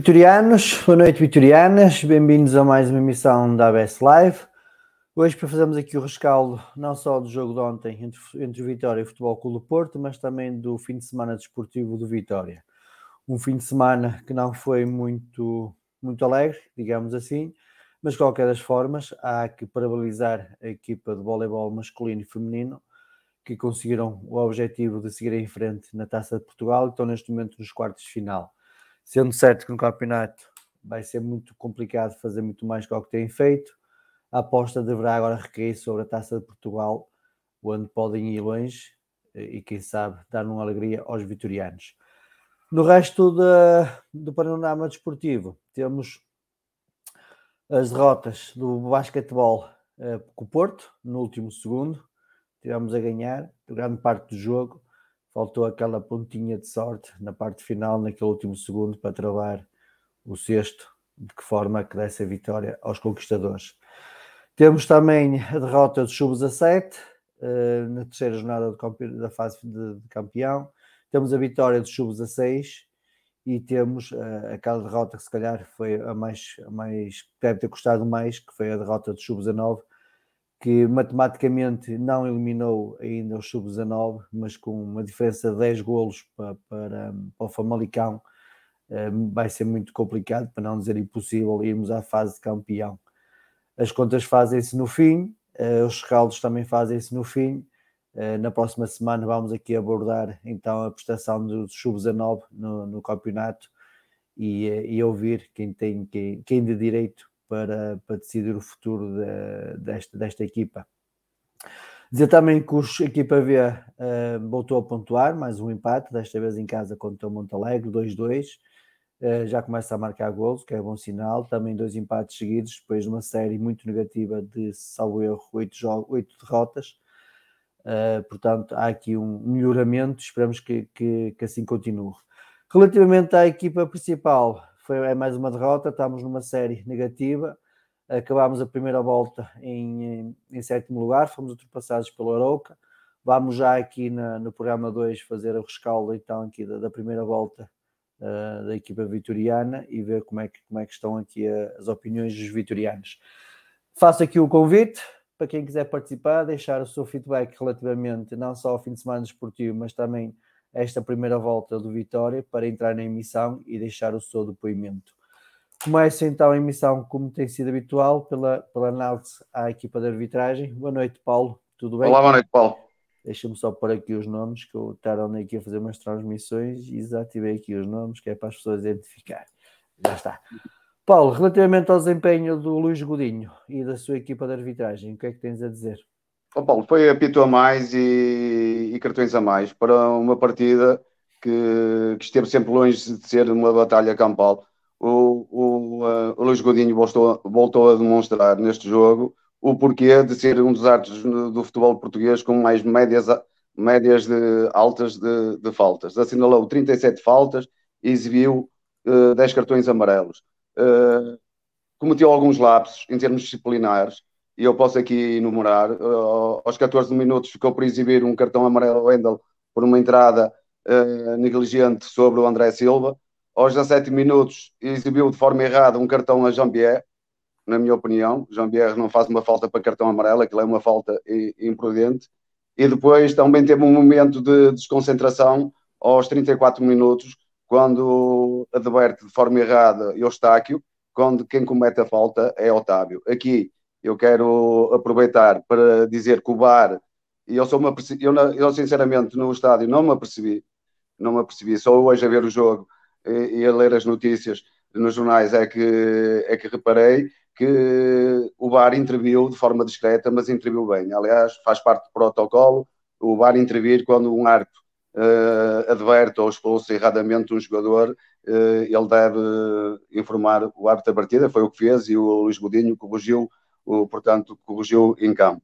vitorianos. Boa noite, vitorianas. Bem-vindos a mais uma emissão da ABS Live. Hoje para fazermos aqui o rescaldo não só do jogo de ontem entre, entre o Vitória e o Futebol Clube do Porto, mas também do fim de semana desportivo do Vitória. Um fim de semana que não foi muito, muito alegre, digamos assim, mas de qualquer das formas há que parabenizar a equipa de voleibol masculino e feminino que conseguiram o objetivo de seguir em frente na Taça de Portugal e estão neste momento nos quartos de final sendo certo que no campeonato vai ser muito complicado fazer muito mais do que têm feito. A aposta deverá agora recair sobre a Taça de Portugal, onde podem ir longe eh, e, quem sabe, dar uma alegria aos vitorianos. No resto do panorama desportivo, temos as derrotas do basquetebol eh, com o Porto, no último segundo. Tivemos a ganhar grande parte do jogo faltou aquela pontinha de sorte na parte final, naquele último segundo, para travar o sexto, de que forma que desse a vitória aos conquistadores. Temos também a derrota dos Sub-17, uh, na terceira jornada da fase de, campeão. Temos a vitória dos Sub-16 e temos uh, aquela derrota que se calhar foi a mais, a mais, deve ter custado mais, que foi a derrota dos Sub-19, que matematicamente não eliminou ainda o sub-19, mas com uma diferença de 10 golos para, para, para o Famalicão, eh, vai ser muito complicado, para não dizer impossível, irmos à fase de campeão. As contas fazem-se no fim, eh, os rescaldos também fazem-se no fim. Eh, na próxima semana vamos aqui abordar então a prestação do sub-19 no, no, campeonato e, e ouvir quem tem quem, quem de direito para, para decidir o futuro de, desta, desta equipa. Dizer também que a equipa V uh, voltou a pontuar, mais um empate, desta vez em casa contra o Montalegre, 2-2. Uh, já começa a marcar gols, que é bom sinal. Também dois empates seguidos, depois de uma série muito negativa de, salvo erro, oito, jogos, oito derrotas. Uh, portanto, há aqui um melhoramento, esperamos que, que, que assim continue. Relativamente à equipa principal, foi, é mais uma derrota, estamos numa série negativa. Acabámos a primeira volta em, em, sétimo lugar, fomos ultrapassados pelo Arouca. Vamos já aqui na, no programa 2 fazer o rescaldo então aqui da, da primeira volta uh, da equipa vitoriana e ver como é que, como é que estão aqui as opiniões dos vitorianos. Faço aqui o convite para quem quiser participar, deixar o seu feedback relativamente não só ao fim de semana desportivo, mas também a esta primeira volta do Vitória para entrar na emissão e deixar o seu depoimento. Começa então a emissão, como tem sido habitual, pela, pela análise à equipa de arbitragem. Boa noite, Paulo. Tudo bem? Olá, boa noite, Paulo. Deixa-me só pôr aqui os nomes, que eu estava aqui a fazer umas transmissões e desativei aqui os nomes, que é para as pessoas identificarem. Já está. Paulo, relativamente ao desempenho do Luís Godinho e da sua equipa de arbitragem, o que é que tens a dizer? Oh, Paulo, foi apito a mais e, e, cartões a mais para uma partida que, que, esteve sempre longe de ser uma batalha campal. O, o, uh, o Luís Godinho voltou, voltou a demonstrar neste jogo o porquê de ser um dos artes do futebol português com mais médias, médias de, altas de, de faltas. Assinalou 37 faltas e exibiu uh, 10 cartões amarelos. Uh, cometeu alguns lapsos em termos disciplinares, e eu posso aqui enumerar. Uh, aos 14 minutos ficou por exibir um cartão amarelo Wendel por uma entrada uh, negligente sobre o André Silva. Aos 17 minutos exibiu de forma errada um cartão a Jean-Pierre, na minha opinião. Jean-Pierre não faz uma falta para cartão amarelo, aquilo é uma falta imprudente. E depois também teve um momento de desconcentração aos 34 minutos, quando adverte de forma errada Eustáquio, quando quem comete a falta é Otávio. Aqui eu quero aproveitar para dizer que o VAR, e eu, sou uma, eu, eu sinceramente no estádio não me apercebi, não me apercebi, só hoje a ver o jogo e, e a ler as notícias nos jornais é que, é que reparei que o VAR interviu de forma discreta, mas interviu bem. Aliás, faz parte do protocolo o VAR intervir quando um árbitro uh, adverte ou expulsa erradamente um jogador, uh, ele deve informar o árbitro da partida, foi o que fez, e o Luís Godinho corrigiu, o, portanto, corrigiu em campo.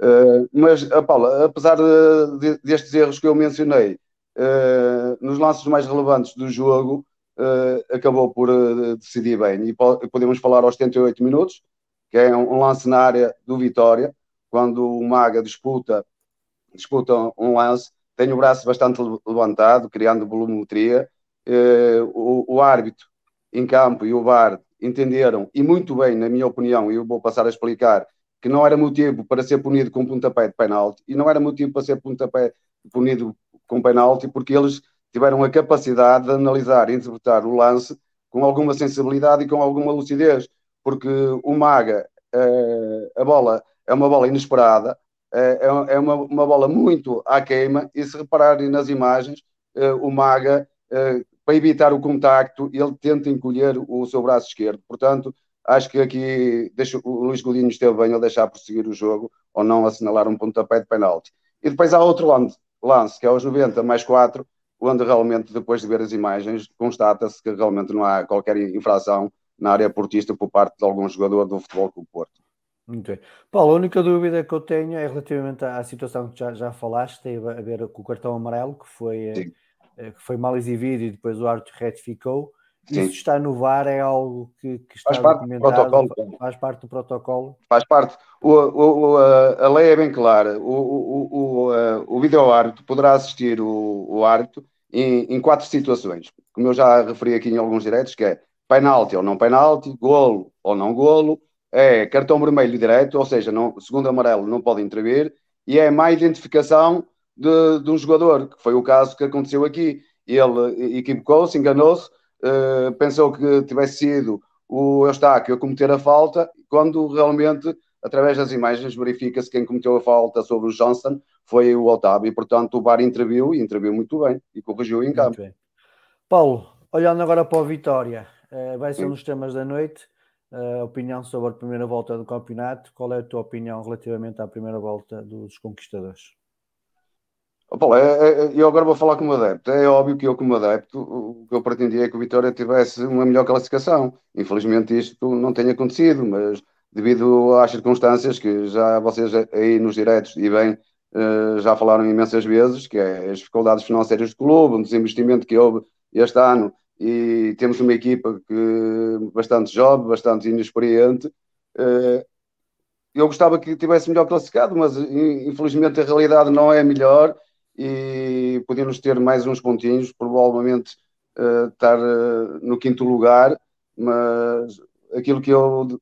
Uh, mas, Paula, apesar de, de, destes erros que eu mencionei, nos lances mais relevantes do jogo, acabou por decidir bem. E po podemos falar aos 78 minutos, que é um, lance na área do Vitória, quando o Maga disputa, disputa um lance tem o braço bastante levantado, criando volumetria. Uh, o, o, árbitro em campo e o VAR entenderam, e muito bem, na minha opinião, e eu vou passar a explicar, que não era motivo para ser punido com pontapé de penalti, e não era motivo para ser pontapé punido com penalti, porque eles tiveram a capacidade de analisar e interpretar o lance com alguma sensibilidade e com alguma lucidez, porque o Maga, uh, a bola é uma bola inesperada, é, é, é uma, uma bola muito à queima e se repararem nas imagens, eh, o Maga, eh, para evitar o contacto, ele tenta encolher o seu braço esquerdo. Portanto, acho que aqui deixa, o Luís Godinho esteve bem a deixar prosseguir o jogo ou não assinalar um pontapé de penalti. E depois há outro lance, que é aos 90 mais 4, onde realmente, depois de ver as imagens, constata-se que realmente não há qualquer infração na área portista por parte de algum jogador do Futebol Clube Porto. Muito bem. Paulo, a única dúvida que eu tenho é relativamente à situação que já, já falaste, tem a ver com o cartão amarelo, que foi, eh, eh, que foi mal exibido e depois o árbitro retificou. Sim. Isso está no VAR, é algo que, que está faz parte documentado, do protocolo. faz parte do protocolo. Faz parte. O, o, a lei é bem clara. O, o, o, o vídeo árbitro poderá assistir o, o árbitro em, em quatro situações, como eu já referi aqui em alguns direitos, que é penalti ou não penalti, golo ou não golo, é cartão vermelho direto, ou seja, não, segundo amarelo não pode intervir, e é má identificação de, de um jogador, que foi o caso que aconteceu aqui. Ele equivocou-se, enganou-se, uh, pensou que tivesse sido o Eustáquio a cometer a falta, quando realmente, através das imagens, verifica-se quem cometeu a falta sobre o Johnson foi o Otávio, e portanto o VAR interviu, e interviu muito bem, e corrigiu em campo. Paulo, olhando agora para o Vitória, uh, vai ser um dos temas da noite a opinião sobre a primeira volta do campeonato. Qual é a tua opinião relativamente à primeira volta dos conquistadores? Opa, é, é, eu agora vou falar como adepto. É óbvio que eu, como adepto, o que eu pretendia é que o Vitória tivesse uma melhor classificação. Infelizmente, isto não tem acontecido, mas devido às circunstâncias que já vocês aí nos diretos e bem eh, já falaram imensas vezes, que é as dificuldades financeiras do clube, o desinvestimento que houve este ano e temos uma equipa que bastante jovem, bastante inexperiente. Eh, eu gostava que tivesse melhor classificado, mas infelizmente a realidade não é melhor e podíamos ter mais uns pontinhos, provavelmente uh, estar uh, no quinto lugar, mas aquilo que eu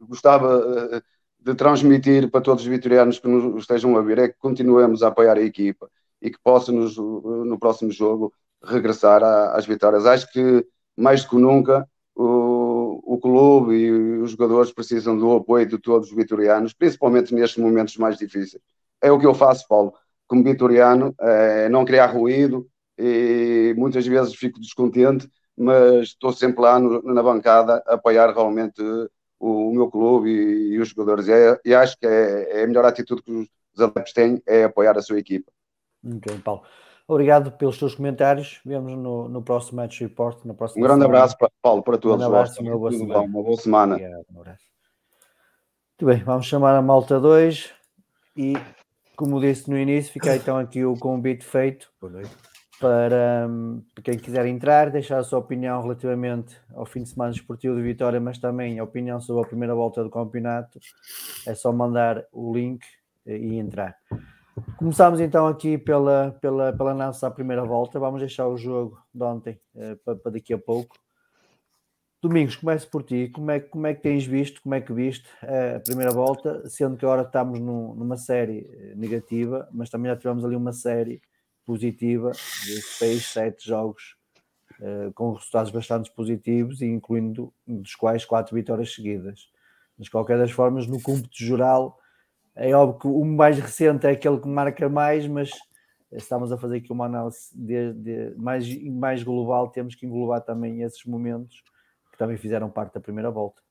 gostava de transmitir para todos os vitorianos que nos estejam a ver é que continuemos a apoiar a equipa e que possamos no próximo jogo regressar às vitórias. Acho que mais do que nunca o, o clube e os jogadores precisam do apoio de todos os vitorianos, principalmente nestes momentos mais difíceis. É o que eu faço, Paulo, como vitoriano, é não criar ruído e muitas vezes fico descontente, mas estou sempre lá no, na bancada a apoiar realmente o, o meu clube e, e os jogadores. E, é, e acho que é, é, a melhor atitude que os adeptos têm é apoiar a sua equipa. Muito bem, Paulo. Obrigado pelos teus comentários. Vemos no, no próximo Match Report. Na próxima um grande semana. abraço, Paulo, para todos. Um abraço, uma boa, semana. Bom, uma boa semana. Obrigado, um abraço. Muito bem, vamos chamar a Malta 2 e, como disse no início, fica então aqui o convite feito. Boa noite para, para, quem quiser entrar, deixar a sua opinião relativamente ao fim de semana esportivo de Vitória, mas também a opinião sobre a primeira volta do campeonato, é só mandar o link e entrar. Começamos então aqui pela, pela, pela nossa primeira volta. Vamos deixar o jogo de ontem para, para, daqui a pouco. Domingos, começo por ti. Como é, como é que tens visto, como é que viste uh, a primeira volta, sendo que agora estamos numa série eh, negativa, mas também já tivemos ali uma série positiva de seis, sete jogos uh, com resultados bastante positivos, incluindo dos quais quatro vitórias seguidas. Mas, de qualquer das formas, no cúmputo geral, é óbvio que o mais recente é aquele que marca mais, mas estamos a fazer aqui uma análise de, de, mais, mais global, temos que englobar também esses momentos que também fizeram parte da primeira volta.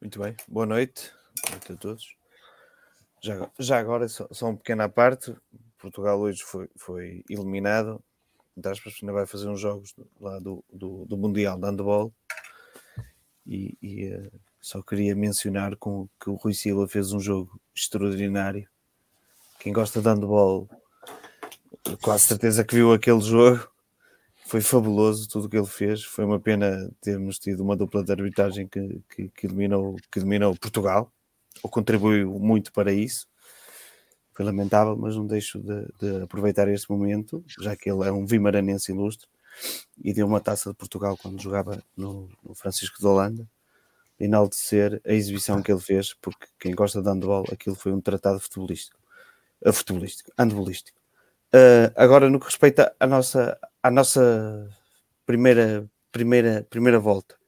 Muito bem, boa noite, boa noite a todos. Já, já agora, só, só uma pequena parte, Portugal hoje foi, foi eliminado, entre aspas, ainda vai fazer uns jogos lá do, do, do Mundial de Handball e, e uh, só queria mencionar com, que o Rui Silva fez um jogo extraordinário. Quem gosta de handball, quase certeza que viu aquele jogo. Foi fabuloso tudo o que ele fez. Foi uma pena termos tido uma dupla de arbitragem que, que, que, eliminou, que eliminou Portugal, ou contribuiu muito para isso foi lamentável, mas não deixo de, de, aproveitar este momento, já que ele é um vimaranense ilustre e deu uma taça de Portugal quando jogava no, no Francisco de Holanda, enaltecer a exibição que ele fez, porque quem gosta de handball, aquilo foi um tratado futebolístico, uh, futebolístico, handbolístico. Uh, agora, no que respeita à nossa, à nossa primeira, primeira, primeira volta,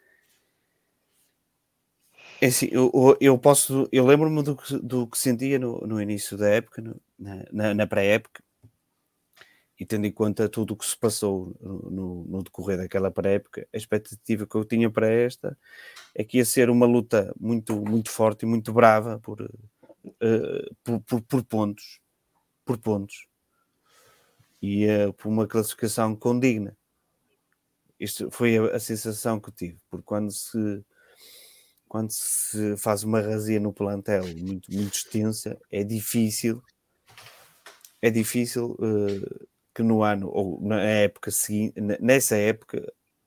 é assim, eu, eu posso, eu lembro-me do, do que sentia no, no início da época, no, na, na pré-época, e tendo em conta tudo o que se passou no, no decorrer daquela pré-época, a expectativa que eu tinha para esta é que ia ser uma luta muito, muito forte e muito brava por, uh, por, por, por, pontos, por pontos, e uh, por uma classificação condigna. Isto foi a, a sensação que tive, porque quando se quando se faz uma razia no plantel muito, muito extensa, é difícil, é difícil uh, que no ano ou na época seguinte, nessa época,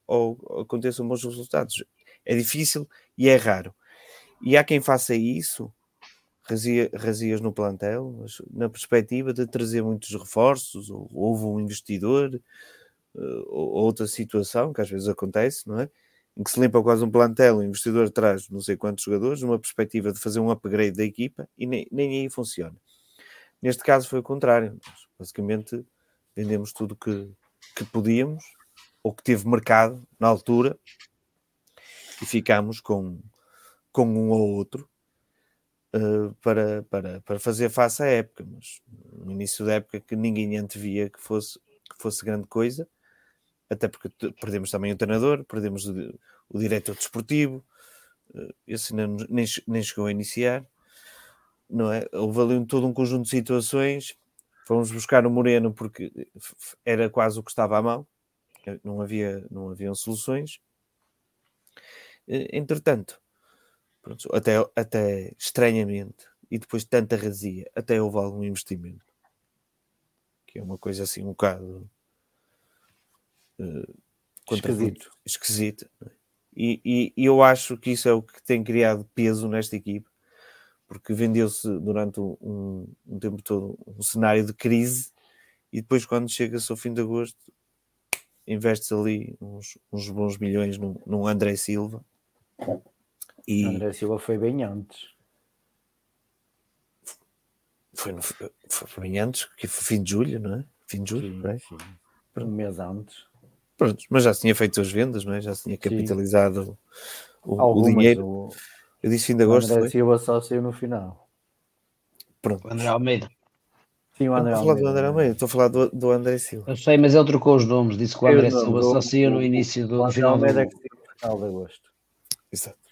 ou, aconteçam bons resultados. É difícil e é raro. E há quem faça isso, razia, razias no plantel, na perspectiva de trazer muitos reforços, ou houve um investidor, uh, ou outra situação que às vezes acontece, não é? em que se limpa quase um plantel, o investidor traz não sei quantos jogadores, numa perspectiva de fazer um upgrade da equipa e nem, nem aí funciona. Neste caso foi o contrário. Basicamente vendemos tudo que, que podíamos ou que teve mercado na altura e ficámos com, com um ou outro uh, para, para, para fazer face à época. Mas no início da época que ninguém antevia que fosse, que fosse grande coisa até porque perdemos também o treinador, perdemos o, o diretor desportivo, eh, esse nem, nem, nem, chegou a iniciar, não é? Houve ali um, todo um conjunto de situações. Fomos buscar o Moreno porque era quase o que estava à mão, eh, não havia, não haviam soluções. Entretanto, pronto, até, até estranhamente, e depois de tanta razia, até houve algum investimento, que é uma coisa assim um bocado uh, esquisito. esquisito. É? E, e, e, eu acho que isso é o que tem criado peso nesta equipe, porque vendeu-se durante um, um, tempo todo um cenário de crise e depois, quando chega-se ao fim de agosto, investe-se ali uns, uns, bons milhões num, num André Silva E... André Silva foi bem antes. Foi, no, foi bem antes, que foi fim de julho, não é? Fim de julho, sim, é? sim. um mês antes. Pronto, mas já tinha feito as vendas, não é? Já tinha capitalizado o, o, dinheiro. O, Eu disse fim de agosto. O André Silva só saiu no final. Pronto. O André Almeida. Sim, o André Almeida. Estou a falar do André Almeida, estou a falar do, do André Silva. Eu sei, mas ele trocou os nomes, disse que o André Silva só saiu no início do final. O Almeida é que saiu no final de agosto. Exato.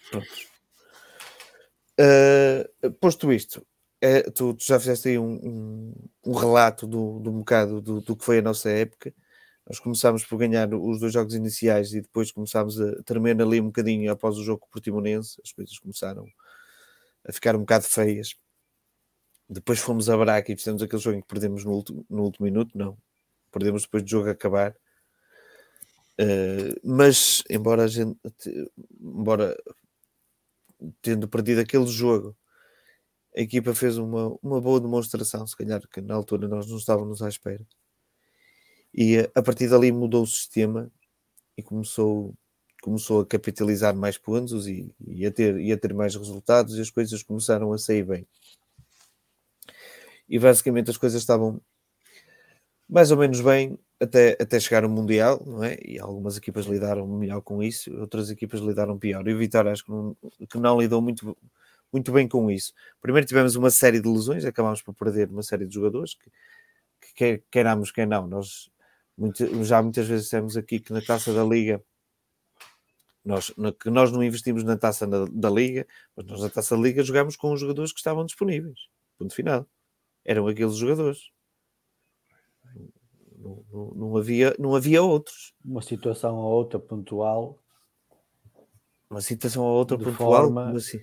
Uh, posto isto, é, tu, tu, já fizeste aí um, um, um relato do, do bocado do, do, que foi a nossa época. Nós começámos por ganhar os dois jogos iniciais e depois começámos a tremer ali um bocadinho após o jogo Portimonense. As coisas começaram a ficar um bocado feias. Depois fomos a Braga e fizemos aquele jogo em que perdemos no último, no último minuto. Não, perdemos depois do jogo acabar. Uh, mas, embora a gente, embora tendo perdido aquele jogo, a equipa fez uma, uma boa demonstração, se calhar que na altura nós não estávamos à espera. E a, partir dali mudou o sistema e começou, começou a capitalizar mais pontos e, e, a ter, e a ter mais resultados e as coisas começaram a sair bem. E basicamente as coisas estavam mais ou menos bem até, até chegar ao Mundial, não é? E algumas equipas lidaram melhor com isso, outras equipas lidaram pior. E o Vitória acho que não, que não lidou muito, muito bem com isso. Primeiro tivemos uma série de lesões, acabámos por perder uma série de jogadores que, que quer, quer não. Nós muito, já muitas vezes dissemos aqui que na taça da Liga nós, que nós não investimos na taça da, da Liga, mas nós na taça da Liga jogamos com os jogadores que estavam disponíveis. Ponto final. Eram aqueles jogadores não, não, não, havia, não havia outros. Uma situação ou outra pontual. Uma situação ou outra pontual, forma, assim?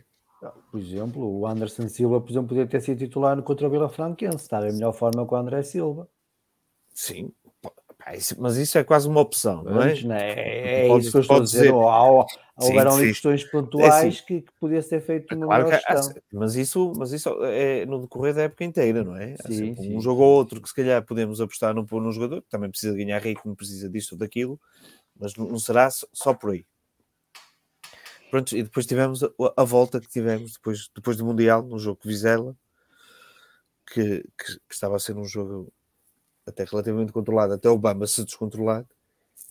Por exemplo, o Anderson Silva, por exemplo, podia ter sido titular contra o Vila Franquense, estar a melhor forma com o André Silva. Sim, mas isso é quase uma opção, não é? Não é, é, é isso que eu estou a dizer. dizer. Há, houveram ali questões pontuais é, que, que podia ser feito uma claro melhor gestão. mas isso, mas isso é no decorrer da época inteira, não é? Sim, sim, um jogo ou outro que se calhar podemos apostar num, num jogador que também precisa ganhar ritmo, precisa disto ou daquilo, mas não, será só por aí. Pronto, e depois tivemos a, a, volta que tivemos depois, depois do Mundial, no jogo Vizela, que, que, que estava a ser um jogo até relativamente controlado, até o Bamba se descontrolar,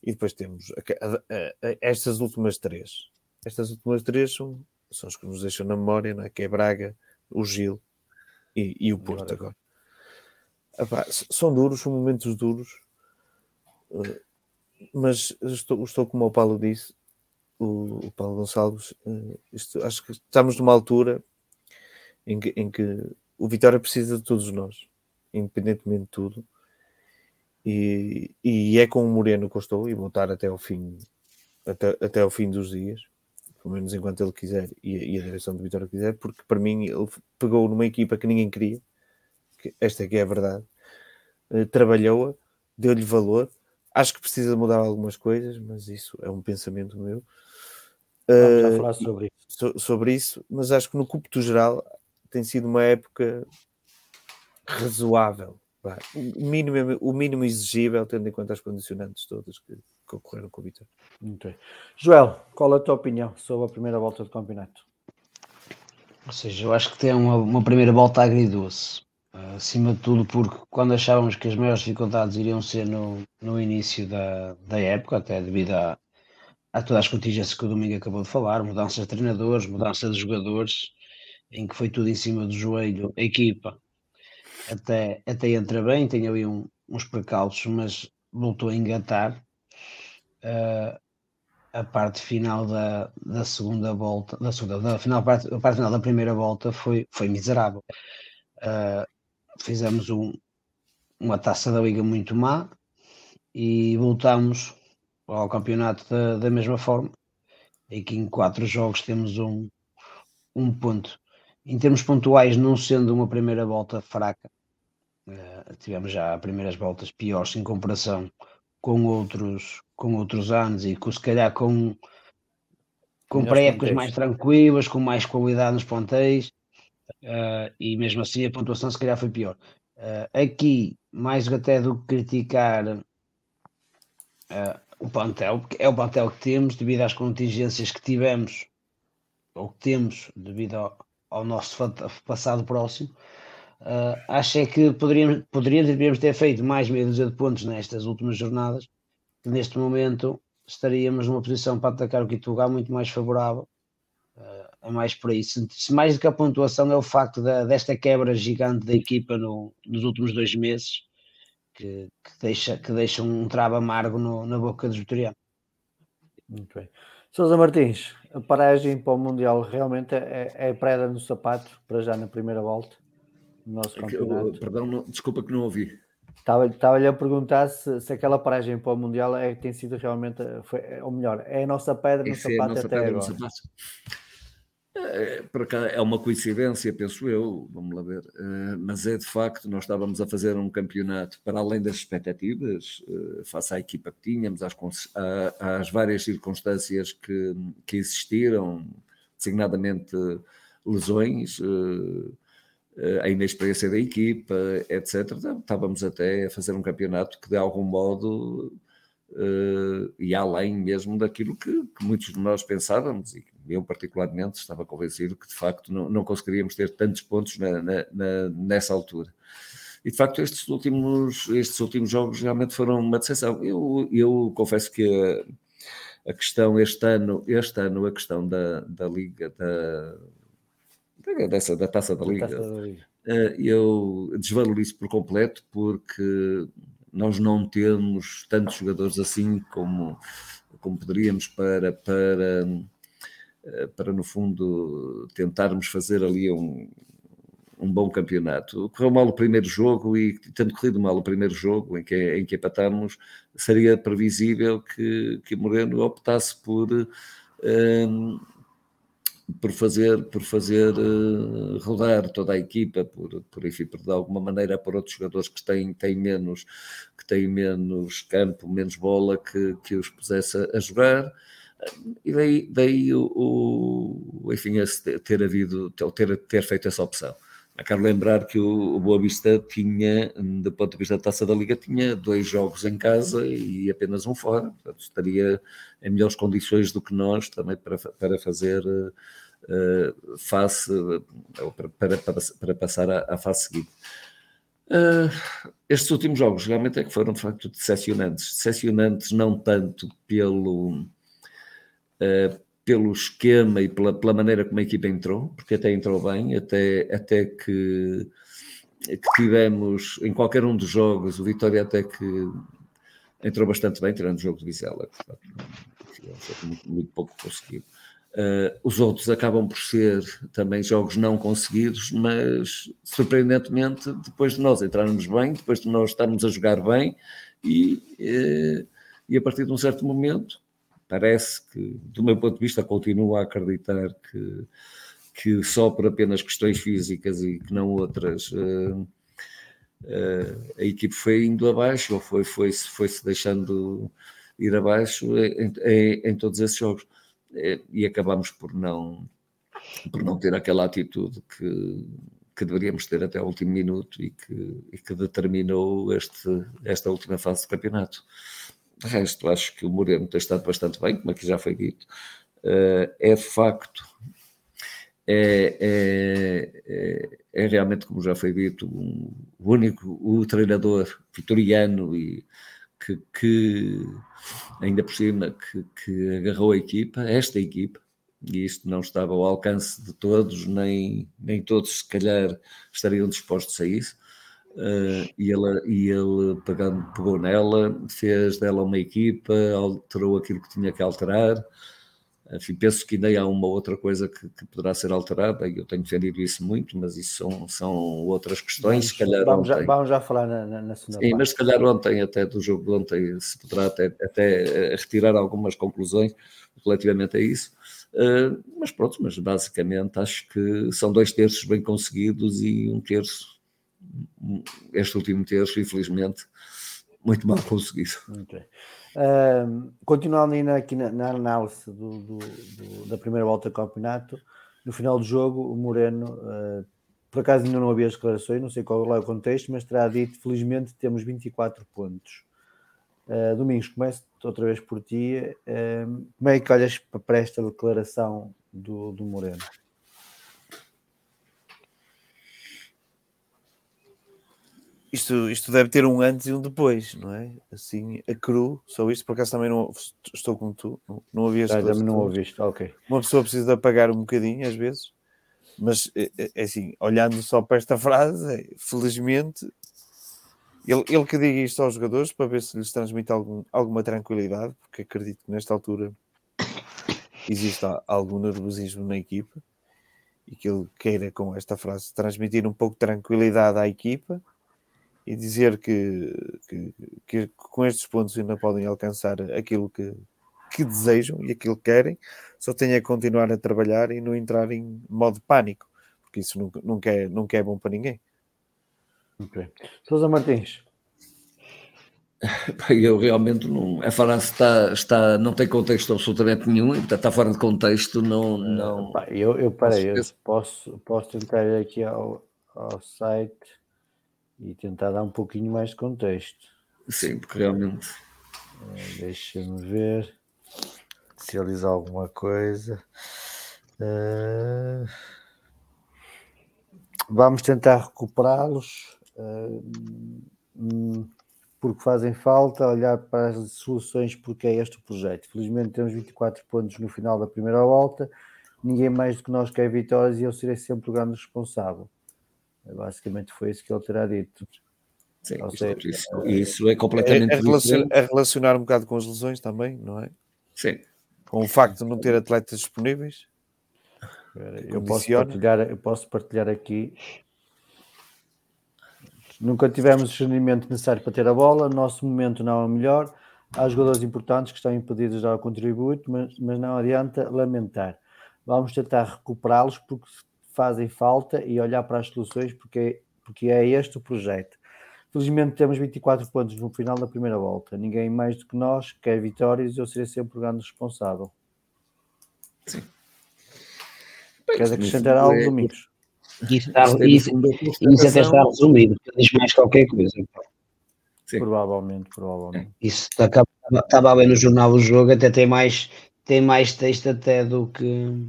e depois temos a, a, a, estas últimas três. Estas últimas três são, são as que nos deixam na memória, não é? que é Braga, o Gil e, e o Porto agora. São duros, são momentos duros, eh, mas estou, estou como o Paulo disse, o, o Paulo Gonçalves, eh, isto, acho que estamos numa altura em que, em que o Vitória precisa de todos nós, independentemente de tudo e, e é com o Moreno que eu estou e vou estar até ao fim, até, até ao fim dos dias, pelo menos enquanto ele quiser e, e a direção do Vitória quiser, porque para mim ele pegou numa equipa que ninguém queria, que esta é que é a verdade, uh, trabalhou-a, deu-lhe valor. Acho que precisa mudar algumas coisas, mas isso é um pensamento meu. Vamos uh, falar sobre isso. So, sobre isso, mas acho que no cúmputo geral tem sido uma época razoável o mínimo, o mínimo exigível, tendo em conta as condicionantes todas que, que ocorreram com o Vitor. Okay. Joel, qual é a tua opinião sobre a primeira volta do campeonato? Ou seja, eu acho que tem uma, uma primeira volta agridoce. Uh, acima de tudo, porque quando achávamos que as maiores dificuldades iriam ser no, no início da, da época, até devido a, a todas as contingências que o Domingo acabou de falar, mudança de treinadores, mudança de jogadores, em que foi tudo em cima do joelho, a equipa até, até entra bem, tem ali um, uns precalços, mas voltou a engatar. Uh, a parte final da, da segunda volta, da segunda, da final, parte, a parte final da primeira volta foi, foi miserável. Uh, fizemos um, uma taça da liga muito má e voltamos ao campeonato da, da mesma forma. E que em quatro jogos temos um, um ponto. Em termos pontuais, não sendo uma primeira volta fraca, Uh, tivemos já primeiras voltas piores em comparação com outros, com outros anos e com, se calhar com, com pré-épocas mais tranquilas, com mais qualidade nos ponteis, uh, e mesmo assim a pontuação se calhar foi pior. Uh, aqui, mais até do que criticar o plantel, porque é o plantel que temos, devido às contingências que tivemos ou que temos devido ao, ao nosso passado próximo, uh, acho é que poderíamos, poderíamos, deveríamos ter feito mais meia dúzia de pontos nestas últimas jornadas, que neste momento estaríamos numa posição para atacar o Quitugal muito mais favorável. Uh, é mais por aí. Se, se, mais do que a pontuação é o facto da, desta quebra gigante da equipa no, nos últimos dois meses, que, que, deixa, que deixa um trava amargo no, na boca dos vitorianos. Muito bem. Sousa Martins, a paragem para o Mundial realmente é, é preda no sapato para já na primeira volta no nosso campeonato. Perdão, não, desculpa que não ouvi. Estava-lhe a perguntar se, se, aquela paragem para o Mundial é, tem sido realmente, foi, ou melhor, é a nossa pedra no Esse sapato é até agora. É, por cá é uma coincidência, penso eu, vamos lá ver, mas é de facto, nós estávamos a fazer um campeonato para além das expectativas, face à equipa que tínhamos, às, às várias circunstâncias que, que existiram, designadamente lesões, a inexperiência da equipa, etc. Estávamos até a fazer um campeonato que de algum modo uh, e além mesmo daquilo que, que, muitos de nós pensávamos, e eu particularmente estava convencido que de facto não, não conseguiríamos ter tantos pontos na, na, na, nessa altura. E de facto estes últimos, estes últimos jogos realmente foram uma decepção. Eu, eu confesso que a, a questão este ano, este ano a questão da, da Liga, da, dessa, da Taça da Liga, taça da Liga. Eh, eu desvalorizo por completo porque nós não temos tantos jogadores assim como, como poderíamos para, para, eh, para, no fundo, tentarmos fazer ali um, um bom campeonato. Correu mal o primeiro jogo e, tendo corrido mal o primeiro jogo em que, em que empatamos, seria previsível que, que Moreno optasse por. Um, eh, por fazer, por fazer uh, rodar toda a equipa, por, por, enfim, por de alguma maneira por outros jogadores que têm, têm, menos, que têm menos campo, menos bola, que, que os pusesse a, jogar. E daí, daí o, o, enfim, ter havido, ter, ter feito essa opção. Eu quero lembrar que o, o Boa Vista tinha, do ponto de vista da Taça da Liga, tinha dois jogos em casa e apenas um fora. Portanto, estaria em melhores condições do que nós também para, para fazer uh, uh, para, para, para, para, passar à, à fase seguinte. Uh, estes últimos jogos realmente é que foram de facto decepcionantes. Decepcionantes não tanto pelo, uh, pelo esquema e pela, pela, maneira como a equipa entrou, porque até entrou bem, até, até que, que tivemos em qualquer um dos jogos, o Vitória até que entrou bastante bem, tirando o jogo de Vizela, que foi muito, muito pouco conseguido. Uh, os outros acabam por ser também jogos não conseguidos, mas surpreendentemente, depois de nós entrarmos bem, depois de nós estarmos a jogar bem, e, uh, e a partir de um certo momento, Parece que, do meu ponto de vista, continuo a acreditar que, que só por apenas questões físicas e que não outras. Uh, a equipe foi indo abaixo ou foi, foi, foi se deixando ir abaixo em, em, em todos esses jogos e acabamos por não por não ter aquela atitude que, que deveríamos ter até o último minuto e que, e que determinou este, esta última fase do campeonato. De resto, acho que o Moreno tem estado bastante bem, como aqui já foi dito. Uh, é facto, é, é, é, é, realmente, como já foi dito, um, o único, o treinador vitoriano e que, que ainda por cima, que, que agarrou a equipa, esta equipa, e isto não estava ao alcance de todos, nem, nem todos se calhar estariam dispostos a isso. Uh, e, ela, e ele pegando, pegou nela, fez dela uma equipa, alterou aquilo que tinha que alterar. Enfim, penso que ainda há uma outra coisa que, que poderá ser alterada, e eu tenho defendido isso muito, mas isso são, são outras questões. Vamos, calhar vamos, ontem, já, vamos já falar na, na, na segunda Sim, parte. mas se calhar ontem, até do jogo de ontem, se poderá até, até retirar algumas conclusões relativamente a isso. Uh, mas pronto, mas basicamente acho que são dois terços bem conseguidos e um terço este último terço, infelizmente, muito mal conseguido. Muito Uh, continuando ainda aqui na, na análise do, do, do, da primeira volta do campeonato, no final do jogo, o Moreno, uh, por acaso ainda não havia as declarações, não sei qual é o contexto, mas terá dito: felizmente temos 24 pontos. Uh, Domingos, começo outra vez por ti. Uh, como é que olhas para esta declaração do, do Moreno. Isto, isto deve ter um antes e um depois, não é? Assim, a cru, só isto, por acaso também não estou como tu, não, não ouvi as ah, também não ouviste, ok. Uma pessoa precisa apagar um bocadinho às vezes, mas é, é, é assim, olhando só para esta frase, é, felizmente, ele, ele que diga isto aos jogadores para ver se lhes transmite algum, alguma tranquilidade, porque acredito que nesta altura existe algum nervosismo na equipa e que ele queira com esta frase transmitir um pouco de tranquilidade à equipa e dizer que, que, que, com estes pontos ainda podem alcançar aquilo que, que desejam e aquilo que querem, só têm a continuar a trabalhar e não entrar em modo pânico, porque isso nunca, nunca, é, nunca é bom para ninguém. Okay. Sousa Martins. Eu realmente não. A frase está, está, não tem contexto absolutamente nenhum, e está fora de contexto. Não, não... Eu, eu parei, eu posso, posso tentar ir aqui ao, ao site e tentar dar um pouquinho mais de contexto. Sim, porque realmente. Uh, Deixa-me ver se eles alguma coisa. Uh, vamos tentar recuperá-los uh, porque fazem falta, olhar para as soluções porque é este o projeto. Felizmente temos 24 pontos no final da primeira volta, ninguém mais do que nós quer vitórias e eu serei sempre o grande responsável. Basicamente foi isso que ele terá dito. Sim, seja, isso, isso, é completamente. É, é, relacionar, é, relacionar, um bocado com as lesões também, não é? Sim. Com o facto de não ter atletas disponíveis. Eu posso, partilhar, eu posso partilhar aqui. Nunca tivemos o discernimento necessário para ter a bola, nosso momento não é o melhor. Há jogadores importantes que estão impedidos de dar o contributo, mas, mas não adianta lamentar. Vamos tentar recuperá-los porque fazem falta e olhar para as soluções, porque, porque é este o projeto. Felizmente temos 24 pontos no final da primeira volta. Ninguém mais do que nós quer vitórias e eu serei sempre o grande responsável. Sim. Queres acrescentar algo, é... Domingos? Isso, está, isso, isso até está resumido, diz mais qualquer coisa. Sim. Provavelmente, provavelmente. Isso estava bem no jornal o jogo, até tem mais, tem mais texto até do que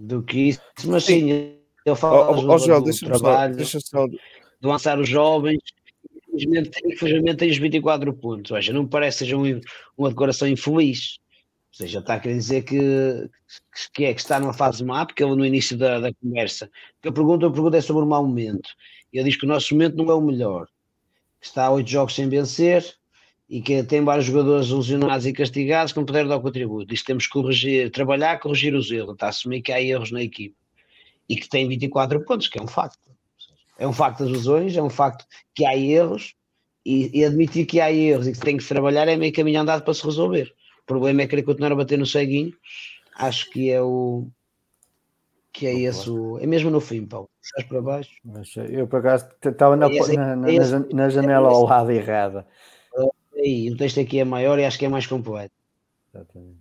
do que isso, mas sim, eu falo oh, oh, Joel, deixa trabalho, deixa só... de lançar os jovens, infelizmente, infelizmente tem os 24 pontos, ou seja, não me parece que seja um, uma decoração infeliz, ou seja, está a querer dizer que, que, é, que está numa fase má, porque ele no início da, da conversa, que a pergunta, a pergunta é sobre o mau momento, ele diz que o nosso momento não é o melhor, está a oito jogos sem vencer, e que tem vários jogadores lesionados e castigados que não puderam dar o contributo. Isto temos que corrigir, trabalhar, corrigir os erros, está a assumir que há erros na equipe e que tem 24 pontos, que é um facto. É um facto das lesões, é um facto que há erros e, e, admitir que há erros e que tem que trabalhar é meio caminho andado para se resolver. O problema é querer continuar a bater no ceguinho. Acho que é o que é esse o, é mesmo no fim, Paulo. Estás para baixo. Eu por acaso estava na, é na, na, na janela ao lado errada aí, o texto aqui é maior e acho que é mais completo. Exatamente.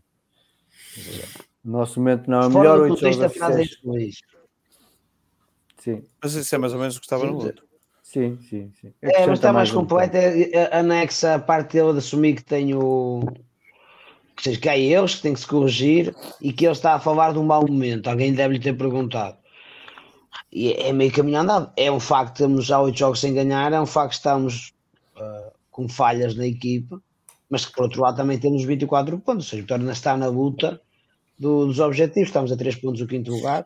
O nosso momento não é Fora melhor. O texto a frase é Sim. Mas isso é mais ou menos o que estava sim, no outro. Sim, sim, sim. É, mas está mais, mais completo. É, é, anexa a parte dele de assumir que tem o. Que, seja, que há erros que tem que se corrigir e que ele está a falar de um mau momento. Alguém deve lhe ter perguntado. E é meio caminho andado. É um facto que temos já oito jogos sem ganhar, é um facto que estamos uh, com falhas na equipa, mas que por outro lado também temos 24 pontos, ou seja, torna está na luta do, dos objetivos, estamos a 3 pontos do quinto lugar.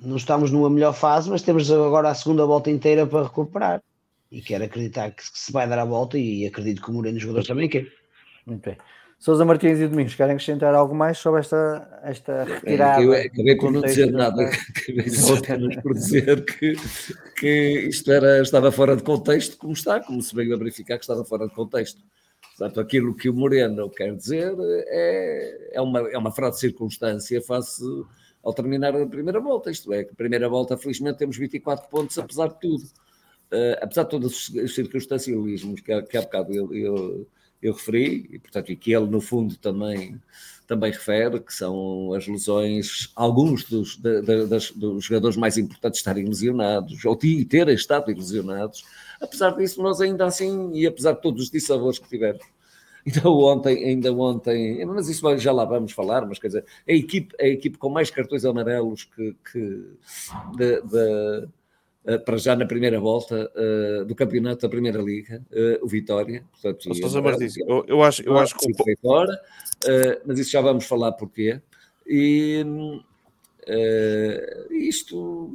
Não estamos numa melhor fase, mas temos agora a segunda volta inteira para recuperar. E quero acreditar que, se vai dar a volta e acredito que o Moreno e os jogadores também querem. Muito bem. Sousa Martins e Domingos, querem acrescentar algo mais sobre esta, esta retirada? Eu acabei por não dizer nada, acabei só apenas por dizer que, que isto era, estava fora de contexto, como está, como se veio a verificar que estava fora de contexto. Portanto, aquilo que o Moreno quer dizer é, é, uma, é uma frase de circunstância face ao terminar a primeira volta, isto é, que a primeira volta, felizmente, temos 24 pontos, apesar de tudo. Uh, apesar de todos os circunstancialismos que, que há bocado eu, eu eu referi, e portanto, e que ele no fundo também, também refere, que são as lesões, alguns dos, das, dos jogadores mais importantes estarem lesionados, ou terem estado lesionados, apesar disso, nós ainda assim, e apesar de todos os dissabores que tivemos, Ainda ontem, ainda ontem, mas isso já lá vamos falar, mas quer dizer, a equipe, a equipe com mais cartões amarelos que, que de, de, para já na primeira volta uh, do campeonato da Primeira Liga, uh, o Vitória. Portanto, e, Martins, eu, eu, acho, eu acho que foi fora, mas isso já vamos falar porquê. E isto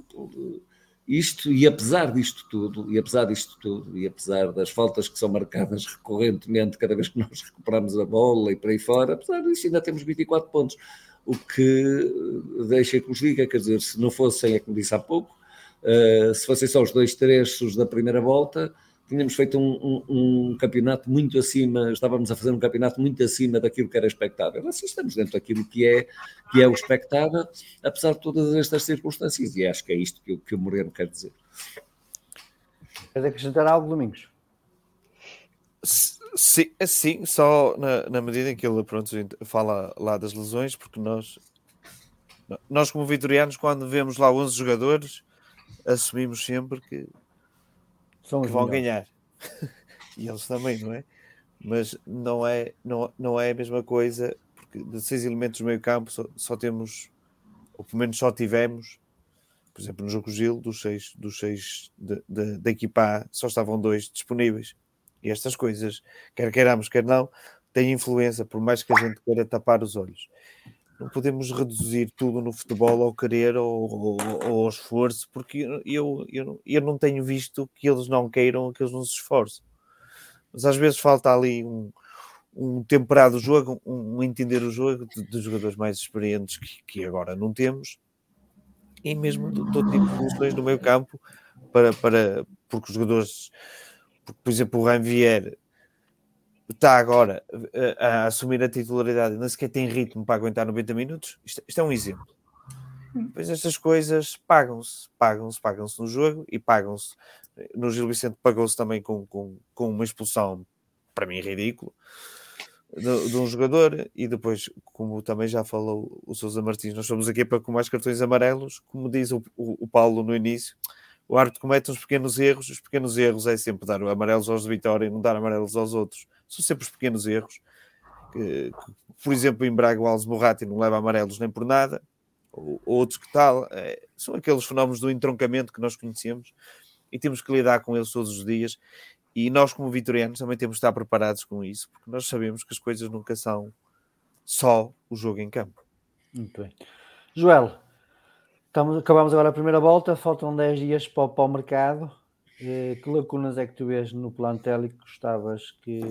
isto, e apesar disto tudo, e apesar disto tudo, e apesar das faltas que são marcadas recorrentemente cada vez que nós recuperamos a bola e por aí fora, apesar disso ainda temos 24 pontos, o que deixa que nos diga, quer dizer, se não fossem, é como disse há pouco, uh, se fossem só os dois terços da primeira volta, tínhamos feito um, um, um, campeonato muito acima, estávamos a fazer um campeonato muito acima daquilo que era expectável. Assim estamos dentro daquilo que é, que é o expectável, apesar de todas estas circunstâncias, e acho que é isto que, que o Moreno quer dizer. Quer acrescentar algo, Domingos? Sim, sim só na, na, medida em que ele pronto, fala lá das lesões, porque nós, nós como vitorianos, quando vemos lá 11 jogadores, assumimos sempre que são que vão melhores. ganhar. e eles também, não é? Mas não é, não, não é a mesma coisa, porque de seis elementos do meio campo só, só temos, ou pelo menos só tivemos, por exemplo, no jogo Gil, dos seis, dos seis da equipa A, só estavam dois disponíveis. E estas coisas, quer queiramos, quer não, têm influência, por mais que a gente queira tapar os olhos não podemos reduzir tudo no futebol ao querer ou, ou, ou ao esforço, porque eu, eu, eu não tenho visto que eles não queiram, que eles não se esforcem. Mas às vezes falta ali um, um temperado jogo, um, um entender o jogo de jogadores mais experientes que, que, agora não temos, e mesmo todo tipo de funções no meio campo, para, para, porque os jogadores, porque, por exemplo, o Ranvier está agora a, eh, a, assumir a titularidade e nem sequer tem ritmo para aguentar 90 minutos, isto, isto é um exemplo. Hum. Pois estas coisas pagam-se, pagam-se, pagam-se no jogo e pagam-se. No Gil Vicente pagou-se também com, com, com uma expulsão, para mim, ridículo, de, de, um jogador. E depois, como também já falou o Sousa Martins, nós somos aqui para com mais cartões amarelos, como diz o, o, o Paulo no início. O árbitro comete uns pequenos erros, os pequenos erros é sempre dar amarelos aos de Vitória e não dar amarelos aos outros são sempre os pequenos erros. Por exemplo, em Braga o Alves Morrati não leva amarelos nem por nada, ou, ou outros que tal, é, são aqueles fenómenos do entroncamento que nós conhecemos e temos que lidar com eles todos os dias. E nós, como vitorianos, também temos que estar preparados com isso, porque nós sabemos que as coisas nunca são só o jogo em campo. Muito bem. Joel, estamos, acabamos agora a primeira volta, faltam 10 dias para, para o mercado. Eh, que lacunas é que tu vês no plantel e que gostavas que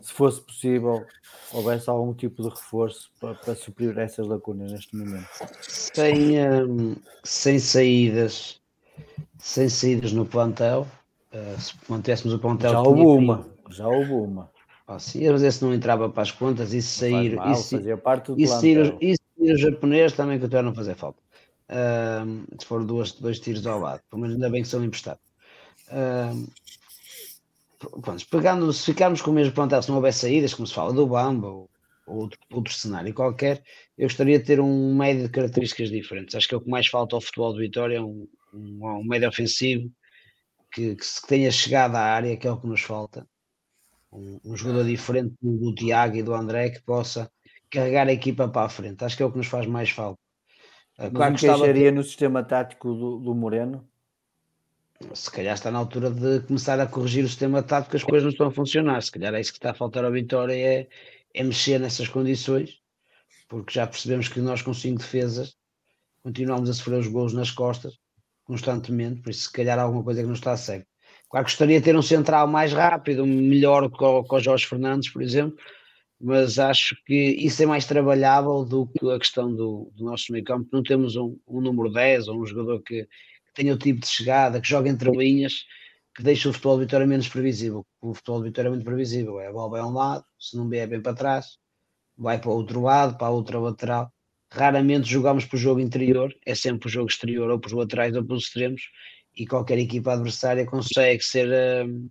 se fosse possível, houvesse algum tipo de reforço para, para suprir essas lacunas neste momento? Sem, um, sem saídas, sem saídas no plantel, uh, se mantéssemos o plantel. Já houve uma, já houve uma. Ah, sim, mas esse não entrava para as contas e sair. Mal, isso, fazia parte do e sair, e sair o japonês também que até não fazer falta. Uh, se for duas, dois tiros ao lado, pelo menos ainda bem que são emprestados. Uh, pronto, pegando, se ficarmos com o mesmo plantel, se não houver saídas, como se fala do Bamba ou, ou outro, outro cenário qualquer, eu gostaria de ter um médio de características diferentes. Acho que é o que mais falta ao futebol do Vitória, um, um, um médio ofensivo que, que, tenha chegado à área, que é o que nos falta. Um, um jogador diferente do, do, Tiago e do André que possa carregar a equipa para a frente. Acho que é o que nos faz mais falta. Uh, claro que estaria no sistema tático do, do Moreno? Se calhar está na altura de começar a corrigir o sistema tático, as coisas não estão a funcionar. Se calhar é isso que está a faltar ao Vitória, é, é mexer nessas condições, porque já percebemos que nós com cinco defesas continuamos a sofrer os gols nas costas constantemente, por isso se calhar há alguma coisa que não está a certo. Claro que gostaria de ter um central mais rápido, melhor que o, que o Jorge Fernandes, por exemplo, mas acho que isso é mais trabalhável do que a questão do, do nosso meio campo. Não temos um, um número 10 ou um jogador que, tenha o tipo de chegada, que joga entre linhas, que deixa o futebol de Vitória menos previsível. O futebol de Vitória é muito previsível. É, a bola vai a um lado, se não vier bem para trás, vai para o outro lado, para a outra lateral. Raramente jogamos para o jogo interior, é sempre o jogo exterior, ou para os laterais ou pelos extremos, e qualquer equipa adversária consegue ser. Uh,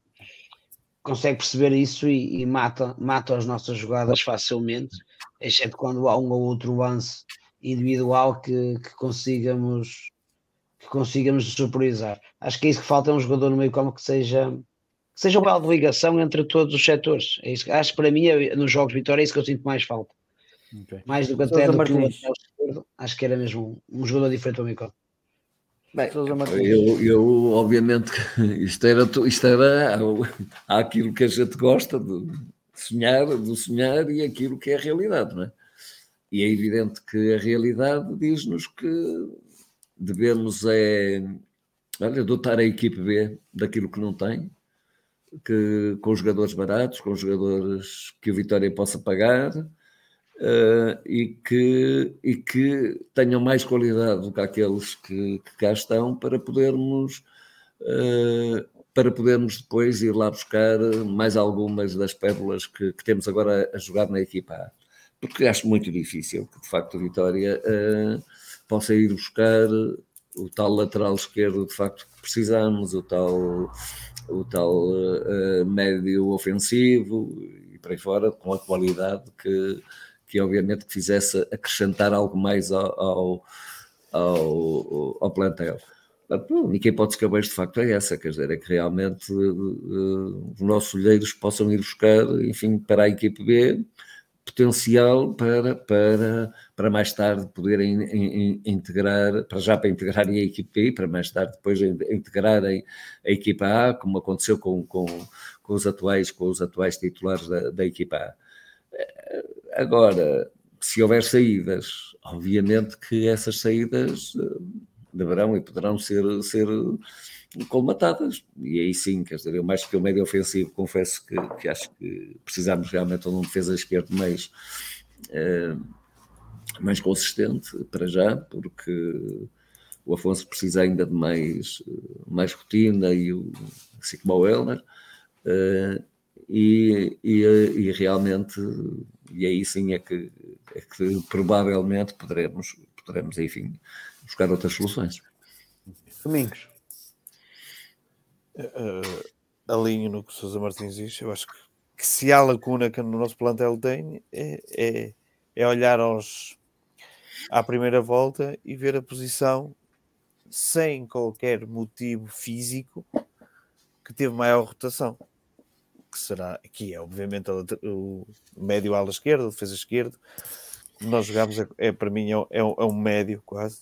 consegue perceber isso e, e, mata, mata as nossas jogadas facilmente, exceto quando há um ou outro lance individual que, que consigamos que consigamos surpreender. Acho que é isso que falta, é um jogador no meio campo que seja que seja uma de ligação entre todos os setores. É isso, acho que para mim, é, nos jogos de vitória, é isso que eu sinto mais falta. Okay. Mais do que até do que o esquerdo, acho que era mesmo um, um jogador diferente do Micó. Bem, eu, eu, obviamente, isto era, isto era aquilo que a gente gosta de sonhar, de sonhar e aquilo que é a realidade, não é? E é evidente que a realidade diz-nos que devemos é, olha, dotar a equipe B daquilo que não tem, que, com jogadores baratos, com jogadores que o Vitória possa pagar uh, e, que, e que tenham mais qualidade do que aqueles que, que cá estão para podermos. Uh, para podermos depois ir lá buscar mais algumas das pérolas que, que, temos agora a jogar na equipa A. Porque acho muito difícil que, de facto, a Vitória uh, possa ir buscar o tal lateral esquerdo, de facto, que precisamos, o tal o tal uh, médio ofensivo e por aí fora, com a qualidade que, que obviamente que fizesse acrescentar algo mais ao, ao, ao, ao plantel. A única hipótese que eu vejo de facto é essa, quer dizer, é que realmente uh, os nossos olheiros possam ir buscar, enfim, para a equipe B, potencial para, para, para mais tarde poderem integrar, para já para integrarem a equipa I, para mais tarde depois integrarem a equipa A, como aconteceu com, com, com os atuais, com os atuais titulares da, da equipa A. Eh, agora, se houver saídas, obviamente que essas saídas eh, deverão e poderão ser, ser colmatadas. E aí sim, quer dizer, eu mais que o médio ofensivo, confesso que, que acho que precisamos realmente de um defesa esquerdo mais, uh, mais consistente para já, porque o Afonso precisa ainda de mais, mais rotina e o, assim como Elner. Uh, e, e, e, realmente, e aí sim é que, é que provavelmente poderemos, poderemos, enfim, buscar outras soluções. Domingos uh, alinho no que o Sousa Martins diz. Eu acho que, que, se há lacuna que no nosso plantel tem é, é, é olhar aos, à primeira volta e ver a posição sem qualquer motivo físico que teve maior rotação. Que será, que é obviamente o médio ala esquerda, defesa esquerda. Nós jogamos, é, é para mim, é, é, um, é um médio quase.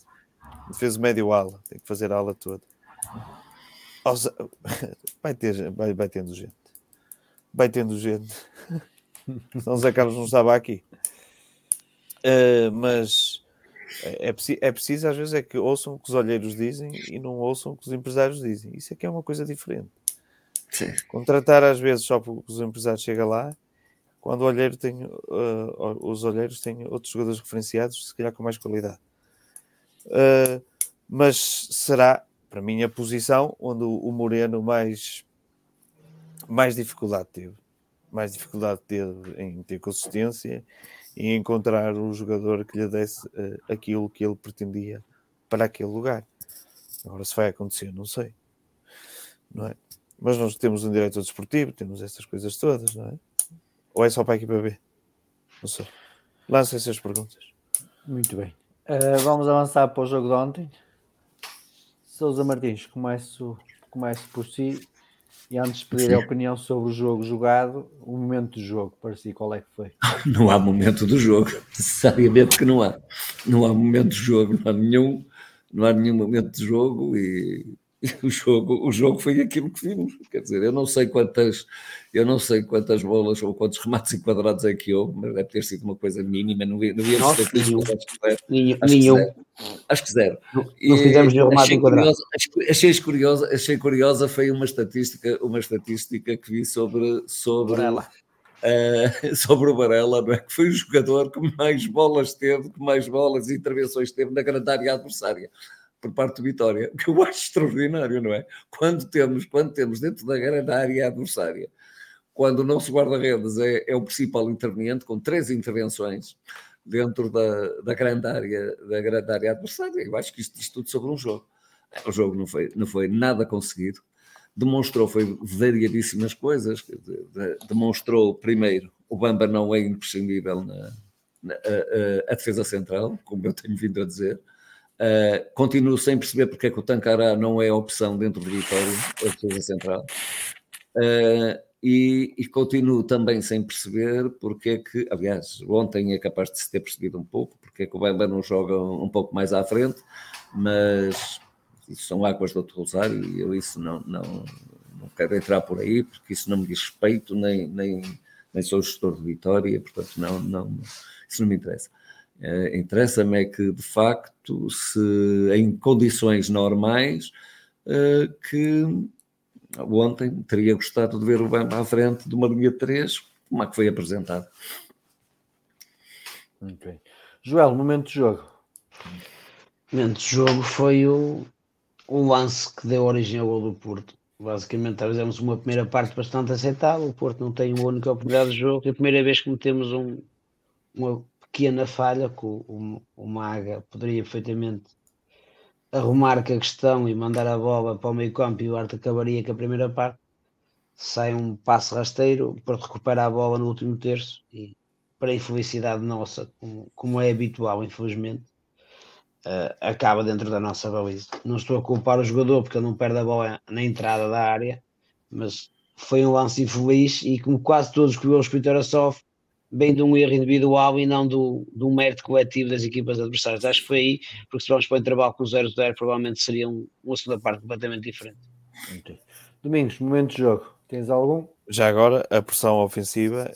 Defesa médio ala, tem que fazer a ala toda. Vai, ter, vai, vai tendo gente. Vai tendo gente. Senão Zé Carlos não estava aqui. Uh, mas é, é, é, preciso, às vezes, é que ouçam o que os olheiros dizem e não ouçam o que os empresários dizem. Isso é que é uma coisa diferente. Sim. Contratar, às vezes, só porque os empresários chegam lá, quando o olheiro tem, uh, os olheiros têm outros jogadores referenciados, se calhar com mais qualidade. Uh, mas será para mim, a posição onde o Moreno mais, mais dificuldade teve. Mais dificuldade teve em ter consistência e encontrar um jogador que lhe desse uh, aquilo que ele pretendia para aquele lugar. Agora, se vai acontecer, não sei. Não é? Mas nós temos um diretor desportivo, temos essas coisas todas, não é? Ou é só para a equipa B? Não sei. Lancem essas perguntas. Muito bem. Uh, vamos avançar para o jogo de ontem. Sousa Martins, começo, começo por si e antes de pedir a opinião sobre o jogo jogado, o momento do jogo, para si, qual é que foi? Não há momento do jogo, necessariamente que não há. Não há momento do jogo, não há nenhum, não há nenhum momento de jogo e o jogo, o jogo foi aquilo que vimos. Quer dizer, eu não sei quantas, eu não sei quantas bolas ou quantos remates enquadrados é que houve, mas deve ter sido uma coisa mínima. Não vi Nossa, acho, nenhum. acho, nenhum. Que zero. acho que zero. Não, não fizemos nenhum remate enquadrado. Achei curiosa, achei curiosa foi uma estatística, uma estatística que vi sobre sobre Uh, sobre o Varela, não é? que foi o jogador que mais bolas teve, que mais bolas e intervenções teve na grande área adversária por parte do Vitória, que eu acho extraordinário, não é? Quando temos, quando temos dentro da grande área adversária, quando o nosso guarda-redes é, é, o principal interveniente, com três intervenções dentro da, da, grande área, da grande área adversária, eu acho que isto diz tudo sobre um jogo. O jogo não foi, não foi nada conseguido, demonstrou, foi variadíssimas coisas, demonstrou, primeiro, o Bamba não é imprescindível na, na a, a, defesa central, como eu tenho vindo a dizer, Uh, continuo sem perceber porque é que o Tancará não é opção dentro do Vitória, a defesa central. Uh, e, e, continuo também sem perceber porque é que, aliás, ontem é capaz de se ter percebido um pouco, porque é que o Bamba não joga um pouco mais à frente, mas isso são águas do outro rosário e eu isso não, não, não quero entrar por aí, porque isso não me diz respeito, nem, nem, nem sou gestor de Vitória, portanto não, não, isso não me interessa. Uh, Interessa-me é que, de facto, se em condições normais, uh, que ontem teria gostado de ver o Bamba à frente de uma linha 3, como é que foi apresentado. Okay. Joel, momento de jogo. O momento de jogo foi o, o lance que deu origem ao gol do Porto. Basicamente, fizemos uma primeira parte bastante aceitável. O Porto não tem uma única oportunidade de jogo. É a primeira vez que metemos um, uma pequena falha que o, o, o Maga poderia perfeitamente arrumar com a questão e mandar a bola para o meio campo e o Arte acabaria com a primeira parte. Sai um passo rasteiro para recuperar a bola no último terço e para a infelicidade nossa, como, como é habitual, infelizmente, uh, acaba dentro da nossa baliza. Não estou a culpar o jogador porque ele não perde a bola na entrada da área, mas foi um lance infeliz e como quase todos que o Vitória sofre, bem de um erro individual e não do, do mérito coletivo das equipas adversárias. Acho que foi aí, porque se vamos para o intervalo com 0-0, provavelmente seria um, uma segunda parte completamente diferente. Okay. Domingos, momento de jogo, tens algum? Já agora, a pressão ofensiva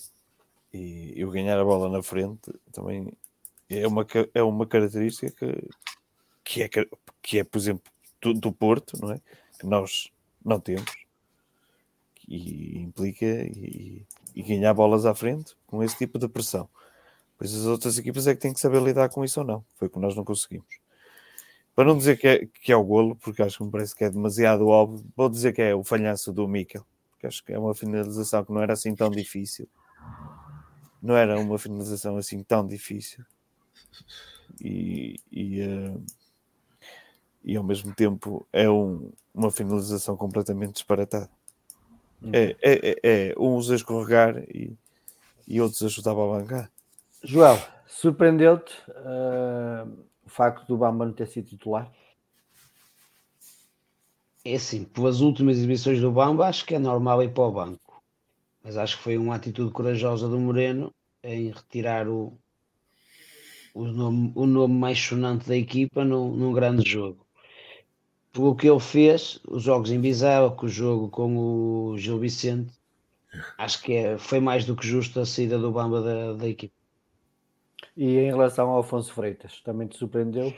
e, e o ganhar a bola na frente também é uma, é uma característica que, que, é, que é, por exemplo, do, do Porto, não é? Que nós não temos e implica e, e ganhar bolas à frente com esse tipo de pressão. Pois as outras equipas é que têm que saber lidar com isso ou não. Foi o que nós não conseguimos. Para não dizer que é, que é o golo, porque acho que me parece que é demasiado óbvio, vou dizer que é o falhanço do Mikel, porque acho que é uma finalização que não era assim tão difícil. Não era uma finalização assim tão difícil. E, e, uh, e ao mesmo tempo é um, uma finalização completamente disparatada. É, é, é, é, uns a escorregar e, e outros ajudava a bancar. Joel, surpreendeu-te uh, o facto do Bamba não ter sido titular? É assim, pelas últimas exibições do Bamba, acho que é normal ir para o banco. Mas acho que foi uma atitude corajosa do Moreno em retirar o, o, nome, o nome mais sonante da equipa num, num grande jogo pelo que ele fez, os jogos em Bizarro, com o jogo com o Gil Vicente, acho que é, foi mais do que justo a saída do Bamba da, da equipe. E em relação ao Afonso Freitas, também te surpreendeu?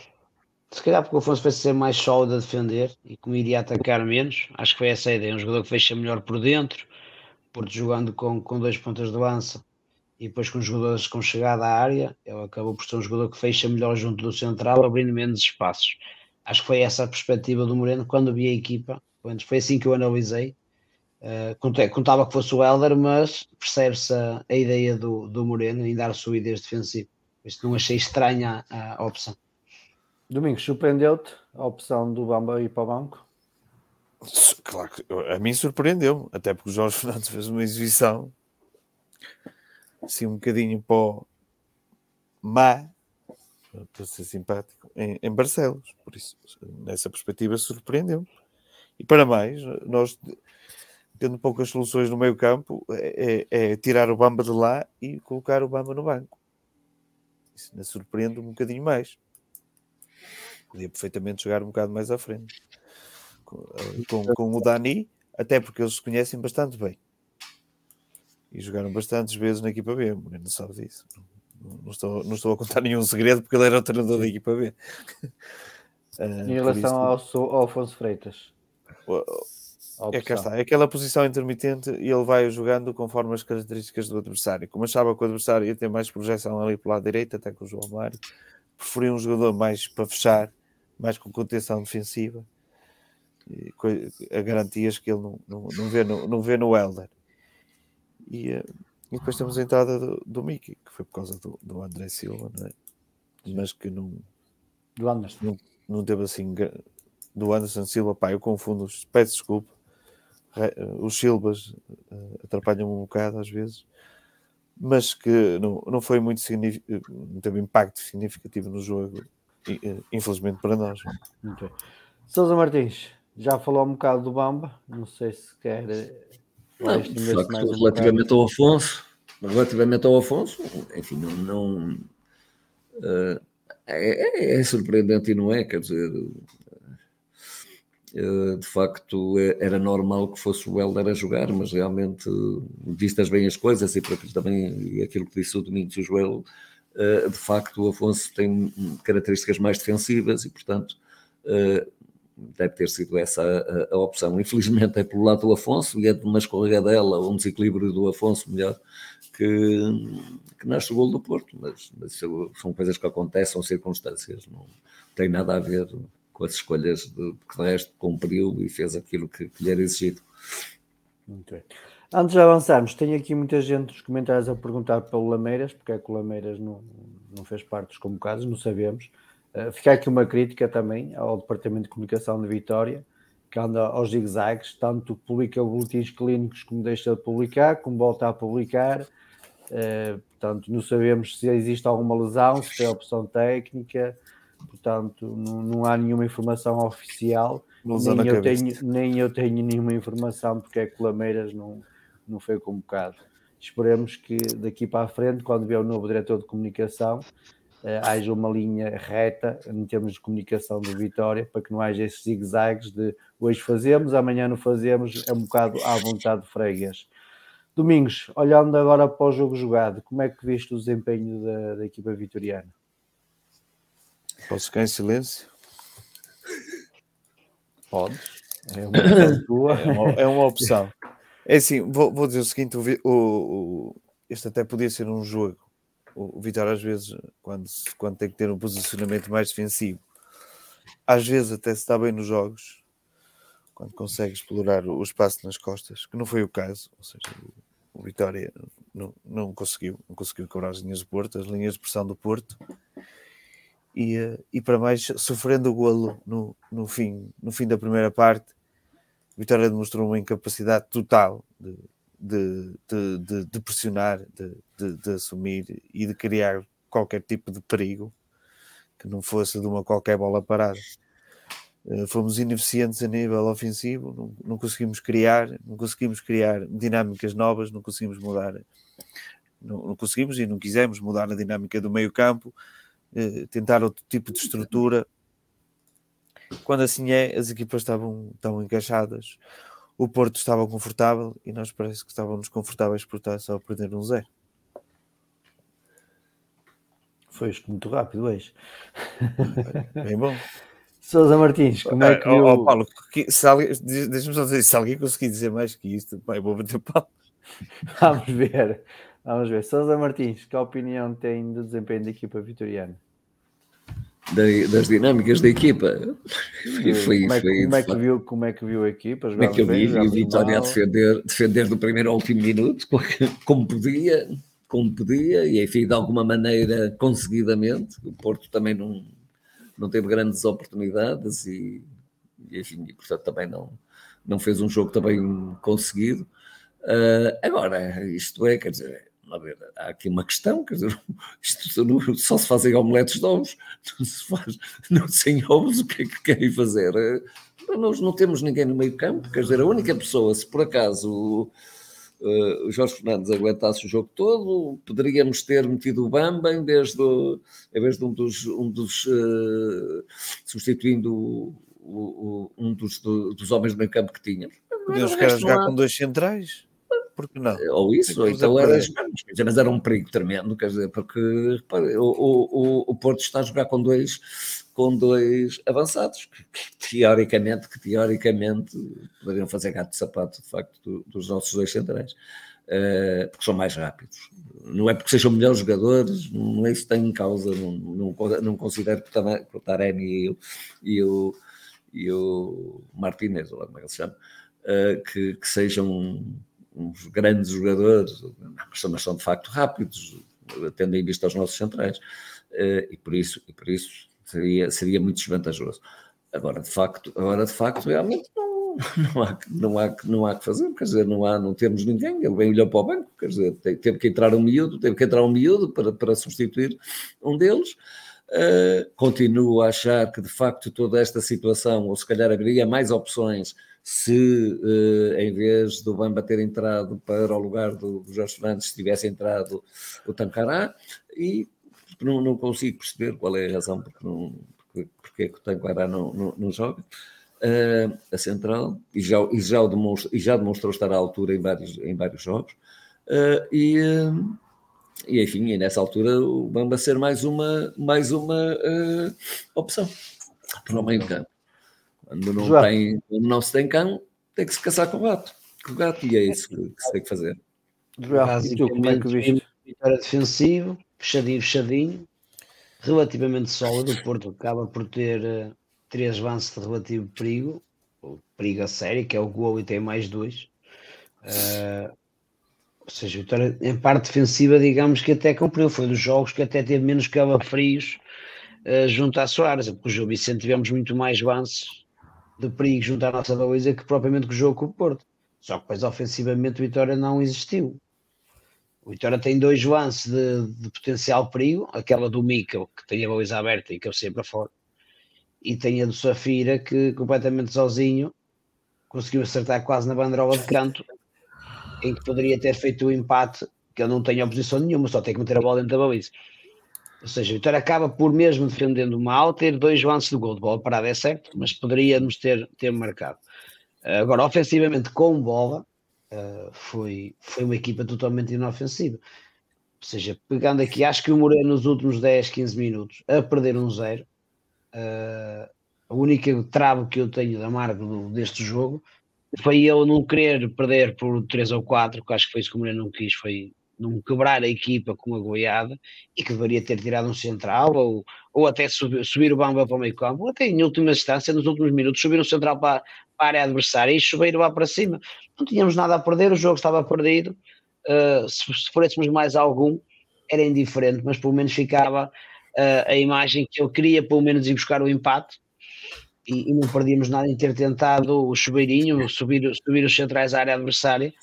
Se calhar porque o Afonso vai ser mais sólido a defender e como iria atacar menos, acho que foi essa a ideia. Um jogador que fecha melhor por dentro, porque jogando com, com dois pontas de lança e depois com jogadores com chegada à área, ele acabou por ser um jogador que fecha melhor junto do central, abrindo menos espaços. Acho que foi essa a perspectiva do Moreno quando vi a equipa. Foi assim que eu analisei. Uh, contava que fosse o Helder, mas percebe-se a, a, ideia do, do Moreno em dar solidez defensiva. Isto não achei estranha a, a opção. Domingos, surpreendeu-te a opção do Bamba ir para o banco? Claro que a mim surpreendeu, até porque o Jorge Fernandes fez uma exibição assim um bocadinho para o má, para ser simpático, em, em Barcelos. Por isso, nessa perspectiva, surpreendeu. E para mais, nós, tendo poucas soluções no meio campo, é, é, é tirar o Bamba de lá e colocar o Bamba no banco. Isso me surpreende um bocadinho mais. Podia perfeitamente jogar um bocado mais à frente. Com, com, com o Dani, até porque eles se conhecem bastante bem. E jogaram bastantes vezes na equipa B, não sabe disso. Não estou, não estou a contar nenhum segredo porque ele era o treinador da equipa B. Uh, em relação isso, ao, ao Afonso Freitas. É que está, é aquela posição intermitente e ele vai jogando conforme as características do adversário. Como achava que o adversário ia ter mais projeção ali pelo lado direito, até com o João Mário, preferia um jogador mais para fechar, mais com contenção defensiva, a garantias que ele não, não, não, vê, no, não vê no Helder. E, uh, e depois temos a entrada do, do Mickey, que foi por causa do, do André Silva, não é? mas que não, do Anderson. não, não teve assim do Anderson Silva, pá, eu confundo, peço desculpa. Os Silvas uh, atrapalham um bocado às vezes, mas que não, não foi muito significativo, não teve impacto significativo no jogo, eh, infelizmente para nós. Okay. Sousa Martins, já falou um bocado do Bamba, não sei se quer Não, de facto, relativamente ao Afonso, relativamente ao Afonso, enfim, não, não uh, é, é, é, surpreendente e não é, quer dizer, uh, de facto é, era normal que fosse o Helder a jogar, mas realmente, vistas bem as coisas e para também aquilo que disse o Domingos o Joel, uh, de facto o Afonso tem características mais defensivas e, portanto, deve ter sido essa a, a, opção. Infelizmente é pelo lado do Afonso e é de uma escorregadela, um desequilíbrio do Afonso, melhor, que, que nasce o gol do Porto, mas, mas são coisas que acontecem, são circunstâncias, não tem nada a ver com as escolhas de, que de resto cumpriu e fez aquilo que, que lhe era exigido. Muito bem. Antes de avançarmos, tenho aqui muita gente nos comentários a perguntar pelo Lameiras, porque é que o Lameiras não, não fez parte dos convocados, não sabemos. Uh, fica aqui uma crítica também ao Departamento de Comunicação de Vitória, que anda aos zigzags, tanto publica boletins clínicos como deixa de publicar, como volta a publicar. Uh, portanto, não sabemos se existe alguma lesão, se tem opção técnica, portanto, não, não há nenhuma informação oficial. Nem eu, tenho, nem eu tenho nenhuma informação porque é que o Lameiras não, não foi convocado. Esperemos que daqui para a frente, quando vier o novo diretor de comunicação, haja uma linha reta em termos de comunicação de Vitória, para que não haja esses zigue-zagues de hoje fazemos, amanhã não fazemos, é um bocado à vontade de freguês. Domingos, olhando agora para o jogo jogado, como é que viste o desempenho da, da equipa vitoriana? Posso ficar em silêncio? Podes. É uma tua. É uma, é uma opção. É assim, vou, vou dizer o seguinte: o, o, este até podia ser um jogo o Vitória às vezes, quando, quando tem que ter um posicionamento mais defensivo, às vezes até se está bem nos jogos, quando consegue explorar o espaço nas costas, que não foi o caso, ou seja, o, Vitória não, não conseguiu, não conseguiu cobrar as linhas do Porto, as linhas de pressão do Porto, e, eh, e para mais, sofrendo o golo no, no, fim, no fim da primeira parte, Vitória demonstrou uma incapacidade total de, de, de, de, de pressionar, de, assumir e de criar qualquer tipo de perigo que não fosse de uma qualquer bola parada. Uh, fomos ineficientes a nível ofensivo, não, não, conseguimos criar, não conseguimos criar dinâmicas novas, não conseguimos mudar, não, não conseguimos e não quisemos mudar a dinâmica do meio campo, uh, tentar outro tipo de estrutura. Quando assim é, as equipas estavam, estavam encaixadas o Porto estava confortável e nós parece que estávamos confortáveis por estar só a perder um zero. Foi isto muito rápido hoje. Bem bom. Sousa Martins, como é que. Oh, oh, Paulo, deixa-me só dizer, se alguém conseguir dizer mais que isto, pai, vou bater pau. Vamos ver, vamos ver. Sousa Martins, que opinião tem do desempenho da equipa vitoriana? Das dinâmicas da equipa. Foi, foi, como, é, foi, como, é que viu, como é que viu a equipa? Como é que eu vi? Vi o Vitória a defender, defender do primeiro ao último minuto, como podia, como podia, e enfim, de alguma maneira, conseguidamente. O Porto também não, não teve grandes oportunidades e, e enfim, e, portanto também não, não fez um jogo também conseguido. Uh, agora, isto é, quer dizer, ver, há aqui uma questão, quer dizer, isto não, só se fazem omeletes de ovos, não se faz, não sem ovos, o que é que querem fazer? Nós não temos ninguém no meio campo, quer dizer, a única pessoa, se por acaso uh, o Jorge Fernandes aguentasse o jogo todo, poderíamos ter metido o Bamba em vez, do, em vez de um dos, um dos uh, substituindo o, o, um dos, do, dos homens do meio campo que tínhamos. Podíamos jogar com dois centrais porque não? Ou isso, ou então era, mas era um perigo tremendo, quer dizer, porque repare, o, o, o Porto está a jogar com dois, com dois avançados, que, teoricamente, que teoricamente poderiam fazer gato de sapato, de facto, do, dos nossos dois centrais, uh, porque são mais rápidos. Não é porque sejam melhores jogadores, não é isso que tem em causa, não, não, não considero que o Taremi e o, e o, e o Martinez, ou como é que se chama, uh, que, que sejam uns grandes jogadores, mas são, de facto rápidos, tendo em vista os nossos centrais, eh, e por isso, e por isso seria, seria muito desvantajoso. Agora, de facto, agora, de facto, realmente não, não, há, não, há, não há que fazer, quer dizer, não, há, não temos ninguém, ele vem olhar para o banco, quer dizer, teve que entrar um miúdo, teve que entrar um miúdo para, para substituir um deles, Uh, continuo a achar que de facto toda esta situação, ou se calhar haveria mais opções se uh, em vez do Bamba ter entrado para o lugar do, Jorge Fernandes tivesse entrado o Tancará e não, não, consigo perceber qual é a razão porque, não, porque, porque é que o Tancará não, não, não joga uh, a central e já, e, já demonstrou, e já demonstrou estar à altura em vários, em vários jogos e e enfim, e nessa altura o Bamba ser mais uma, mais uma uh, opção para o meio campo. Quando não, tem, quando não se tem cão, tem que se caçar com o gato. Com o gato, e é isso que, que se tem que fazer. Basicamente, vitória defensivo, fechadinho, fechadinho, relativamente sólido. O Porto acaba por ter uh, três avanços de relativo perigo, o perigo a sério, que é o gol e tem mais dois. Uh, ou seja, Vitória, em parte defensiva, digamos que até cumpriu. Foi dos jogos que até teve menos calafrios uh, junto à Soares, porque o João Vicente tivemos muito mais lances de perigo junto à nossa baliza que propriamente com o jogo com o Porto. Só que depois ofensivamente o Vitória não existiu. O Vitória tem dois lances de, de potencial perigo, aquela do Mikel, que tem a baliza aberta e que eu sei para fora, e tem a do Safira, que completamente sozinho conseguiu acertar quase na banderola de canto em que poderia ter feito o empate, que eu não tenho oposição nenhuma, só tem que meter a bola dentro da baliza. Ou seja, o Vitória acaba por, mesmo defendendo mal, ter dois lances de gol. De bola parada é certo, mas poderíamos ter, ter marcado. Agora, ofensivamente, com bola, eh, foi, foi uma equipa totalmente inofensiva. Ou seja, pegando aqui, acho que o Moreno nos últimos 10, 15 minutos, a perder um zero, uh, a única trava que eu tenho da marca deste jogo foi eu não querer perder por 3 ou 4, que acho que foi isso que o Moreira não quis, foi não quebrar a equipa com a goiada e que deveria ter tirado um central ou, ou até subir, subir o Bamba para o meio campo, ou até em última instância, nos últimos minutos, subir um central para, para a área adversária e subir lá para cima. Não tínhamos nada a perder, o jogo estava perdido. Uh, se sofrêssemos mais algum, era indiferente, mas pelo menos ficava uh, a imagem que eu queria, pelo menos, ir buscar o empate e, e, não perdíamos nada em ter tentado o chuveirinho, subir, subir os centrais à área adversária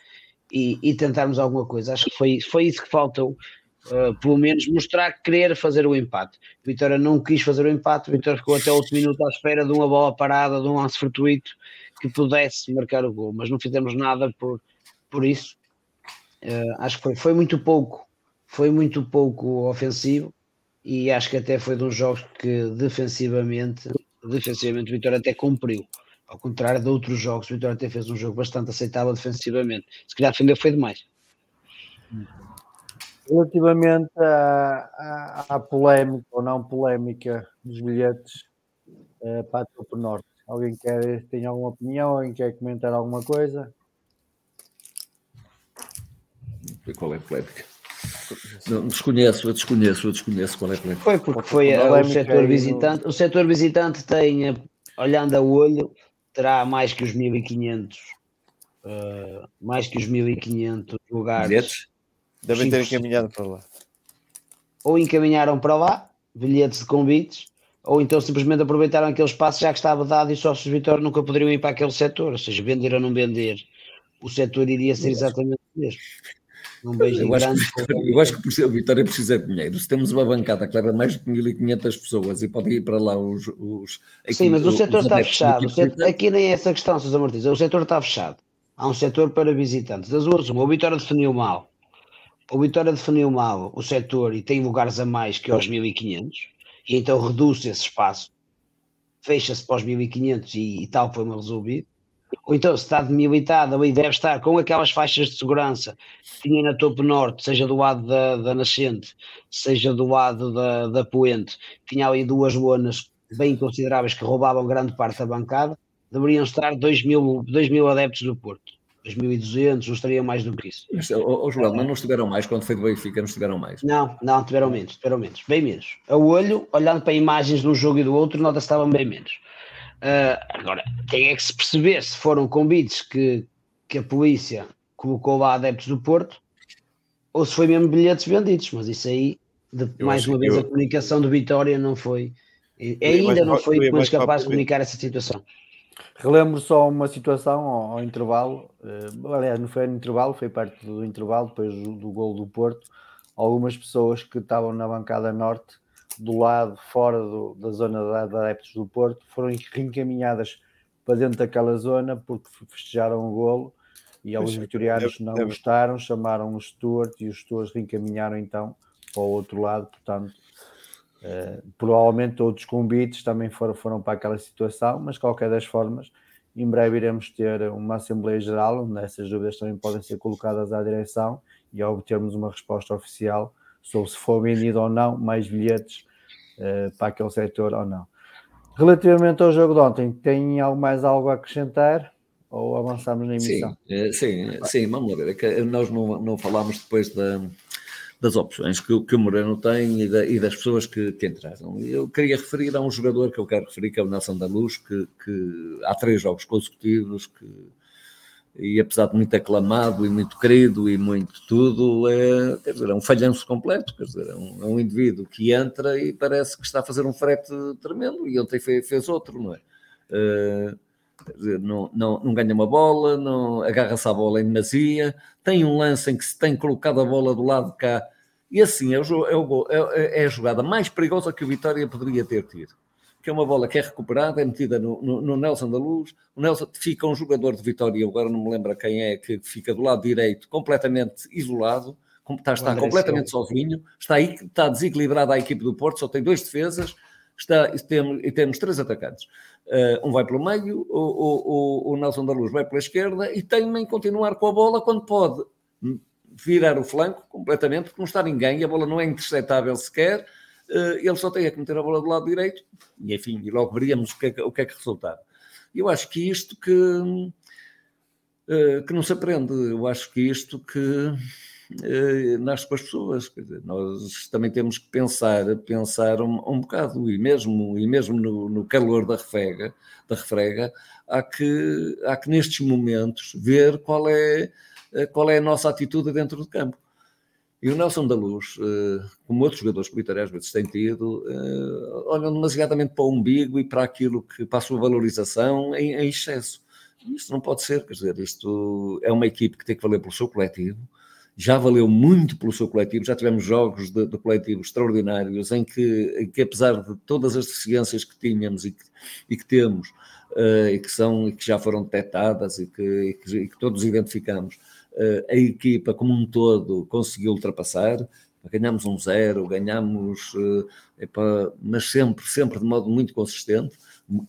e, e tentarmos alguma coisa. Acho que foi, foi isso que faltou, uh, pelo menos mostrar querer fazer o empate. Vitória não quis fazer o empate, Vitória ficou até o último minuto à espera de uma bola parada, de um lance fortuito que pudesse marcar o gol, mas não fizemos nada por, por isso. Uh, acho que foi, foi muito pouco, foi muito pouco ofensivo e acho que até foi de uns jogos que defensivamente defensivamente Vitória até cumpriu. Ao contrário de outros jogos, o Vitória até fez um jogo bastante aceitável defensivamente. Se calhar defender foi demais. Relativamente à, à, à polémica ou não polémica dos bilhetes uh, para a Topo Norte, alguém quer, tem alguma opinião? Alguém quer comentar alguma coisa? Qual é a polémica? Não, desconheço, eu desconheço, eu desconheço qual é que é. Foi porque foi o setor visitante. O setor visitante tem, eh, olhando a olho, terá mais que os 1500, uh, eh, mais que os 1500 lugares. Bilhetes? Devem ter encaminhado para lá. Ou encaminharam para lá, bilhetes de convites, ou então simplesmente aproveitaram aquele espaço já que estava dado e só se Vitória nunca poderiam ir para aquele setor, ou seja, vender ou não vender, o setor iria ser exatamente o mesmo. Um beijo eu grande. Acho que, eu acho que o Vitória precisa de dinheiro. Se temos uma bancada que leva mais de 1.500 pessoas e podem ir para lá os. os aqui, Sim, mas o setor está fechado. Setor, aqui nem é essa questão, Sousa Martins. O setor está fechado. Há um setor para visitantes. Das duas, uma, o Vitória definiu mal. O Vitória definiu mal o setor e tem lugares a mais que aos 1.500 e então reduz esse espaço. Fecha-se para os 1.500 e, e tal foi-me resolvido ou então se está demilitado ali deve estar com aquelas faixas de segurança que tinha na topo norte, seja do lado da, da nascente, seja do lado da, da poente, tinha ali duas lonas bem consideráveis que roubavam grande parte da bancada, deveriam estar 2 mil, 2 mil adeptos do Porto. 2.200, não estariam mais do que isso. Mas, oh, Joel, mas não estiveram mais quando foi do Benfica, não estiveram mais? Não, não, tiveram menos, tiveram menos, bem menos. A olho, olhando para imagens de um jogo e do outro, nota estavam bem menos. Uh, agora, tem é que se perceber se foram convites que, que a polícia colocou lá adeptos do Porto ou se foi mesmo bilhetes vendidos, mas isso aí, de, mais uma vez, eu... a comunicação do Vitória não foi, ainda não foi depois capaz de comunicar essa situação. Relembro só uma situação ao, ao intervalo, uh, aliás, não foi no intervalo, foi perto do intervalo, depois do, do gol do Porto. Algumas pessoas que estavam na bancada norte do lado, fora do, da zona de adeptos do Porto, foram reencaminhadas para dentro daquela zona porque festejaram o golo e os vitorianos não gostaram, chamaram o Stuart e os Stuarts reencaminharam então para o outro lado, portanto uh, provavelmente outros convites também foram, foram para aquela situação, mas qualquer das formas em breve iremos ter uma Assembleia Geral onde essas dúvidas também podem ser colocadas à direção e obtermos uma resposta oficial sobre se for vendido ou não mais bilhetes uh, para aquele setor ou não. Relativamente ao jogo de ontem, tem mais algo a acrescentar? Ou avançamos na emissão? Sim, eh, sim, sim vamos lá ver. É nós não, não falámos depois da, das opções que, que o Moreno tem e, da, e das pessoas que, que, entraram. Eu queria referir a um jogador que eu quero referir, que é o Nelson da Luz, que, que há três jogos consecutivos que e apesar de muito aclamado e muito querido e muito tudo, é, quer dizer, é um falhanço completo, quer dizer, é um, é um, indivíduo que entra e parece que está a fazer um frete tremendo e ontem fez, fez outro, não é? Uh, dizer, não, não, não, ganha uma bola, não agarra-se a bola em demasia, tem um lance em que se tem colocado a bola do lado de cá, e assim é, o, é, o, é, é a jogada mais perigosa que o Vitória poderia ter tido que é uma bola que é recuperada, é metida no, no, no, Nelson da Luz. O Nelson fica um jogador de Vitória, agora não me lembro quem é, que fica do lado direito, completamente isolado, está, está completamente sozinho, está aí, está desequilibrada a equipe do Porto, só tem dois defesas, está, e, temos, e temos três atacantes. Uh, um vai pelo meio, o, o, o, Nelson da Luz vai pela esquerda e tem em continuar com a bola quando pode virar o flanco completamente, porque não está ninguém, a bola não é interceptável sequer ele só tem que meter a bola do lado direito, e enfim, e logo veríamos o que é que, o que, é que resultava. Eu acho que isto que, eh, que não se aprende, eu acho que isto que eh, nasce com as pessoas, dizer, nós também temos que pensar, pensar um, um bocado, e mesmo, e mesmo no, no calor da refrega, da refrega há, que, há que nestes momentos ver qual é, qual é a nossa atitude dentro do campo. E o Nelson da Luz, eh, como outros jogadores que o Vitória às vezes tem tido, eh, olham demasiadamente para o umbigo e para aquilo que para a sua valorização em, excesso. Isto não pode ser, quer dizer, isto é uma equipe que tem que valer pelo seu coletivo, já valeu muito pelo seu coletivo, já tivemos jogos de, de coletivo extraordinários em que, em que, apesar de todas as deficiências que tínhamos e que, e que temos, uh, e que são e que já foram detectadas e que, e que, e que todos identificamos, a equipa como um todo conseguiu ultrapassar. Ganhamos um zero, ganhamos, uh, epa, mas sempre, sempre de modo muito consistente,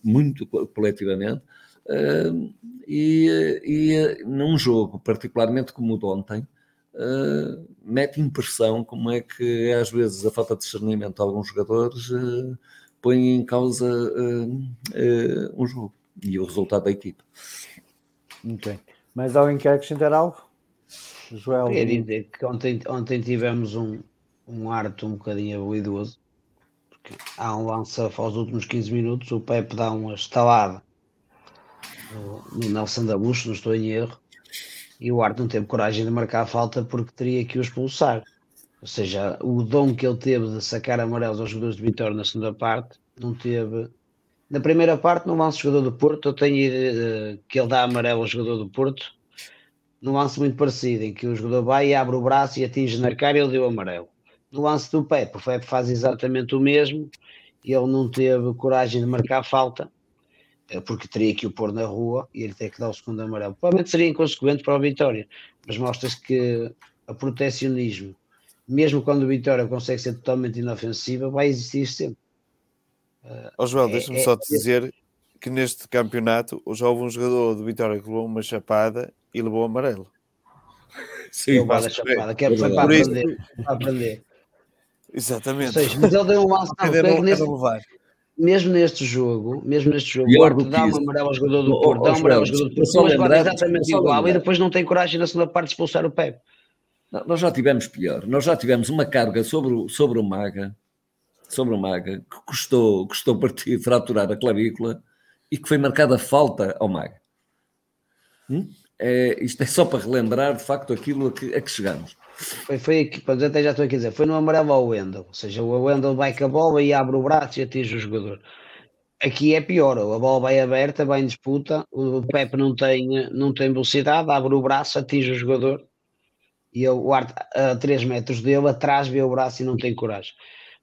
muito coletivamente. Uh, e, e num jogo, particularmente como o de ontem, mete impressão como é que às vezes a falta de discernimento de alguns jogadores põe em causa um jogo e o resultado da equipe. Muito bem. Mais alguém quer acrescentar algo? Joel. Queria dizer que ontem, ontem tivemos um, um arte um bocadinho habilidoso. Porque há um lance aos últimos 15 minutos, o Pepe dá uma estalada no, no Nelson da Bush, não estou em erro, e o Arte não teve coragem de marcar a falta porque teria que o expulsar. Ou seja, o dom que ele teve de sacar amarelos aos jogadores de Vitória na segunda parte, não teve. Na primeira parte, no lance jogador do Porto, eu tenho uh, que ele dá amarelo ao jogador do Porto, num lance muito parecido, em que o jogador vai e abre o braço e atinge na cara e ele deu amarelo. No lance do Pepe, o Pepe faz exatamente o mesmo, ele não teve coragem de marcar falta, eh, porque teria que o pôr na rua e ele ter que dar o segundo amarelo. Provavelmente seria inconsequente para o Vitória, mas mostra-se que a protecionismo, mesmo quando o Vitória consegue ser totalmente inofensiva, vai existir sempre. Ó oh, João, é, deixa-me é, só te dizer que neste campeonato já houve um jogador do Vitória que levou uma chapada e levou amarelo. Sim, o da chapada, que é foi para aprender, para aprender. Exatamente. Seja, mas ele deu um é neste, mesmo neste jogo, mesmo neste jogo, o Porto dá uma amarelo ao jogador do Porto, dá uma amarelo ao jogador do Porto, mas lembrar, exatamente igual e depois não tem coragem na segunda parte de expulsar o Pepe. Nós já tivemos pior, nós já tivemos uma carga sobre o, sobre o Maga, sobre o Maga, que custou, custou partir, fraturar a clavícula e que foi marcada falta ao Maga. Hum? É, isto é só para relembrar de facto aquilo a que, a que chegamos. Foi, foi aqui, até já estou a dizer, foi no amarelo ao Wendel, ou seja, o Wendel vai com a bola e abre o braço e atinge o jogador. Aqui é pior, a bola vai aberta, vai em disputa, o Pepe não tem, não tem velocidade, abre o braço, atinge o jogador e o Arte a 3 metros dele, atrás vê o braço e não tem coragem.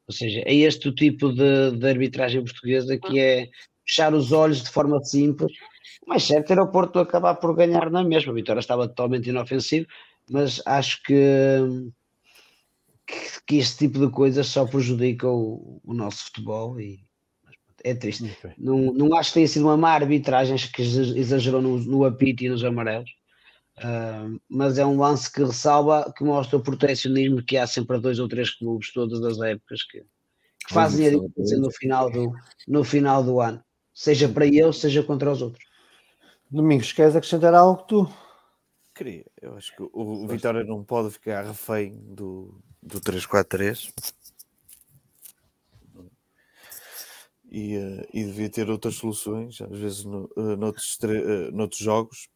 Ou seja, é este o tipo de, de arbitragem portuguesa que é fechar os olhos de forma simples. O mais certo era o Porto acabar por ganhar na mesma. A vitória estava totalmente inofensiva, mas acho que, que, que este tipo de coisas só prejudica o, o nosso futebol e é triste. Okay. Não, não acho que tenha sido uma má arbitragem, acho que exagerou no, no apito e nos amarelos. Uh, mas é um lance que ressalva, que mostra o protecionismo que há sempre a dois ou três clubes, todas as épocas, que, que fazem a diferença no final, do, no final do ano, seja para eles, seja contra os outros. Domingos, queres acrescentar algo tu? Queria, eu acho que o, Vitória não pode ficar refém do, do 3-4-3 e, uh, e devia ter outras soluções, às vezes no, uh, noutros, uh, noutros jogos,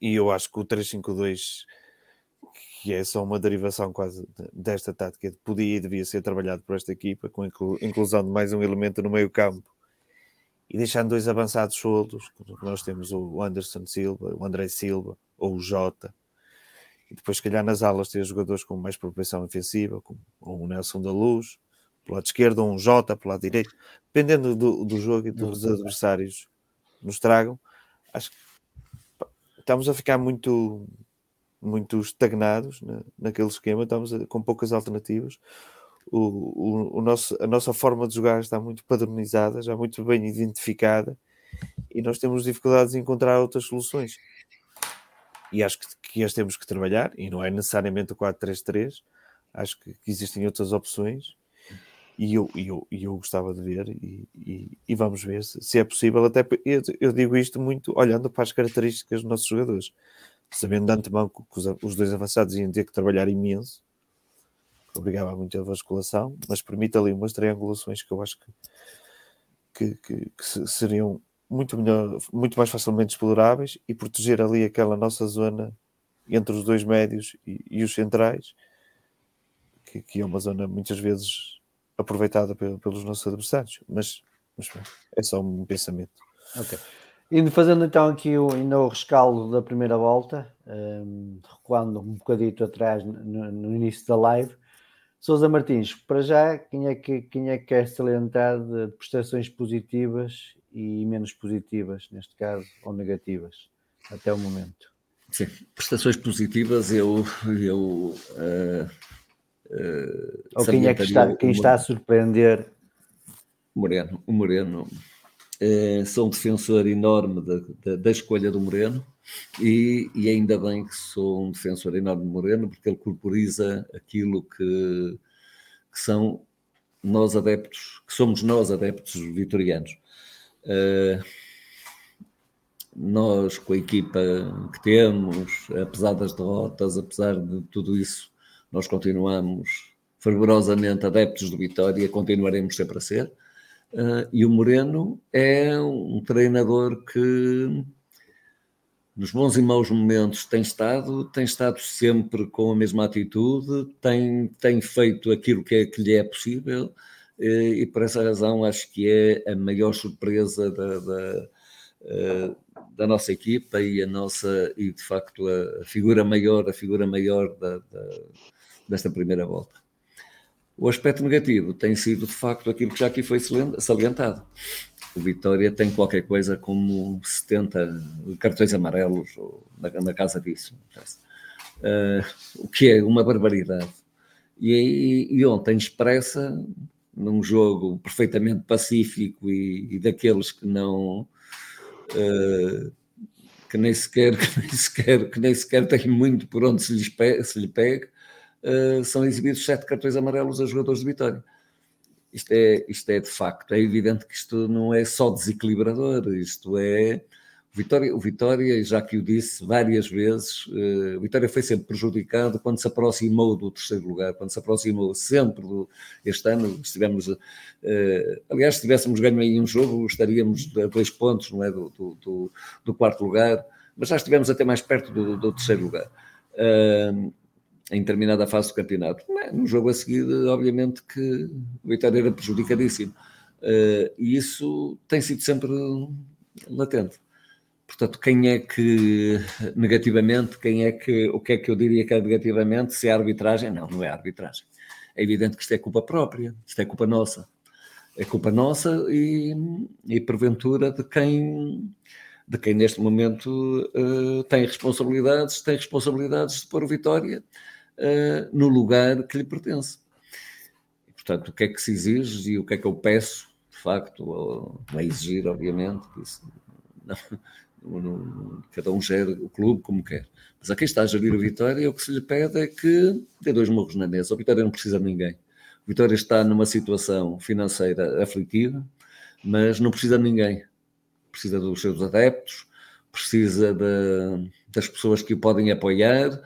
e eu acho que o 352 que é só uma derivação quase desta tática, podia e devia ser trabalhado por esta equipa, com a inclusão de mais um elemento no meio campo e deixando dois avançados soltos, nós temos o Anderson Silva, o André Silva ou o Jota, e depois, se calhar, nas alas ter jogadores com mais propensão ofensiva, como o Nelson da Luz, pelo lado esquerdo, ou um Jota pelo lado direito, dependendo do, do jogo e dos adversários nos tragam, acho que estamos a ficar muito, muito estagnados na, naquele esquema, estamos a, com poucas alternativas. O, o, o, nosso, a nossa forma de jogar está muito padronizada, já muito bem identificada, e nós temos dificuldades em encontrar outras soluções. E acho que, que as temos que trabalhar, e não é necessariamente o 4-3-3, acho que, que existem outras opções e eu, eu, eu gostava de ver e, e, e vamos ver se, se, é possível. Até eu, eu, digo isto muito olhando para as características dos nossos jogadores, sabendo de antemão que os, os dois avançados iam ter que trabalhar imenso, obrigava a vasculação, mas permite ali umas triangulações que eu acho que, que, que, que seriam muito melhor, muito mais facilmente exploráveis e proteger ali aquela nossa zona entre os dois médios e, e os centrais, que, que é uma zona muitas vezes aproveitada pelos nossos adversários, mas, mas é só um pensamento. Ok. Indo fazendo então aqui o, ainda o rescaldo da primeira volta, um, recuando um bocadito atrás no, no, início da live. Sousa Martins, para já, quem é que, quem é que quer salientar de, de prestações positivas e menos positivas, neste caso, ou negativas, até o momento? Sim, prestações positivas, eu, eu uh, Uh, Ou quem é que está, quem está a surpreender? Moreno, o Moreno. Uh, sou um defensor enorme da, da, da escolha do Moreno e, e, ainda bem que sou um defensor enorme do Moreno porque ele corporiza aquilo que, que são nós adeptos, que somos nós adeptos vitorianos. Uh, nós, com a equipa que temos, apesar das derrotas, apesar de tudo isso, nós continuamos fervorosamente adeptos do Vitória, continuaremos sempre a ser. Uh, e o Moreno é um treinador que, nos bons e maus momentos, tem estado, tem estado sempre com a mesma atitude, tem, tem feito aquilo que, é, que lhe é possível, uh, e por essa razão acho que é a maior surpresa da, da, uh, da nossa equipa e a nossa, e de facto a, figura maior, a figura maior da, da desta primeira volta. O aspecto negativo tem sido, de facto, aquilo que já aqui foi salientado. O Vitória tem qualquer coisa como 70 cartões amarelos na, na casa disso. Uh, o que é uma barbaridade. E, e, ontem expressa, num jogo perfeitamente pacífico e, e daqueles que não. Uh, que nem sequer que nem sequer que nem sequer tem muito por onde se lhe, pegue, se lhe pegue uh, são exibidos sete cartões amarelos a jogadores de Vitória. Isto é, isto é de facto, é evidente que isto não é só desequilibrador, isto é. O Vitória, o Vitória, já que o disse várias vezes, uh, o Vitória foi sempre prejudicado quando se aproximou do terceiro lugar, quando se aproximou sempre do. Este ano estivemos. Uh, aliás, se tivéssemos ganho aí um jogo, estaríamos a dois pontos, não é? Do, do, do, quarto lugar, mas já estivemos até mais perto do, do terceiro lugar. Em determinada fase do campeonato. No jogo a seguir, obviamente que o Vitória era prejudicadíssimo. Uh, e isso tem sido sempre latente. Portanto, quem é que negativamente, quem é que, o que é que eu diria que é negativamente? Se é arbitragem? Não, não é arbitragem. é evidente que isto é culpa própria, isto é culpa nossa. É culpa nossa e, e porventura de quem, de quem neste momento uh, tem responsabilidades, tem responsabilidades de pôr o Vitória uh, no lugar que lhe pertence. E, portanto, o que é que se exige e o que é que eu peço, de facto, é exigir, obviamente, isso, não, não, cada um gera o clube como quer. Mas a quem está a gerir o Vitória, o que se lhe pede é que dê dois morros na mesa. O Vitória não precisa de ninguém. O Vitória está numa situação financeira aflitiva, mas não precisa de ninguém. Precisa dos seus adeptos, precisa de, das pessoas que o podem apoiar,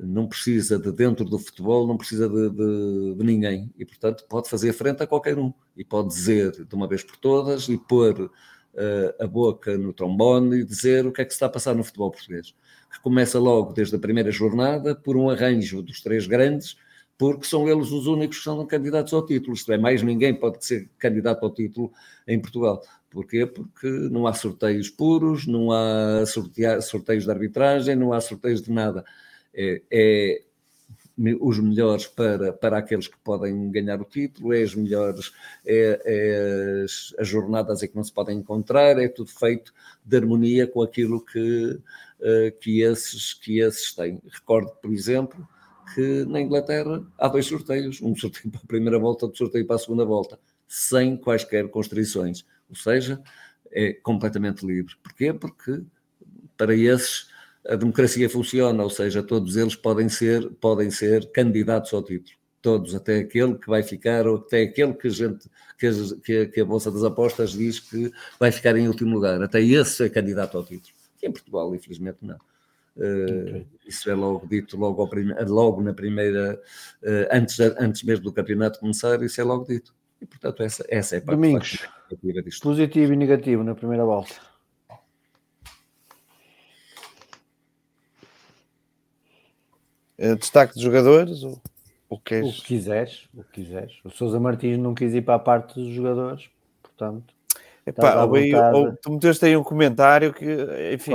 não precisa de dentro do futebol, não precisa de, de, de, ninguém. E, portanto, pode fazer frente a qualquer um. E pode dizer de uma vez por todas e pôr uh, a boca no trombone e dizer o que é que se está a passar no futebol português que começa logo desde a primeira jornada por um arranjo dos três grandes, porque são eles os únicos que são candidatos ao título. Isto é, mais ninguém pode ser candidato ao título em Portugal. Porquê? Porque não há sorteios puros, não há sorteios de arbitragem, não há sorteios de nada. É, é os melhores para, para aqueles que podem ganhar o título, é as melhores, é, é as, as, jornadas em que não se podem encontrar, é tudo feito de harmonia com aquilo que, uh, que, esses, que esses têm. Recordo, por exemplo, que na Inglaterra há dois sorteios, um sorteio para a primeira volta, outro sorteio para a segunda volta, sem quaisquer constrições, ou seja, é completamente livre. Porquê? Porque para esses a democracia funciona, ou seja, todos eles podem ser, podem ser candidatos ao título. Todos, até aquele que vai ficar, ou até aquele que a, gente, que a, que a Bolsa das Apostas diz que vai ficar em último lugar. Até esse é candidato ao título. E em Portugal, infelizmente, não. Uh. Isso é logo dito logo, prime... logo na primeira, uh, antes, antes mesmo do campeonato começar, isso é logo dito. E portanto, essa, essa é a parte Domingos, positivo e negativo na primeira volta. Eh, destaque de jogadores? Ou, ou queres? O que quiseres, o que quiseres. O Sousa Martins não quis ir para a parte dos jogadores, portanto. Epá, ou, ou, tu meteste aí um comentário que, enfim,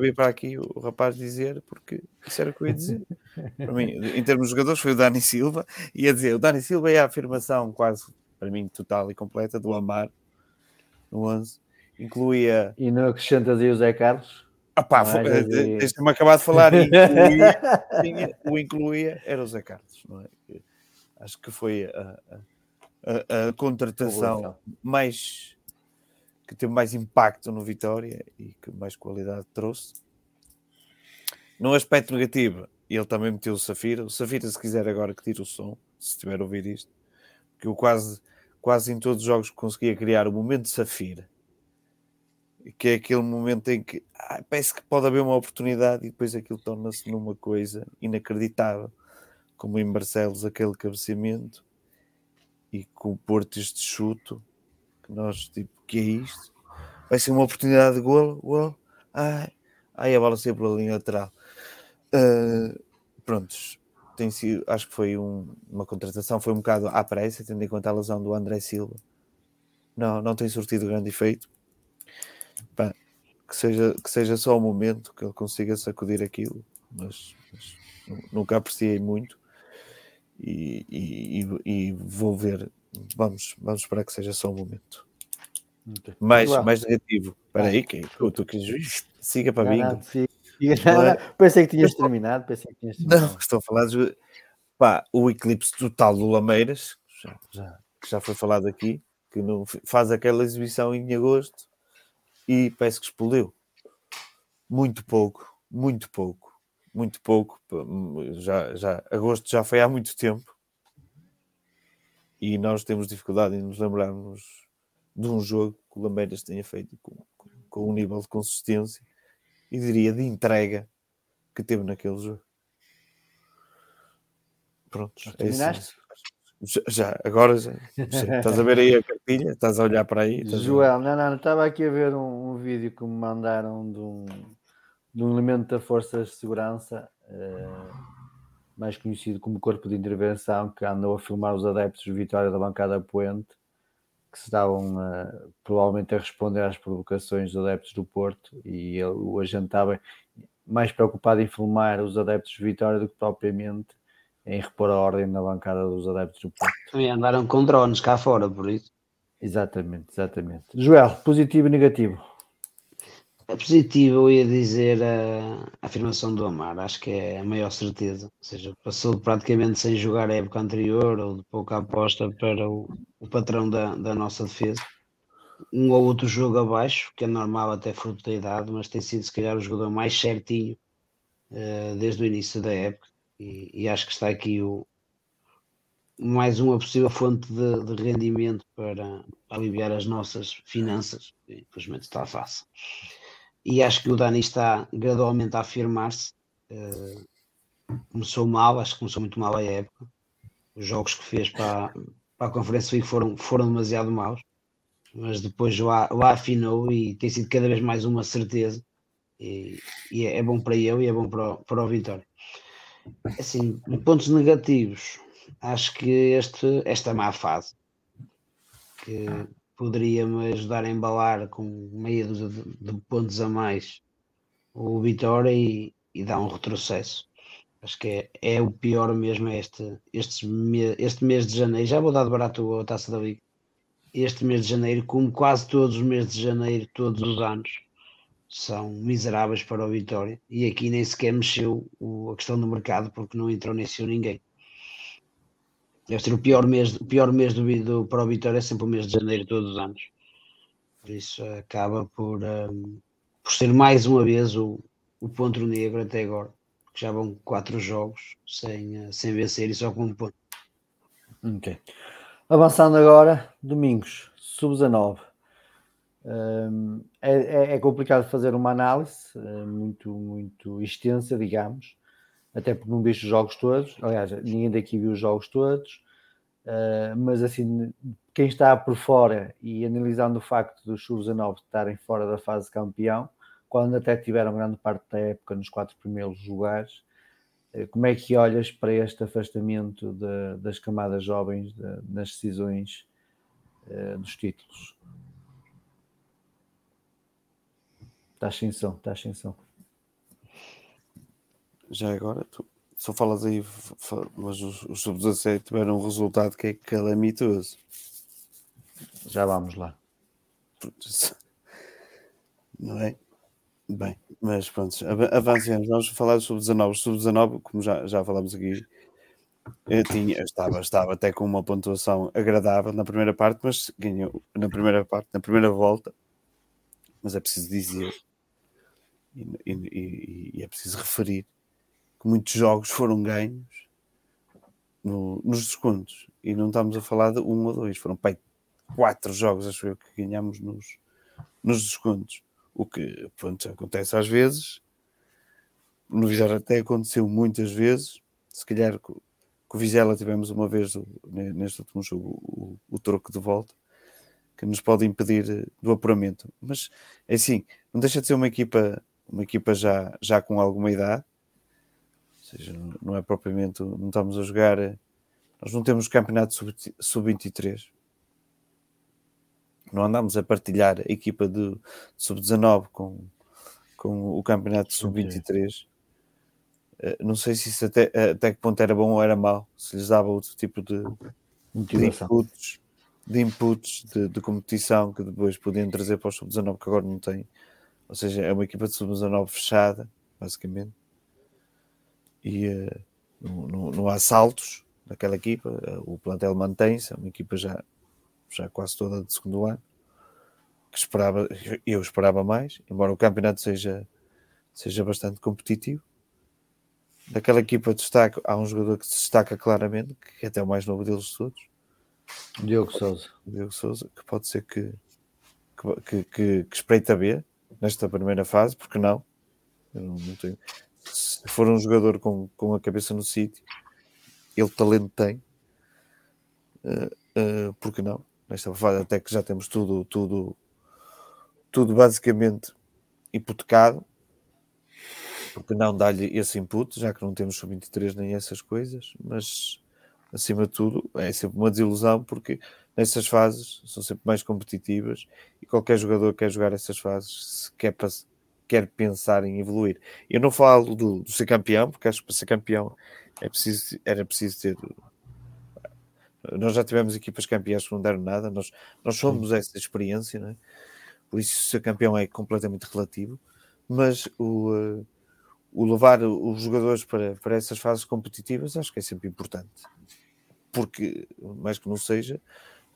vir para aqui o rapaz dizer, porque isso era o que eu ia dizer. para mim, em termos de jogadores, foi o Dani Silva. Ia dizer, o Dani Silva é a afirmação quase, para mim, total e completa do Amar no 11. Incluía. E não acrescentas aí o Zé Carlos? Ah pá, é, deixa-me acabar de falar incluía, o incluía era o Zé Carlos, não é? Acho que foi a, a, a contratação mais que teve mais impacto no Vitória e que mais qualidade trouxe. No aspecto negativo, ele também meteu o Safira. O Safira, se quiser agora que tire o som, se estiver a ouvir isto, que eu quase, quase em todos os jogos conseguia criar o momento de Safira que é aquele momento em que ah, parece que pode haver uma oportunidade e depois aquilo torna-se numa coisa inacreditável, como em Barcelos aquele cabeceamento e com o Porto este chuto, que nós tipo, que é isto? Vai ser uma oportunidade de golo, golo, ai, ai a bola sempre pela linha lateral. Uh, prontos, tem sido, acho que foi um, uma contratação, foi um bocado à pressa, tendo em conta a lesão do André Silva. Não, não tem surtido grande efeito pá, que, seja, que seja só o momento que ele consiga sacudir aquilo, mas, mas nunca apreciei muito e, e, e, vou ver. Vamos, vamos esperar que seja só um momento. Okay. Mais, mais negativo. Espera aí, que tu que siga para mim. É? Pensei que tinhas terminado. Pensei que tinhas terminado. Não, estou a falar de pá, o eclipse total do Lameiras, já, já, já foi falado aqui, que não faz aquela exibição em agosto e parece que explodiu. Muito pouco, muito pouco, muito pouco. Já, já, agosto já foi há muito tempo e nós temos dificuldade em nos lembrarmos de um jogo que o Lameiras tenha feito com, com, com um nível de consistência e diria de entrega que teve naquele jogo. Pronto, é já, já, agora já, já, estás a ver aí a cartilha, estás a olhar para aí. Joel, não, não, estava aqui a ver um, um, vídeo que me mandaram de um, de um elemento da Forças de Segurança, uh, mais conhecido como Corpo de Intervenção, que andou a filmar os adeptos de Vitória da Bancada Poente, que estavam uh, provavelmente a responder às provocações dos adeptos do Porto, e ele, o agente estava mais preocupado em filmar os adeptos de Vitória do que propriamente em repor a ordem na bancada dos adeptos do Porto. Também andaram com drones cá fora, por isso. Exatamente, exatamente. Joel, positivo e negativo. Positivo, eu ia dizer a, afirmação do Amar, acho que é a maior certeza. Ou seja, passou praticamente sem jogar a época anterior ou de pouca aposta para o, o patrão da, da nossa defesa. Um ou outro jogo abaixo, que é normal até fruto da idade, mas tem sido se calhar o jogador mais certinho uh, desde o início da época. E, e, acho que está aqui o, mais uma possível fonte de, de rendimento para, para aliviar as nossas finanças. Infelizmente está fácil e acho que o Dani está gradualmente a afirmar-se. Uh, começou mal, acho que começou muito mal a época. Os jogos que fez para, para a Conferência League foram, foram demasiado maus, mas depois o, o afinou e tem sido cada vez mais uma certeza. E, e é, é, bom para eu e é bom para, o, para o Vitória. Assim, pontos negativos, acho que este, esta má fase que poderia-me ajudar a embalar com meia dúzia de, pontos a mais o Vitória e, e dar um retrocesso. Acho que é, é o pior mesmo este, este, este mês de janeiro. Já vou dar de barato a taça da Liga. Este mês de janeiro, como quase todos os meses de janeiro, todos os anos, são miseráveis para o Vitória. E aqui nem sequer mexeu a questão do mercado, porque não entrou nem saiu ninguém. Deve ser o pior mês, o pior mês do, do, para o Vitória é sempre o mês de janeiro todos os anos. Por isso acaba por, um, por ser mais uma vez o, o ponto negro até agora. Que já vão quatro jogos sem, eh, sem vencer e só com um ponto. Ok. Avançando agora, domingos, sub-19. Um, é, é, é, complicado fazer uma análise é muito, muito extensa, digamos até porque não viste os jogos todos, aliás, ninguém daqui viu os jogos todos, uh, mas assim, quem está por fora e analisando o facto dos sub-19 estarem fora da fase campeão, quando até tiveram grande parte da época nos quatro primeiros lugares, uh, como é que olhas para este afastamento de, das camadas jovens de, nas decisões uh, dos títulos? Estás sem som, estás sem som já agora, tu só falas aí, mas os, os sub-17 tiveram um resultado que é calamitoso. Já vamos lá. Não é? Bem, mas pronto, avancemos. Vamos falar do sub-19. Sub-19, como já, já falamos aqui, eu tinha, estava, estava até com uma pontuação agradável na primeira parte, mas ganhou na primeira parte, na primeira volta. Mas é preciso dizer, e, e, e é preciso referir, que muitos jogos foram ganhos no, nos descontos. E não estamos a falar de um ou dois, foram pai, quatro jogos, acho eu, que ganhamos nos, nos descontos. O que pronto, acontece às vezes, no Vizela até aconteceu muitas vezes, se calhar com, com o Vizela tivemos uma vez neste último jogo o, o, o troco de volta que nos pode impedir do apuramento. Mas é assim, não deixa de ser uma equipa, uma equipa já, já com alguma idade, seja, não é propriamente, não estamos a jogar, nós não temos campeonato sub-23. Não andamos a partilhar a equipa de sub-19 com, com o campeonato sub-23. Eh, não sei se isso até, até que ponto era bom ou era mau, se lhes dava outro tipo de, de inputs, de, inputs de, de, competição que depois podiam trazer para o sub-19 que agora não tem. Ou seja, é uma equipa de sub-19 fechada, basicamente e uh, não, não, há saltos daquela equipa, uh, o plantel mantém-se, é uma equipa já, já quase toda de segundo ano, que esperava, eu esperava mais, embora o campeonato seja, seja bastante competitivo. Daquela equipa de destaque, há um jogador que se destaca claramente, que é até o mais novo deles todos. Diogo Souza. Diogo Souza, que pode ser que, que, que, que espreita ver nesta primeira fase, porque não? Eu não, não tenho, se for um jogador com, com a cabeça no sítio, ele talento tem, uh, uh, porque não? Nesta fase até que já temos tudo, tudo, tudo basicamente hipotecado, porque não dar-lhe esse input, já que não temos sub-23 nem essas coisas, mas acima de tudo é sempre uma desilusão porque nessas fases são sempre mais competitivas e qualquer jogador quer jogar essas fases se quer, quer pensar em evoluir. Eu não falo do, do ser campeão, porque acho que para ser campeão É preciso, era preciso ter. Nós já tivemos equipas campeãs que não deram nada, nós, nós somos essa experiência, não é? por isso ser campeão é completamente relativo, mas o, uh, o levar os jogadores para, para essas fases competitivas acho que é sempre importante, porque mais que não seja,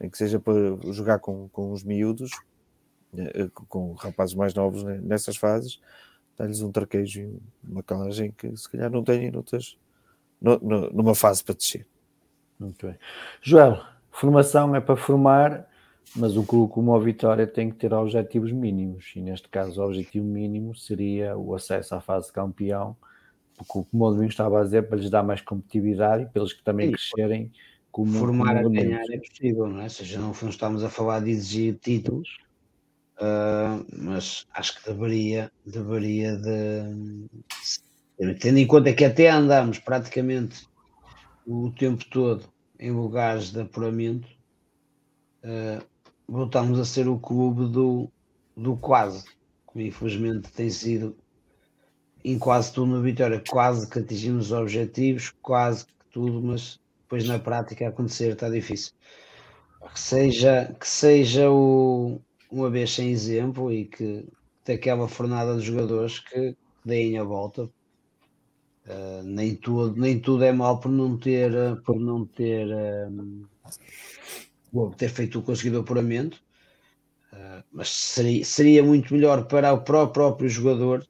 nem que seja para jogar com, com os miúdos, eh, com rapazes mais novos nessas fases, dá-lhes um traquejo e uma calagem que se calhar não têm noutras, no, no, numa fase para descer. Muito bem. Joel, formação é para formar, mas o clube como a Vitória tem que ter objetivos mínimos, e neste caso o objetivo mínimo seria o acesso à fase de campeão, porque como o Domingos estava a dizer, para lhes dar mais competitividade e para eles que também Sim. crescerem como formar como a ganhar é possível, não é? Ou seja, não estamos a falar de exigir títulos, uh, mas acho que deveria, deveria de tendo em conta que até andamos praticamente o tempo todo em lugares de apuramento, uh, voltamos a ser o clube do, do quase, como infelizmente tem sido em quase tudo na Vitória, quase que atingimos os objetivos, quase que tudo, mas depois na prática acontecer está difícil. Que seja, que seja o, uma vez sem exemplo e que daquela fornada de jogadores que deem a volta. Uh, nem, tudo, nem tudo é mal por não ter, por não ter, um, ter feito o conseguido apuramento, uh, mas seria, seria muito melhor para o próprio jogador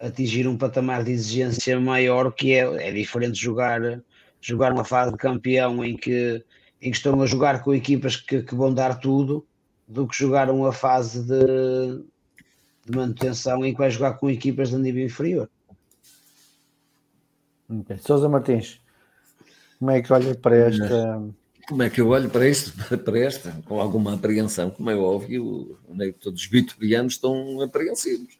atingir um patamar de exigência maior que é, é diferente jogar jogar uma fase de campeão em que, em que estão a jogar com equipas que, que vão dar tudo, do que jogar uma fase de, de manutenção em que vai jogar com equipas de nível inferior. Okay. Sousa Martins, como é que olha para esta. Como é que eu olho para isto, para esta, com alguma apreensão, como é óbvio, né, todos os vitorianos estão apreensivos.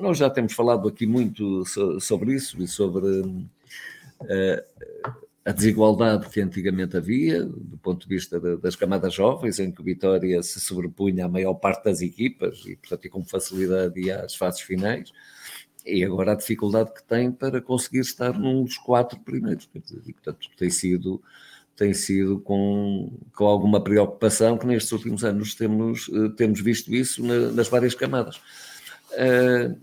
Nós já temos falado aqui muito sobre isso e sobre a desigualdade que antigamente havia, do ponto de vista das camadas jovens, em que o Vitória se sobrepunha à maior parte das equipas e, portanto, e com facilidade ia às fases finais, e agora a dificuldade que tem para conseguir estar num dos quatro primeiros. e, portanto, tem sido, tem sido com, com alguma preocupação que nestes últimos anos temos, eh, temos visto isso nas várias camadas. Uh,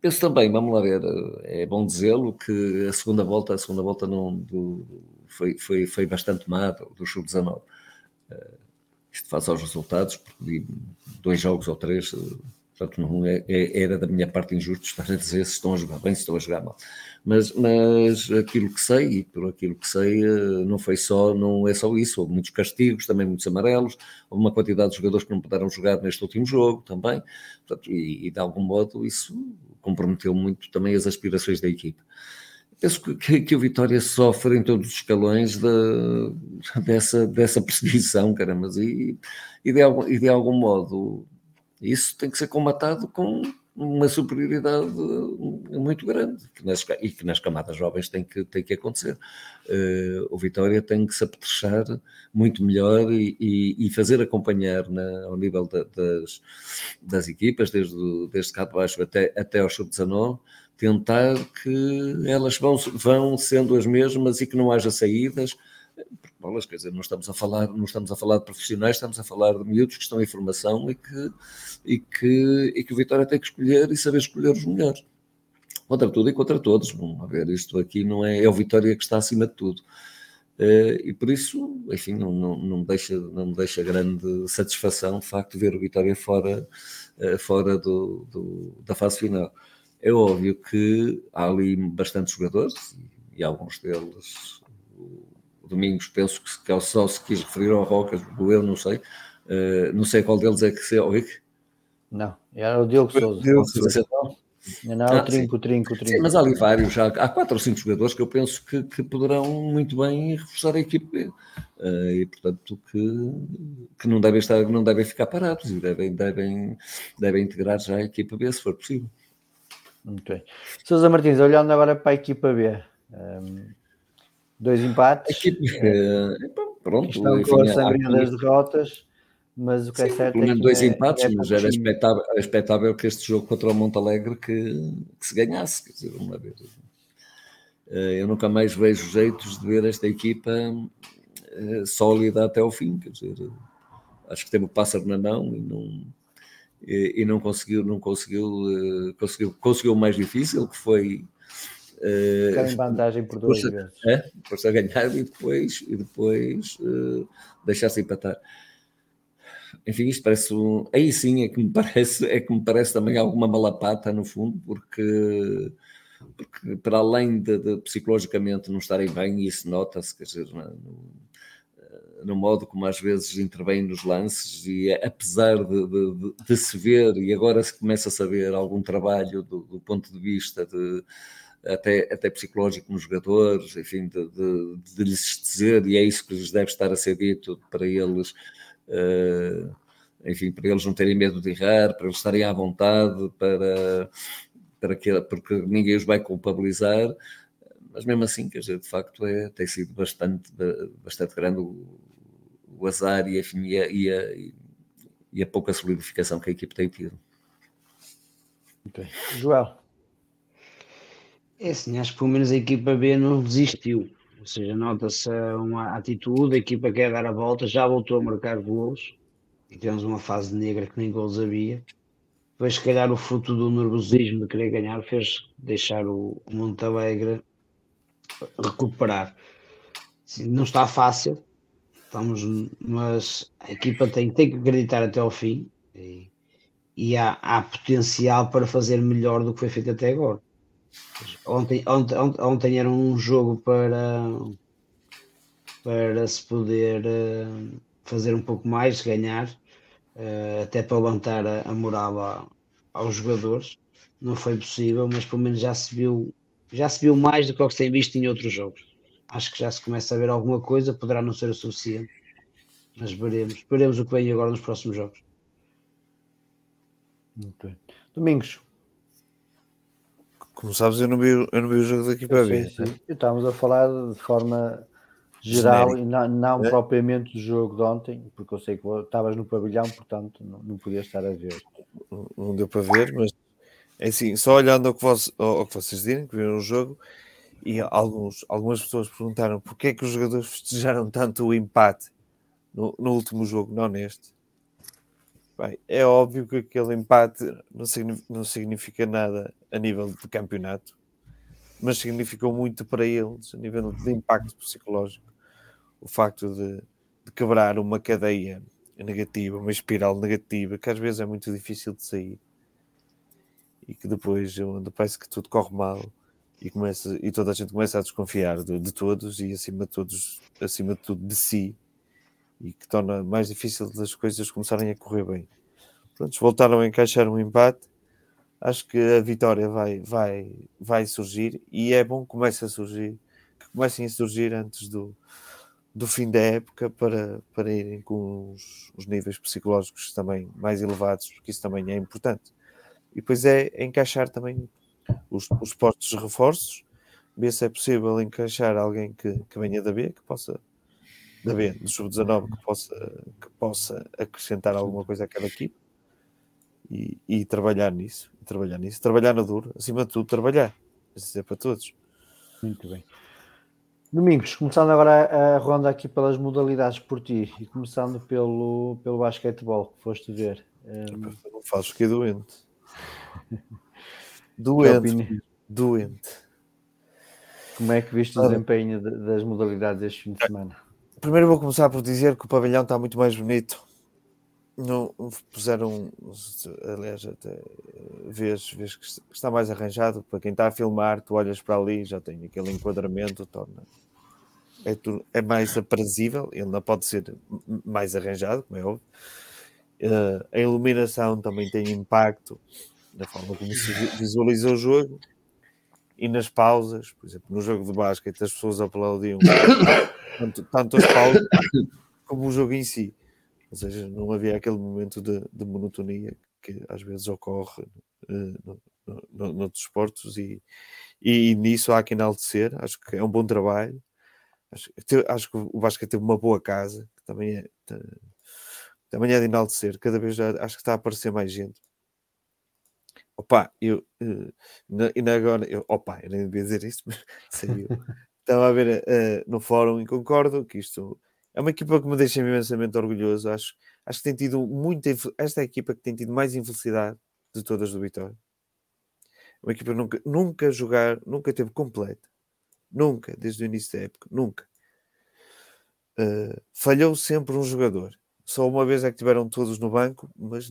penso também, vamos lá ver, eh, é bom dizê-lo que a segunda volta, a segunda volta não, do, foi, foi, foi bastante má do, do Sub-19. Uh, isto faz aos resultados, porque vi dois jogos ou três, portanto não é, é, era da minha parte injusto estar a dizer se estão a jogar bem, se estão a jogar mal. Mas, mas aquilo que sei, e por aquilo que sei, não foi só, não é só isso, houve muitos castigos, também muitos amarelos, houve uma quantidade de jogadores que não puderam jogar neste último jogo também, portanto, e, e de algum modo isso comprometeu muito também as aspirações da equipa. Penso que, que, o Vitória sofre em todos os escalões de, dessa, dessa perseguição, caramba, e, e, de algum, e de algum modo isso tem que ser combatado com uma superioridade muito grande que nas, e que nas camadas jovens tem que, tem que acontecer. Uh, o Vitória tem que se apetrechar muito melhor e, e, e fazer acompanhar na, ao nível da, das, das equipas, desde, desde cá de baixo até, até ao sub-19, tentar que elas vão, vão sendo as mesmas e que não haja saídas, bolas, quer dizer, não estamos a falar, não estamos a falar de profissionais, estamos a falar de miúdos que estão em formação e que, e que, e que o Vitória tem que escolher e saber escolher os melhores. Contra tudo e contra todos. Bom, a ver, isto aqui não é, é o Vitória que está acima de tudo. Uh, e por isso, enfim, não, não, não, me deixa, não me deixa grande satisfação de facto ver o Vitória fora, uh, fora do, do, da fase final. É óbvio que há ali bastantes jogadores, e alguns deles, Domingos, penso que, que só se quis referir ao Rocas, eu não sei. Uh, não sei qual deles é que se é o Rick. Não, era o Diogo Souza. Diogo Souza. Não, ah, trinco, trinco, trinco. Sim, mas há ali vários, já, há quatro ou cinco jogadores que eu penso que, que poderão muito bem reforçar a equipe uh, e portanto que, que não devem estar, não devem ficar parados e devem, devem, devem integrar já a equipa B se for possível. Muito bem. Sousa Martins, olhando agora para a equipa B, um, ehm, Dois empates. Equipe, é, pronto, estão com a sangria das derrotas, mas o que é Sim, é certo é que dois é, empates, é mas era expectável, era expectável que este jogo contra o Montalegre que, que se ganhasse, quer dizer, uma vez. eu nunca mais vejo jeitos de ver esta equipa sólida até ao fim. Quer dizer, acho que teve o pássaro na mão e não, e, e não conseguiu, não conseguiu, conseguiu, conseguiu o mais difícil, que foi Ficar em vantagem por duas vezes. É, por a ganhar e depois, e depois uh, deixar-se empatar. Enfim, isto parece um. Aí sim é que me parece, é que me parece também alguma malapata no fundo, porque, porque para além de, de psicologicamente não estarem bem, e isso nota-se, quer dizer, no, no, modo como às vezes intervêm nos lances, e apesar de, de, de, se ver, e agora se começa a saber algum trabalho do, do ponto de vista de até, até psicológico nos jogadores, enfim, de, de, de, lhes dizer, e é isso que lhes deve estar a ser dito para eles, uh, enfim, para eles não terem medo de errar, para eles estarem à vontade, para, para que, porque ninguém os vai culpabilizar, mas mesmo assim, quer dizer, de facto é, tem sido bastante, bastante grande o, o azar e, enfim, e, a, e, a, e a pouca solidificação que a equipe tem tido. Okay. Joel. É assim, acho que pelo menos a equipa B não desistiu. Ou seja, nota-se uma atitude, a equipa quer dar a volta, já voltou a marcar golos. E temos uma fase negra que nem golos havia. Depois, se calhar, o fruto do nervosismo de querer ganhar fez deixar o Montalegre recuperar. Assim, não está fácil, estamos, mas a equipa tem, tem que acreditar até ao fim e, e há, há potencial para fazer melhor do que foi feito até agora. Ontem, ontem, ontem era um jogo para, para se poder uh, fazer um pouco mais, ganhar, uh, até para levantar a, moral aos jogadores. Não foi possível, mas pelo menos já se viu, já se viu mais do que o que se tem visto em outros jogos. Acho que já se começa a ver alguma coisa, poderá não ser o suficiente, mas veremos. Veremos o que vem agora nos próximos jogos. Okay. Domingos, como sabes, eu não vi, eu não vi o jogo daqui para ver. Estávamos a falar de forma geral Genérico. e não, não é? propriamente do jogo de ontem, porque eu sei que estavas no pavilhão, portanto não, não podias estar a ver. Não, deu para ver, mas é assim, só olhando ao que, vos, ao, ao que vocês dizem, que viram o jogo, e alguns, algumas pessoas perguntaram porque é que os jogadores festejaram tanto o empate no, no último jogo, não neste. Bem, é óbvio que aquele empate não significa, não significa nada a nível de campeonato, mas significou muito para eles a nível de impacto psicológico. O facto de, de quebrar uma cadeia negativa, uma espiral negativa, que às vezes é muito difícil de sair e que depois onde parece que tudo corre mal e, começa, e toda a gente começa a desconfiar de, de todos e acima de todos, acima de tudo de si e que torna mais difícil das coisas começarem a correr bem. Prontos, voltaram a encaixar um empate. Acho que a vitória vai, vai, vai surgir e é bom que comece a surgir, que comecem a surgir antes do, do fim da época para, para irem com os, os níveis psicológicos também mais elevados, porque isso também é importante. E depois é encaixar também os, os postos de reforços, ver se é possível encaixar alguém que, que venha da B, que possa da B, do sub-19 que possa, que possa acrescentar alguma coisa àquela equipe e, e, trabalhar nisso, trabalhar nisso, trabalhar na dura, acima de tudo, trabalhar. Isso é para todos. Muito bem. Domingos, começando agora a ronda aqui pelas modalidades por ti e começando pelo, pelo basquetebol que foste ver. Um... Não fazes que é doente. doente. Doente. Como é que viste o desempenho das modalidades este fim de semana? Primeiro vou começar por dizer que o pavilhão está muito mais bonito. Não puseram, aliás, até vês, vês que está mais arranjado. Para quem está a filmar, tu olhas para ali, já tem aquele enquadramento, torna é, é mais aprazível. Ele não pode ser mais arranjado, como é óbvio. Uh, a iluminação também tem impacto na forma como se visualiza o jogo e nas pausas, por exemplo, no jogo de basquete, as pessoas aplaudiam tanto, tanto as pausas como o jogo em si. Ou seja, não havia aquele momento de, de monotonia que às vezes ocorre uh, no, no, no, desportos e, e, nisso há que enaltecer. Acho que é um bom trabalho. Acho, acho que o Vasco teve uma boa casa, que também é, também é de enaltecer. Cada vez acho que está a aparecer mais gente. opa, eu ainda agora, eu, opa, eu nem devia dizer isto, mas saiu. Estava a ver uh, no fórum e concordo que isto é uma equipa que me deixa imensamente orgulhoso. Acho, acho que tem tido muita. Esta é a equipa que tem tido mais infelicidade de todas do Vitória. Uma equipa nunca, nunca jogar, nunca teve completa. Nunca, desde o início da época, nunca. Uh, falhou sempre um jogador. Só uma vez é que tiveram todos no banco, mas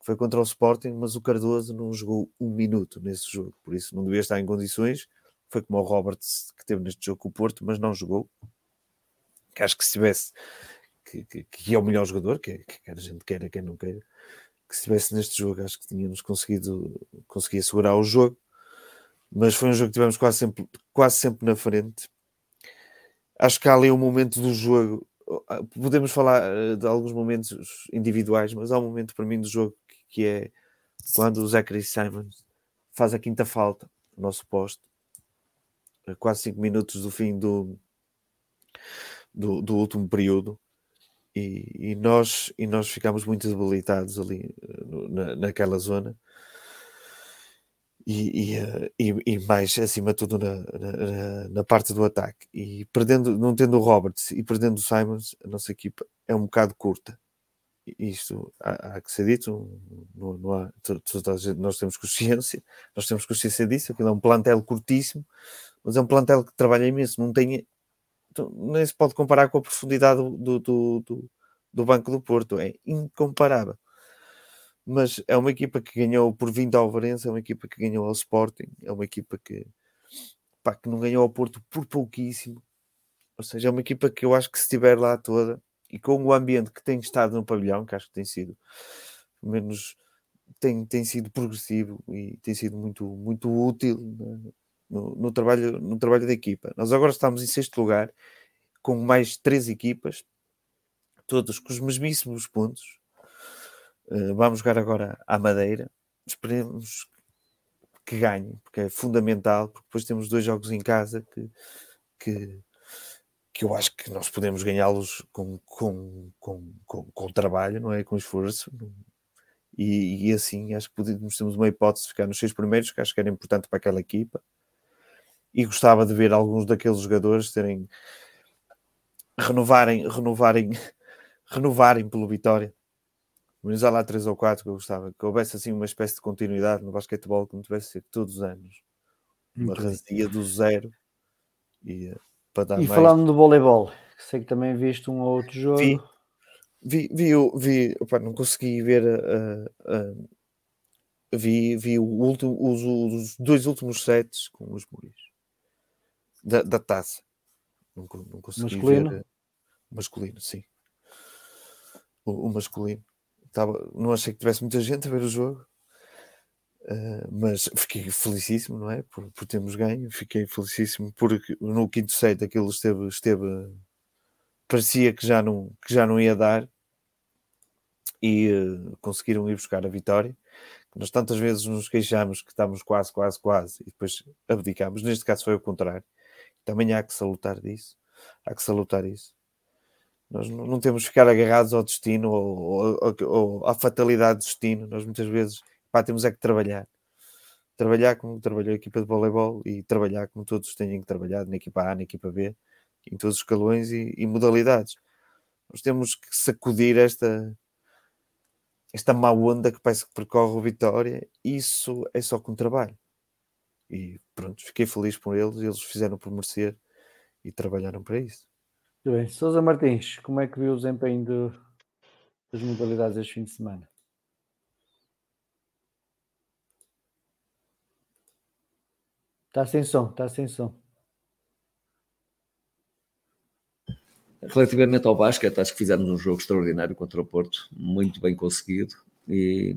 foi contra o Sporting, mas o Cardoso não jogou um minuto nesse jogo, por isso não devia estar em condições. Foi como o Roberts que teve neste jogo com o Porto, mas não jogou. Que acho que se tivesse, que, que, que é o melhor jogador, que, que a gente queira, quem não queira, que se estivesse neste jogo, acho que tínhamos conseguido conseguir segurar o jogo. Mas foi um jogo que tivemos quase sempre, quase sempre na frente. Acho que há ali um momento do jogo podemos falar eh, de alguns momentos individuais, mas há um momento para mim do jogo que é quando o Zachary Simons faz a quinta falta no nosso posto, quase 5 minutos do fim do, do, do último período, e, e, nós, e nós ficamos muito debilitados ali eh, na, naquela zona. E, eh, e, e, mais acima de tudo na, na, na, parte do ataque e perdendo, não tendo o Roberts e perdendo o Simons, a nossa equipa é um bocado curta isto há, há, que ser dito, não, não há, nós temos consciência, nós temos consciência disso, aquilo é um plantel curtíssimo, mas é um plantel que trabalha imenso, não tem, nem se pode comparar com a profundidade do, do, do, do Banco do Porto, é incomparável. Mas é uma equipa que ganhou por 20 ao Varense, é uma equipa que ganhou ao Sporting, é uma equipa que, pá, que não ganhou ao Porto por pouquíssimo. Ou seja, é uma equipa que eu acho que se estiver lá toda, e com o ambiente que tem estado no pavilhão, que acho que tem sido menos tem, tem sido progressivo e tem sido muito, muito útil no, no, trabalho, no trabalho da equipa. Nós agora estamos em sexto lugar com mais três equipas, todas com os mesmíssimos pontos. Uh, vamos jogar agora à Madeira. Esperemos que ganhe, porque é fundamental, porque depois temos dois jogos em casa que, que que eu acho que nós podemos ganhá-los com, com, com, com, com trabalho, não é? Com esforço. E, e, assim acho que podemos, temos uma hipótese de ficar nos seis primeiros, que acho que era importante para aquela equipa. E gostava de ver alguns daqueles jogadores terem renovarem, renovarem, renovarem pelo Vitória. Mas há lá três ou quatro que eu gostava, que houvesse assim uma espécie de continuidade no basquetebol que não tivesse ser todos os anos. Uma razia do zero. E, para dar e mais... falando do voleibol, sei que também viste um ou outro jogo. Vi, vi, vi, vi opa, não consegui ver. Uh, uh, vi, vi o último, os, os, dois últimos sets com os Muris da, da taça. Não, não consegui masculino? ver. Uh, masculino, sim. O, o masculino. Tava, não achei que tivesse muita gente a ver o jogo. Uh, mas fiquei felicíssimo, não é? Por, por termos ganho, fiquei felicíssimo porque no quinto set aquilo esteve, esteve parecia que já não, que já não ia dar e uh, conseguiram ir buscar a vitória. Nós tantas vezes nos queixamos que estamos quase, quase, quase e depois abdicamos. Neste caso foi o contrário. Também há que salutar disso, há que salutar isso. Nós não, temos que ficar agarrados ao destino ou, ou, ou à fatalidade do destino. Nós muitas vezes pá, temos é que trabalhar. Trabalhar como trabalhou a equipa de voleibol e trabalhar como todos têm que trabalhar, na equipa A, na equipa B, em todos os escalões e, e modalidades. Nós temos que sacudir esta, esta má onda que parece que percorre o Vitória, isso é só com trabalho. E pronto, fiquei feliz por eles, eles fizeram por merecer e trabalharam para isso. Muito bem. Sousa Martins, como é que viu o desempenho de, das modalidades este fim de semana? Está sem som, está sem som. Relativamente ao basquete, acho que fizemos um jogo extraordinário contra o Porto, muito bem conseguido, e,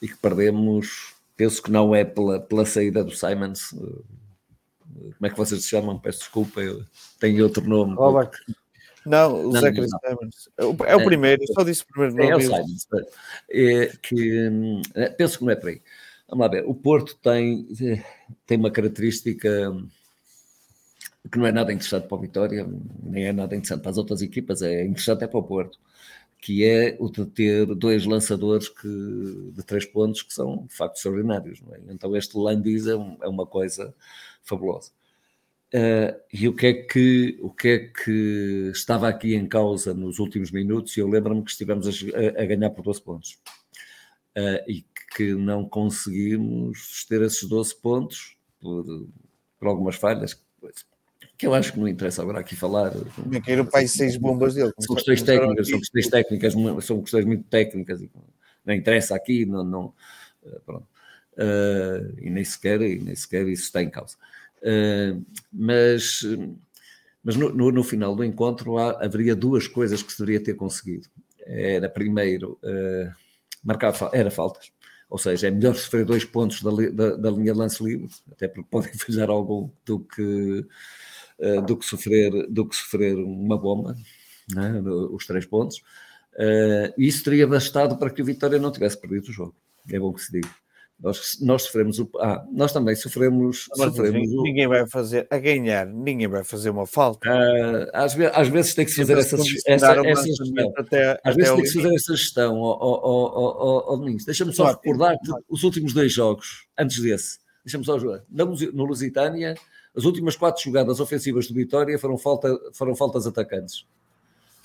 e que perdemos, penso que não é pela, pela saída do Simons. Como é que vocês se chamam? Peço desculpa, eu tenho outro nome. Robert. Não, o Zachary Simons. É o, é o primeiro, só disse o primeiro nome. É o Simons. É, que, hum, penso que não é por aí. Vamos lá ver, o Porto tem, tem uma característica que não é nada interessante para o Vitória, nem é nada interessante para as outras equipas, é interessante é para o Porto, que é o de ter dois lançadores que, de três pontos que são de facto extraordinários. É? Então este Landis é, um, é, uma coisa fabulosa. Uh, e o que, é que, o que é que estava aqui em causa nos últimos minutos? Eu lembro-me que estivemos a, a, ganhar por 12 pontos uh, e que não conseguimos ter esses 12 pontos por, por algumas falhas que eu acho que não interessa agora aqui falar. Tinha que o pai seis bombas dele. São questões técnicas, são questões técnicas, são questões muito técnicas, não interessa aqui, não, não eh, pronto. Uh, e nem sequer, e nem sequer isso está em causa. Uh, mas mas no, no, no, final do encontro há, haveria duas coisas que se deveria ter conseguido. Era primeiro uh, marcar era faltas, ou seja, é melhor sofrer dois pontos da, da, da linha de lance livre, até porque podem falhar algum do que uh, do que sofrer do que sofrer uma bomba, né? os três pontos. Uh, e isso teria bastado para que o Vitória não tivesse perdido o jogo. É bom que se diga. Nós, nós sofremos o. Ah, nós também sofremos. sofremos ninguém, o... vai fazer, a ganhar, ninguém vai fazer uma falta. Uh, às, vezes, às vezes tem que se fazer essa, essa, essa gestão. Até, às até vezes tem que se fazer essa gestão, ó, Domingos. Deixa-me só recordar os últimos dois jogos, antes desse deixa-me só jogar, no Lusitânia, as últimas quatro jogadas ofensivas do Vitória foram, falta, foram faltas atacantes.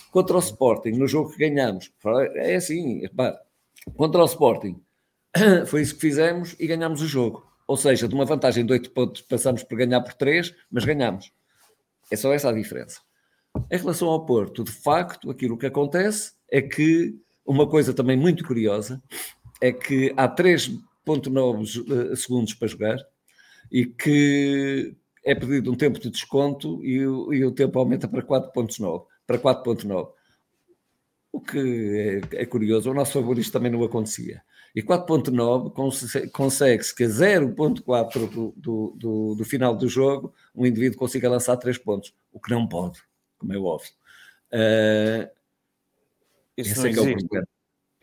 Contra o Sporting, no jogo que ganhamos, é assim, repare, contra o Sporting, foi isso que fizemos e ganhamos o jogo. Ou seja, de uma vantagem de 8 pontos, passamos por ganhar por 3, mas ganhamos. É só essa a diferença. Em relação ao Porto, de facto, aquilo que acontece é que uma coisa também muito curiosa é que há três 4.9 eh, segundos para jogar e que é pedido um tempo de desconto e o, e o tempo aumenta para 4.9. Para 4.9. O que é, é, curioso, o nosso favorito também não acontecia. E 4.9 consegue-se consegue que a 0.4 do, do, do, do, final do jogo um indivíduo consiga lançar 3 pontos, o que não pode, como é óbvio. Uh, isso Esse não é, é existe.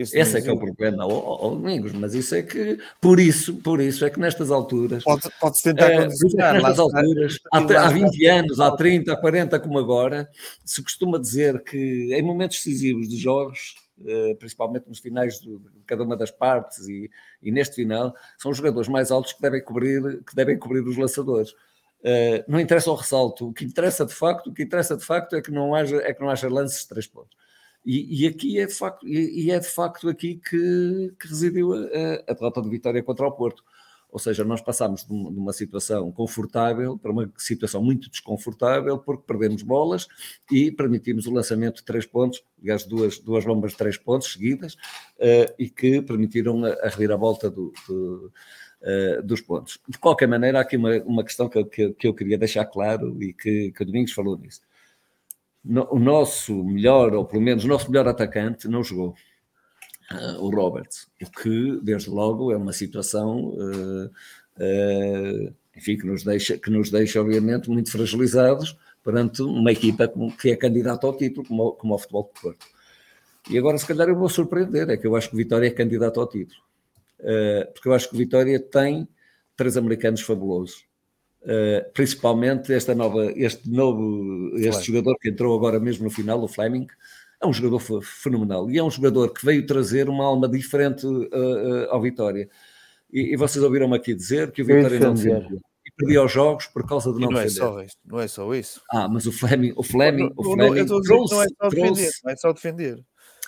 Isso Esse é que é o problema, ó, Domingos, mas isso é que, por isso, por isso é que nestas alturas. Pode-se pode tentar é, Nestas alturas, há, há 20 anos, há 30, há 40, como agora, se costuma dizer que em momentos decisivos de jogos, eh, principalmente nos finais de cada uma das partes e, e, neste final, são os jogadores mais altos que devem cobrir, que devem cobrir os lançadores. Uh, não interessa o ressalto, o que interessa de facto, o que interessa de facto é que não haja, é que não haja lances de três pontos. E, e aqui é de facto, e, é de facto aqui que, que residiu a, a derrota de vitória contra o Porto. Ou seja, nós passámos de uma situação confortável para uma situação muito desconfortável, porque perdemos bolas e permitimos o lançamento de três pontos, aliás, duas, duas bombas de três pontos seguidas, uh, e que permitiram a, a reviravolta do, do, uh, dos pontos. De qualquer maneira, há aqui uma, uma questão que, que, que eu queria deixar claro e que, que o Domingos falou nisso. O nosso melhor, ou pelo menos o nosso melhor atacante, não jogou uh, o Roberts, o que, desde logo, é uma situação, uh, uh, enfim, que nos, deixa, que nos deixa, obviamente, muito fragilizados perante uma equipa que é candidata ao título, como, como ao Futebol de Porto. E agora, se calhar, eu vou surpreender, é que eu acho que o Vitória é candidato ao título. porque eu acho que o Vitória tem três americanos fabulosos. Uh, principalmente esta nova, este novo, este jogador que entrou agora mesmo no final, o Fleming, é um jogador fenomenal e é um jogador que veio trazer uma alma diferente uh, uh, ao Vitória. E, e vocês ouviram-me aqui dizer que o Vitória não defendeu e perdia os jogos por causa de não, não é defender. É só isso, não é só isso. Ah, mas o Fleming, o Fleming, o Fleming não, trouxe, não, é só defender, trouxe... não é só defender.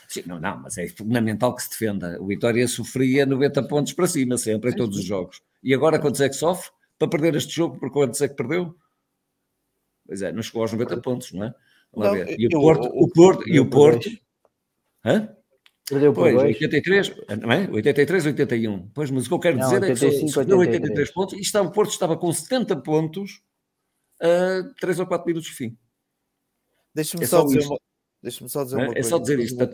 Sim, não, não, mas é fundamental que se defenda. O Vitória sofria 90 pontos para cima, sempre, em todos os jogos. E agora quantos é que sofre? Para perder este jogo, por quantos é que perdeu? Pois é, não chegou aos 90 pontos, não é? Não, e o Porto, o, o Porto, e o Porto. Hã? Perdeu por pois, 83, não é? 83, 81. Pois, mas o que eu quero não, dizer 85, é que só 83 pontos e estava, o Porto estava com 70 pontos a 3 ou 4 minutos de fim. Deixa-me é só, só dizer uma, Deixa-me só dizer uma é, coisa. É só dizer isto.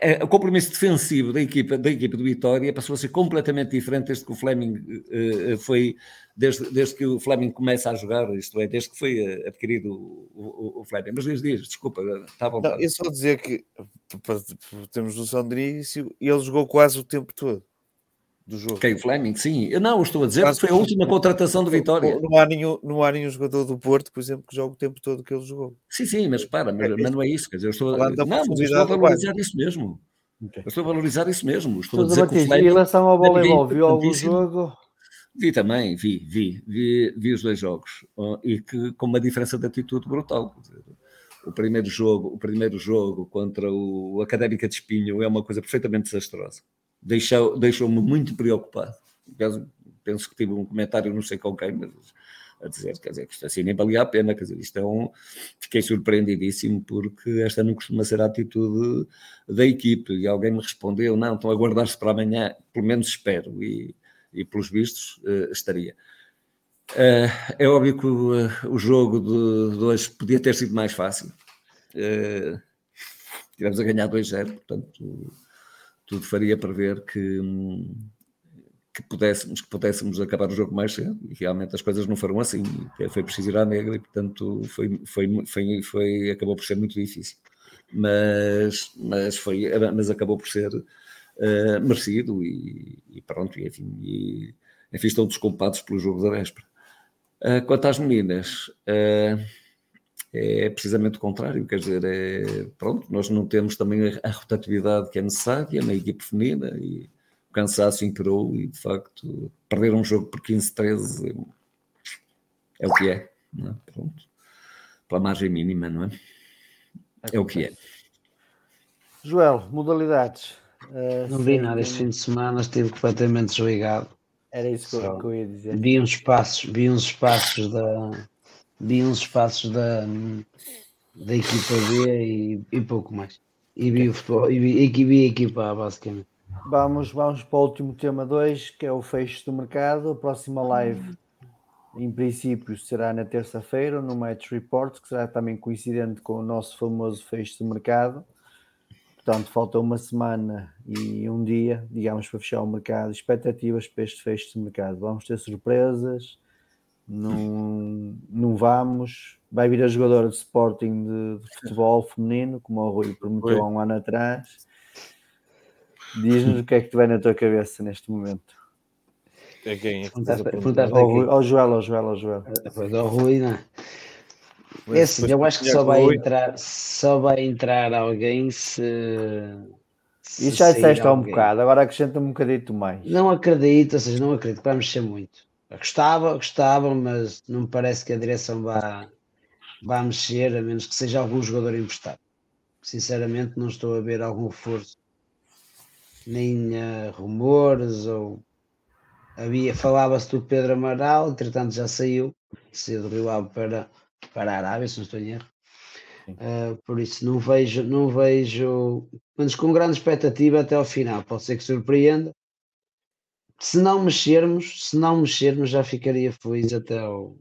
É, o compromisso defensivo da equipa, da equipa do Vitória passou a ser completamente diferente desde que o Fleming uh, foi, desde, desde que o Fleming começa a jogar, isto é, desde que foi eh, adquirido o, o, o Fleming. Mas dias dias, desculpa, está bom. Não, é só dizer que temos noção de início ele jogou quase o tempo todo. Do jogo. Kay Fleming, sim. Eu não, estou a dizer que foi a última contratação do Vitória. Não há, nenhum, não há nenhum jogador do Porto, por exemplo, que joga o tempo todo que ele jogou. Sim, sim, mas para, mas, É, mas não é isso. Quer dizer, eu estou, não, mas eu estou a valorizar isso mesmo. Ok. Eu estou a valorizar isso mesmo. Estou a Sousa dizer que o Batista, em Fleming relação ao Fleming é voleibol, viu algum jogo? Vi também, vi, vi, vi, vi os dois jogos ó, e que com uma diferença de atitude brutal. O primeiro jogo, o primeiro jogo contra o Académica de Espinho é uma coisa perfeitamente desastrosa. Deixou, deixou-me muito preocupado. Penso que tive um comentário, não sei com quem, mas a dizer, quer dizer, que isto assim nem valia a pena, quer dizer, isto é um... Fiquei surpreendidíssimo porque esta não costuma ser a atitude da equipe e alguém me respondeu, não, estão a guardar-se para amanhã, pelo menos espero, e, e pelos vistos eh, estaria. Eh, é óbvio que o, eh, o jogo de, de hoje podia ter sido mais fácil. Eh, tivemos a ganhar 2-0, portanto, tudo faria prever que, que, pudéssemos, que pudéssemos acabar o jogo mais cedo. E realmente as coisas não foram assim. Foi preciso ir à negra e, portanto, foi, foi, foi, foi, acabou por ser muito difícil. Mas, mas, foi, mas acabou por ser eh, merecido e, e pronto, e, enfim, e, enfim, estão desculpados pelo jogo da véspera. Uh, quanto às meninas, uh, é precisamente o contrário, quer dizer, é, pronto, nós não temos também a, rotatividade que é necessária na equipe feminina e o cansaço imperou e de facto perder um jogo por 15-13 é o que é, não é? Pronto. Pela margem mínima, não é? É o que é. Joel, modalidades. Uh, Não vi nada este fim de semana, estive completamente desligado. Era isso que eu, que eu ia dizer. Vi uns passos, vi uns passos da. Vi uns passos da, da equipa B e, e pouco mais. E vi o futebol, e vi, e vi a equipa A, basicamente. Vamos, vamos para o último tema 2, que é o fecho do mercado. A próxima live, em princípio, será na terça-feira, no Match Report, que será também coincidente com o nosso famoso fecho do mercado. Portanto, falta uma semana e um dia, digamos, para fechar o mercado. Expectativas para este fecho de mercado. Vamos ter surpresas? Não, não vamos? Vai vir a jogadora de Sporting de, de futebol feminino, como o Rui prometeu Oi. há um ano atrás. Diz-nos o que é que te vem na tua cabeça neste momento. É quem é Ao, Joel, ao Joel, ao Joel. Depois ao Rui, não é? É assim, eu acho que só vai entrar, só vai entrar alguém se. se Isso já disseste há um bocado, agora acrescenta-me um bocadito mais. Não acredito, ou seja, não acredito que vai mexer muito. Gostava, gostava, mas não me parece que a direção vá, vá mexer, a menos que seja algum jogador emprestado. Sinceramente, não estou a ver algum reforço, nem eh, rumores, ou havia, falava-se do Pedro Amaral, entretanto já saiu, saiu do Rio Ave para, para a Arábia, se não estou em erro. Uh, por isso não vejo, não vejo, mas com grande expectativa até ao final. Pode ser que surpreenda. Se não mexermos, se não mexermos, já ficaria feliz até ao,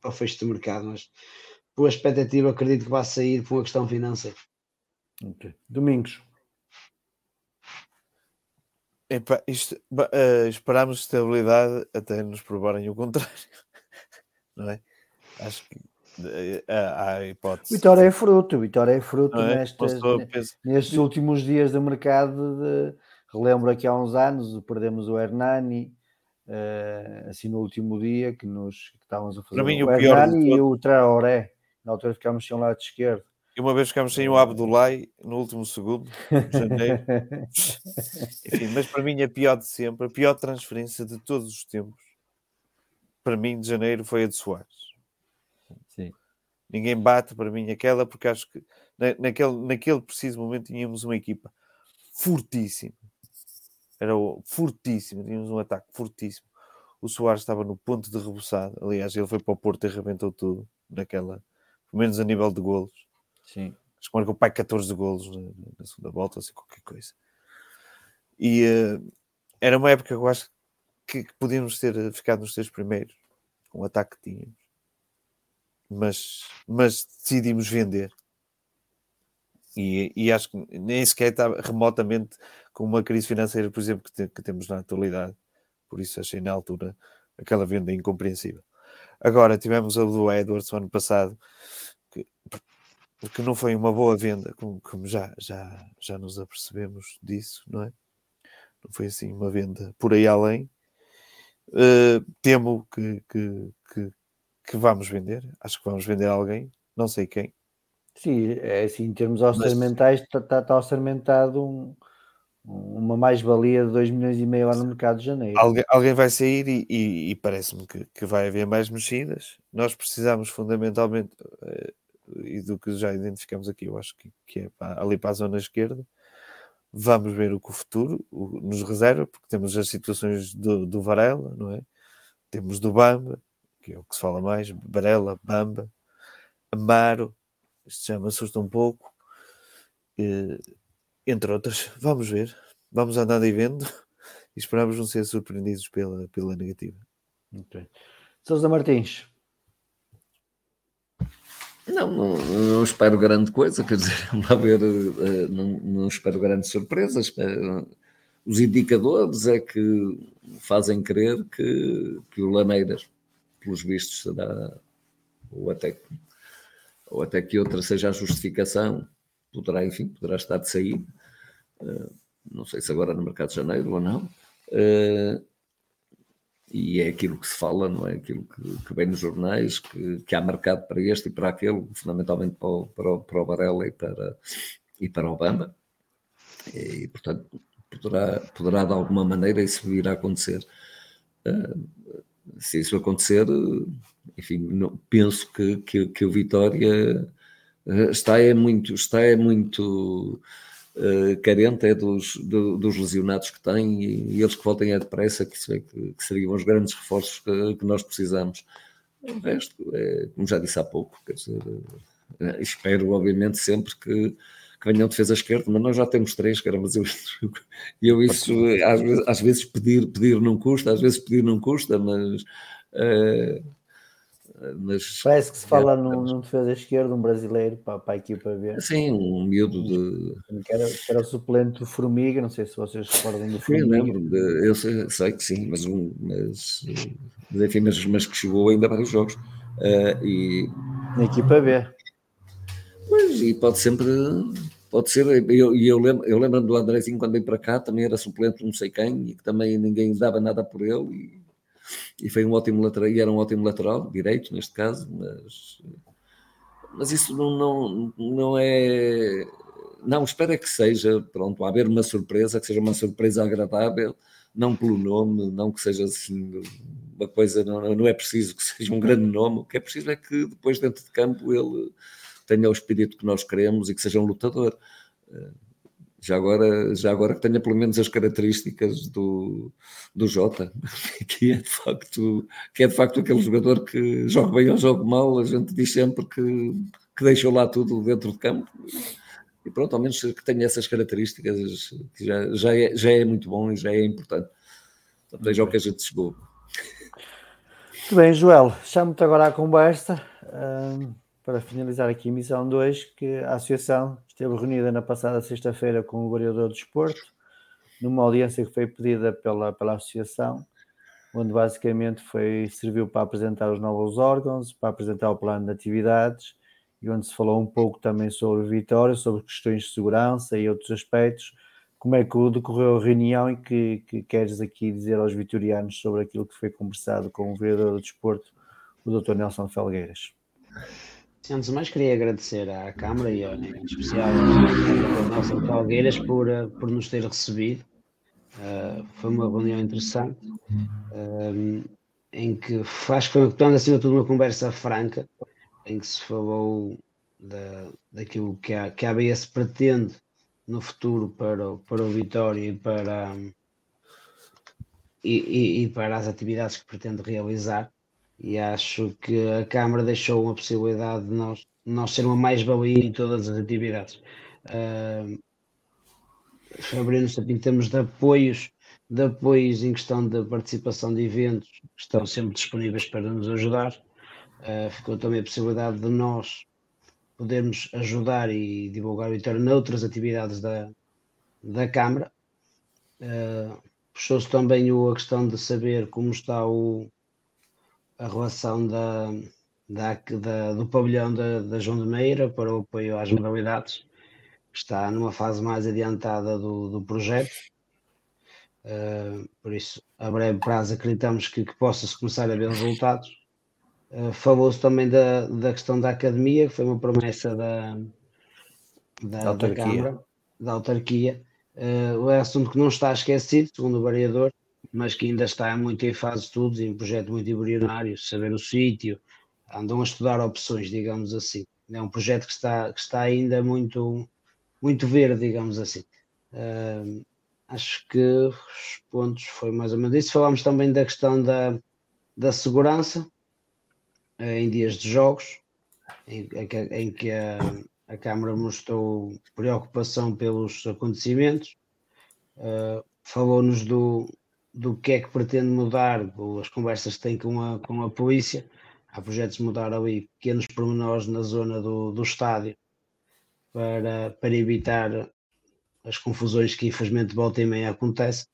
para o fecho do mercado. Mas por expectativa, acredito que vai sair por uma questão financeira. Ok. Domingos. Epá, isto, eh, esperámos estabilidade até nos provarem o contrário. Não é? Acho que eh, há, há hipótese. Vitória é fruto, Vitória é fruto é? pensa- nestes últimos dias do mercado. De, relembro aqui há uns anos, perdemos o Hernani, eh, assim no último dia, que nos que estávamos a fazer Para mim, o, o Hernani e o Traoré. Na altura ficámos sem um lado esquerdo. E uma vez ficámos sem o Abdullah no último segundo, de janeiro. Enfim, mas para mim a pior de sempre, a pior transferência de todos os tempos, para mim de janeiro foi a de Soares. Sim. Ninguém bate para mim aquela, porque acho que na- naquele, naquele preciso momento tínhamos uma equipa fortíssima. Era o, fortíssima, tínhamos um ataque fortíssimo. O Soares estava no ponto de rebuçado. Aliás, ele foi para o Porto e arrebentou tudo naquela, pelo menos a nível de golos. Sim. Acho que marcou pai 14 golos na, na segunda volta, assim, qualquer coisa. E eh, era uma época que eu acho que, que podíamos ter eh, ficado nos três primeiros, com o ataque que tínhamos. Mas, mas decidimos vender. E, e acho que nem sequer estava remotamente com uma crise financeira, por exemplo, que, te- que temos na atualidade. Por isso achei na altura aquela venda incompreensível. Agora tivemos a do Edwards ano passado, que, que não foi uma boa venda, como, como já, já, já nos apercebemos disso, não é? não foi assim uma venda por aí além. Uh, temo que, que, que, que, vamos vender, acho que vamos vender alguém, não sei quem. Sim, é assim, em termos orçamentais, está Mas... tá, tá orçamentado um, uma mais-valia de 2 milhões e meio lá no mercado de janeiro. Alguém, vai sair e, e, e parece-me que, que, vai haver mais mexidas. Nós precisamos fundamentalmente, uh, e do que já identificamos aqui, eu acho que, que é para, ali para a zona esquerda, Vamos ver o que o futuro nos reserva, porque temos as situações do, do Varela, não é? Temos do Bamba, que é o que se fala mais, Varela, Bamba, Amaro, isto já me assusta um pouco, e, entre outras. Vamos ver, vamos andando e vendo e esperamos não ser surpreendidos pela, pela negativa. Okay. Sousa Martins, não, não, não, espero grande coisa, quer dizer, a ver, eh, não, não espero grandes surpresas. Os indicadores é que fazem crer que, que o Lameiras, pelos vistos, será, ou até, ou até que outra seja a justificação, poderá, enfim, poderá estar de sair. Eh, não sei se agora no mercado de janeiro ou não. Eh, e é aquilo que se fala, não é? Aquilo que, que vem nos jornais, que, que há mercado para este e para aquele, fundamentalmente para o, para o, para o Varela e para, e para o Bamba. E, portanto, poderá, poderá de alguma maneira isso vir a acontecer. Uh, se isso acontecer, enfim, não, penso que, que, que o Vitória está é muito, está é muito uh, carente é dos, do, dos lesionados que tem e, e, eles que voltem é depressa, que, que, que seriam os grandes reforços que, que, nós precisamos. O resto, é, como já disse há pouco, dizer, uh, espero obviamente sempre que, que venham defesa esquerda, mas nós já temos três, caramba, eu, eu isso às vezes, às vezes, pedir, pedir não custa, às vezes pedir não custa, mas uh, mas, Parece que se fala num, num defesa esquerdo, um brasileiro para, para a equipa ver. Sim, um miúdo de. Que era, que era o suplente do Formiga, não sei se vocês recordam do Formiga. Sim, lembro, eu sei, sei, que sim, mas, mas, mas, enfim, mas, mas que chegou ainda para os jogos. Uh, e... Na equipa B. Pois, e pode sempre. Pode ser, e eu, eu, lembro, eu lembro do Andrezinho quando veio para cá, também era suplente de não sei quem, e que também ninguém dava nada por ele, e e foi um ótimo lateral, e era um ótimo lateral, direito neste caso, mas, mas isso não, não, não é. Não, espero é que seja, pronto, a haver uma surpresa, que seja uma surpresa agradável, não pelo nome, não que seja assim uma coisa, não, não é preciso que seja um grande nome, o que é preciso é que depois dentro de campo ele tenha o espírito que nós queremos e que seja um lutador já agora, já agora que tenha pelo menos as características do, do Jota, que é, de facto, que é de facto aquele jogador que joga bem ou joga mal, a gente diz sempre que, que deixou lá tudo dentro de campo. E pronto, ao menos que tenha essas características, que já, já, é, já é muito bom e já é importante. Então, veja o que a gente chegou. Muito bem, Joel, chamo-te agora à conversa para finalizar aqui a missão 2, que a Associação esteve reunida na passada sexta-feira com o vereador do Desporto, numa audiência que foi pedida pela, pela Associação, onde basicamente foi, serviu para apresentar os novos órgãos, para apresentar o plano de atividades e onde se falou um pouco também sobre Vitória, sobre questões de segurança e outros aspectos. Como é que decorreu a reunião e que, que queres aqui dizer aos vitorianos sobre aquilo que foi conversado com o vereador do Desporto, o Dr. Nelson Felgueiras? Antes de mais, queria agradecer à Câmara e em especial ao Nelson Calgueiras por, eh, por nos ter recebido. Uh, foi uma reunião interessante, uh, em que acho que foi, portanto, acima de tudo, uma conversa franca, em que se falou da, daquilo que a, que a ABS pretende no futuro para, para o Vitória e para, e, e, e para as atividades que pretende realizar e acho que a Câmara deixou uma possibilidade de nós, nós ser uma mais-valia em todas as atividades. Uh, em termos de apoios, de apoios em questão de participação de eventos, estão sempre disponíveis para nos ajudar. Uh, ficou também a possibilidade de nós podermos ajudar e divulgar o Vitória noutras atividades da, da Câmara. Uh, Puxou-se também a questão de saber como está o, a relação da, da, da, do pavilhão da, da João de Meira para o apoio às modalidades, que está numa fase mais adiantada do, do projeto. Uh, por isso, a breve prazo, acreditamos que, que possa-se começar a ver resultados. Uh, Falou-se também da, da questão da academia, que foi uma promessa da, da, da Câmara, da autarquia. Uh, é assunto que não está esquecido, segundo o vereador, mas que ainda está muito em fase de estudos, em um projeto muito embrionário, saber o sítio, andam a estudar opções, digamos assim. É um projeto que está, que está ainda muito, muito verde, digamos assim. Uh, acho que os pontos foi mais ou menos isso. Falámos também da questão da, da segurança uh, em dias de jogos, em, em que a, a Câmara mostrou preocupação pelos acontecimentos. Uh, Falou-nos do, do que é que pretende mudar, as conversas que tem com a, com a polícia. Há projetos de mudar ali pequenos pormenores na zona do, do estádio para, para evitar as confusões que infelizmente volta e meia acontecem.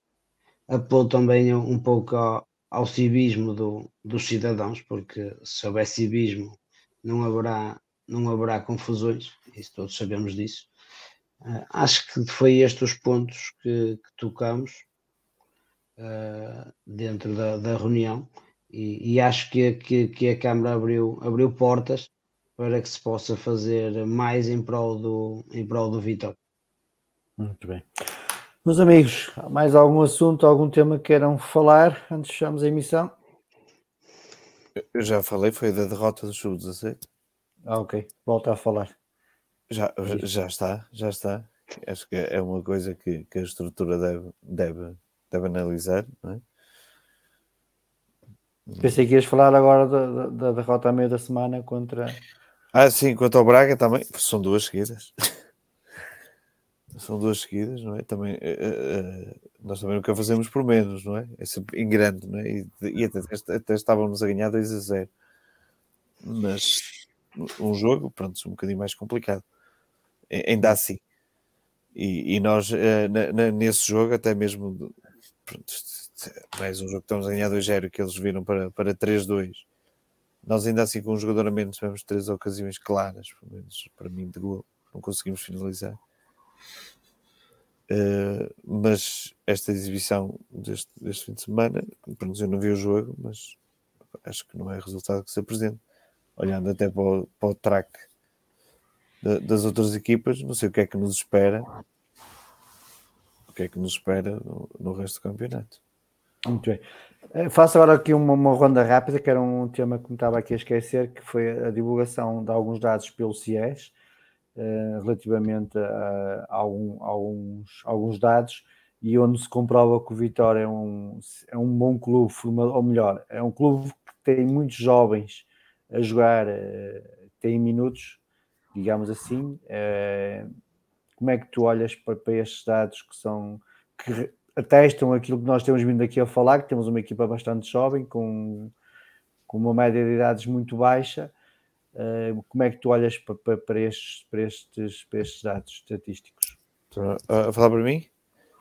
Apelou também um pouco ao, ao civismo do, dos cidadãos, porque se houver civismo não haverá, não haverá confusões, isso todos sabemos disso. Uh, acho que foi estes os pontos que, que tocamos uh, dentro da, da reunião e, e acho que, que, que, a Câmara abriu, abriu portas para que se possa fazer mais em prol do, em prol do Vitor. Muito bem. Meus amigos, mais algum assunto, algum tema que queiram falar antes de fecharmos a emissão? Eu já falei, foi da derrota do Sub-17. Ah, ok. Volta a falar. Já, já está, já está. Acho que é uma coisa que, que a estrutura deve, deve, deve analisar, não é? Pensei que ias falar agora da, da, derrota a meio da semana contra. Ah, sim, quanto ao Braga também. São duas seguidas. São duas seguidas, não é? Também, uh, uh, nós também nunca fazemos por menos, não é? É sempre em grande, não é? E, e até, até, estávamos a ganhar 2 a 0. Mas um jogo, pronto, um bocadinho mais complicado. Ainda assim. E, e nós, uh, na, na, nesse jogo, até mesmo, pronto, mais um jogo que estamos a ganhar 2-0 que eles viram para, para 3-2. Nós ainda assim com um jogador a menos tivemos três ocasiões claras, pelo menos para mim de gol, não conseguimos finalizar. Uh, mas esta exibição deste, deste fim de semana, pronto, eu não vi o jogo, mas acho que não é resultado que se apresente. Olhando até para o, para o track das outras equipas, não sei o que é que nos espera. Que é que nos espera no, no resto do campeonato. Muito bem. Eh, faço agora aqui uma, uma, ronda rápida, que era um tema que me estava aqui a esquecer, que foi a divulgação de alguns dados pelo CIES eh, relativamente a, a, algum, a alguns, alguns dados e onde se comprova que o Vitória é um, é um bom clube, ou melhor, é um clube que tem muitos jovens a jogar, uh, tem minutos, digamos assim. Como é que tu olhas para, para, estes dados que são que atestam aquilo que nós temos vindo aqui a falar, que temos uma equipa bastante jovem, com, com uma média de idades muito baixa, Uh, como é que tu olhas para, para, para, estes, para, estes, para estes dados estatísticos? A falar para mim?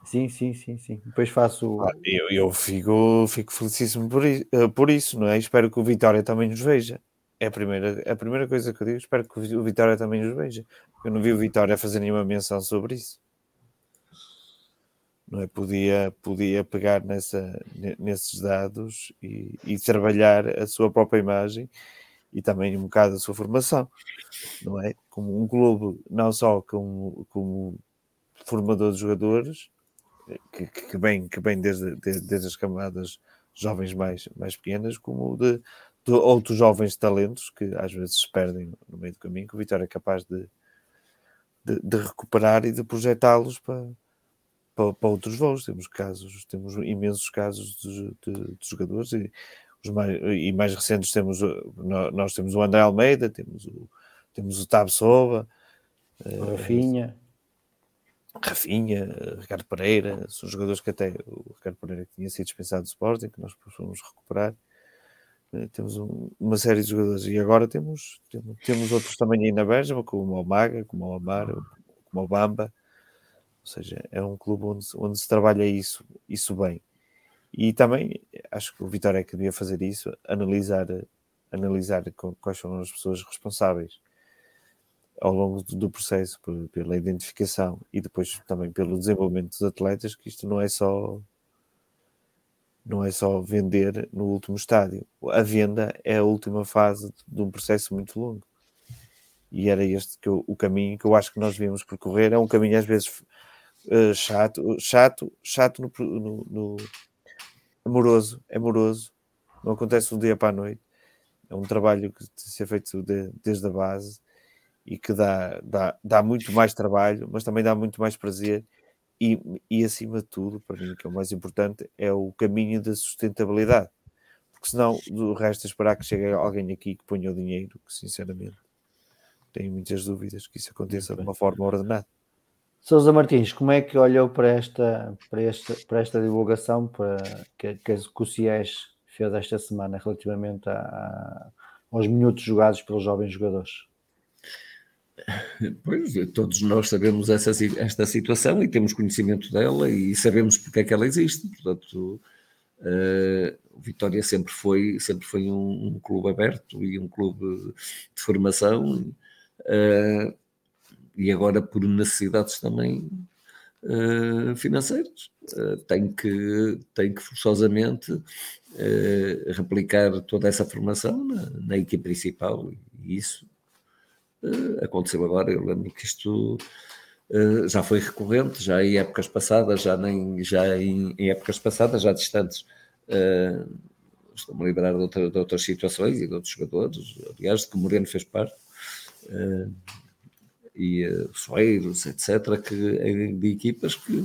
Sim, sim, sim, sim. Depois faço. Ah, eu, eu fico, fico felicíssimo por isso, eh, por isso, não é? Espero que o Vitória também nos veja. É a primeira, é a primeira coisa que eu digo. Espero que o Vitória também nos veja. Eu não vi o Vitória fazer nenhuma menção sobre isso. Não é? Podia, podia pegar nessa, nesses dados e, e trabalhar a sua própria imagem e também um bocado a sua formação, não é? Como um clube, não só como, como formador de jogadores, que, que, vem, que vem desde, desde as camadas jovens mais, mais pequenas, como de, outros jovens talentos que às vezes se perdem no meio do caminho, que o Vitória é capaz de, de, de recuperar e de projetá-los para, para, para, outros voos. Temos casos, temos imensos casos de, de jogadores e os mais, e mais recentes temos nós temos o André Almeida, temos o, temos o Tab Sova, uh, Rafinha. Rafinha, Ricardo Pereira, são jogadores que até o Ricardo Pereira tinha sido dispensado do Sporting, que nós fomos recuperar. Uh, temos um, uma série de jogadores e agora temos, temos, temos outros também aí na Bergamo, como o Maga, como o Amar, como o Bamba. Ou seja, é um clube onde, onde se trabalha isso, isso bem. E também acho que o Vitória é que devia fazer isso, analisar, analisar quais são as pessoas responsáveis ao longo do processo, pela identificação e depois também pelo desenvolvimento dos atletas, que isto não é só não é só vender no último estádio. A venda é a última fase de um processo muito longo. E era este que eu, o caminho que eu acho que nós devíamos percorrer. É um caminho às vezes uh, chato, chato, chato no, no, no, amoroso, amoroso. Não acontece um dia para a noite. É um trabalho que de ser feito de, desde a base e que dá, dá, dá muito mais trabalho, mas também dá muito mais prazer e, e acima de tudo, para mim, que é o mais importante, é o caminho da sustentabilidade. Porque senão o resto é esperar que chegue alguém aqui que ponha o dinheiro, que sinceramente tenho muitas dúvidas que isso aconteça de uma forma ordenada. Sousa Martins, como é que olhou para esta, para esta, para esta divulgação para, que, que, que o CIES fez esta semana relativamente a, a, aos minutos jogados pelos jovens jogadores? Pois, todos nós sabemos essa, esta situação e temos conhecimento dela e sabemos porque é que ela existe. Portanto, uh, o Vitória sempre foi, sempre foi um, um, clube aberto e um clube de formação uh, e agora por necessidades também uh, financeiras tem, que, tem que forçosamente replicar toda essa formação na, na equipe principal e isso Uh, aconteceu agora, eu lembro que isto uh, já foi recorrente, já em épocas passadas, já, nem, já em, em épocas passadas, já distantes. Uh, Estou-me a lembrar de, outra, de, outras situações e de outros jogadores, aliás, de que Moreno fez parte, e uh, Soeiros, etc., que, de equipas que,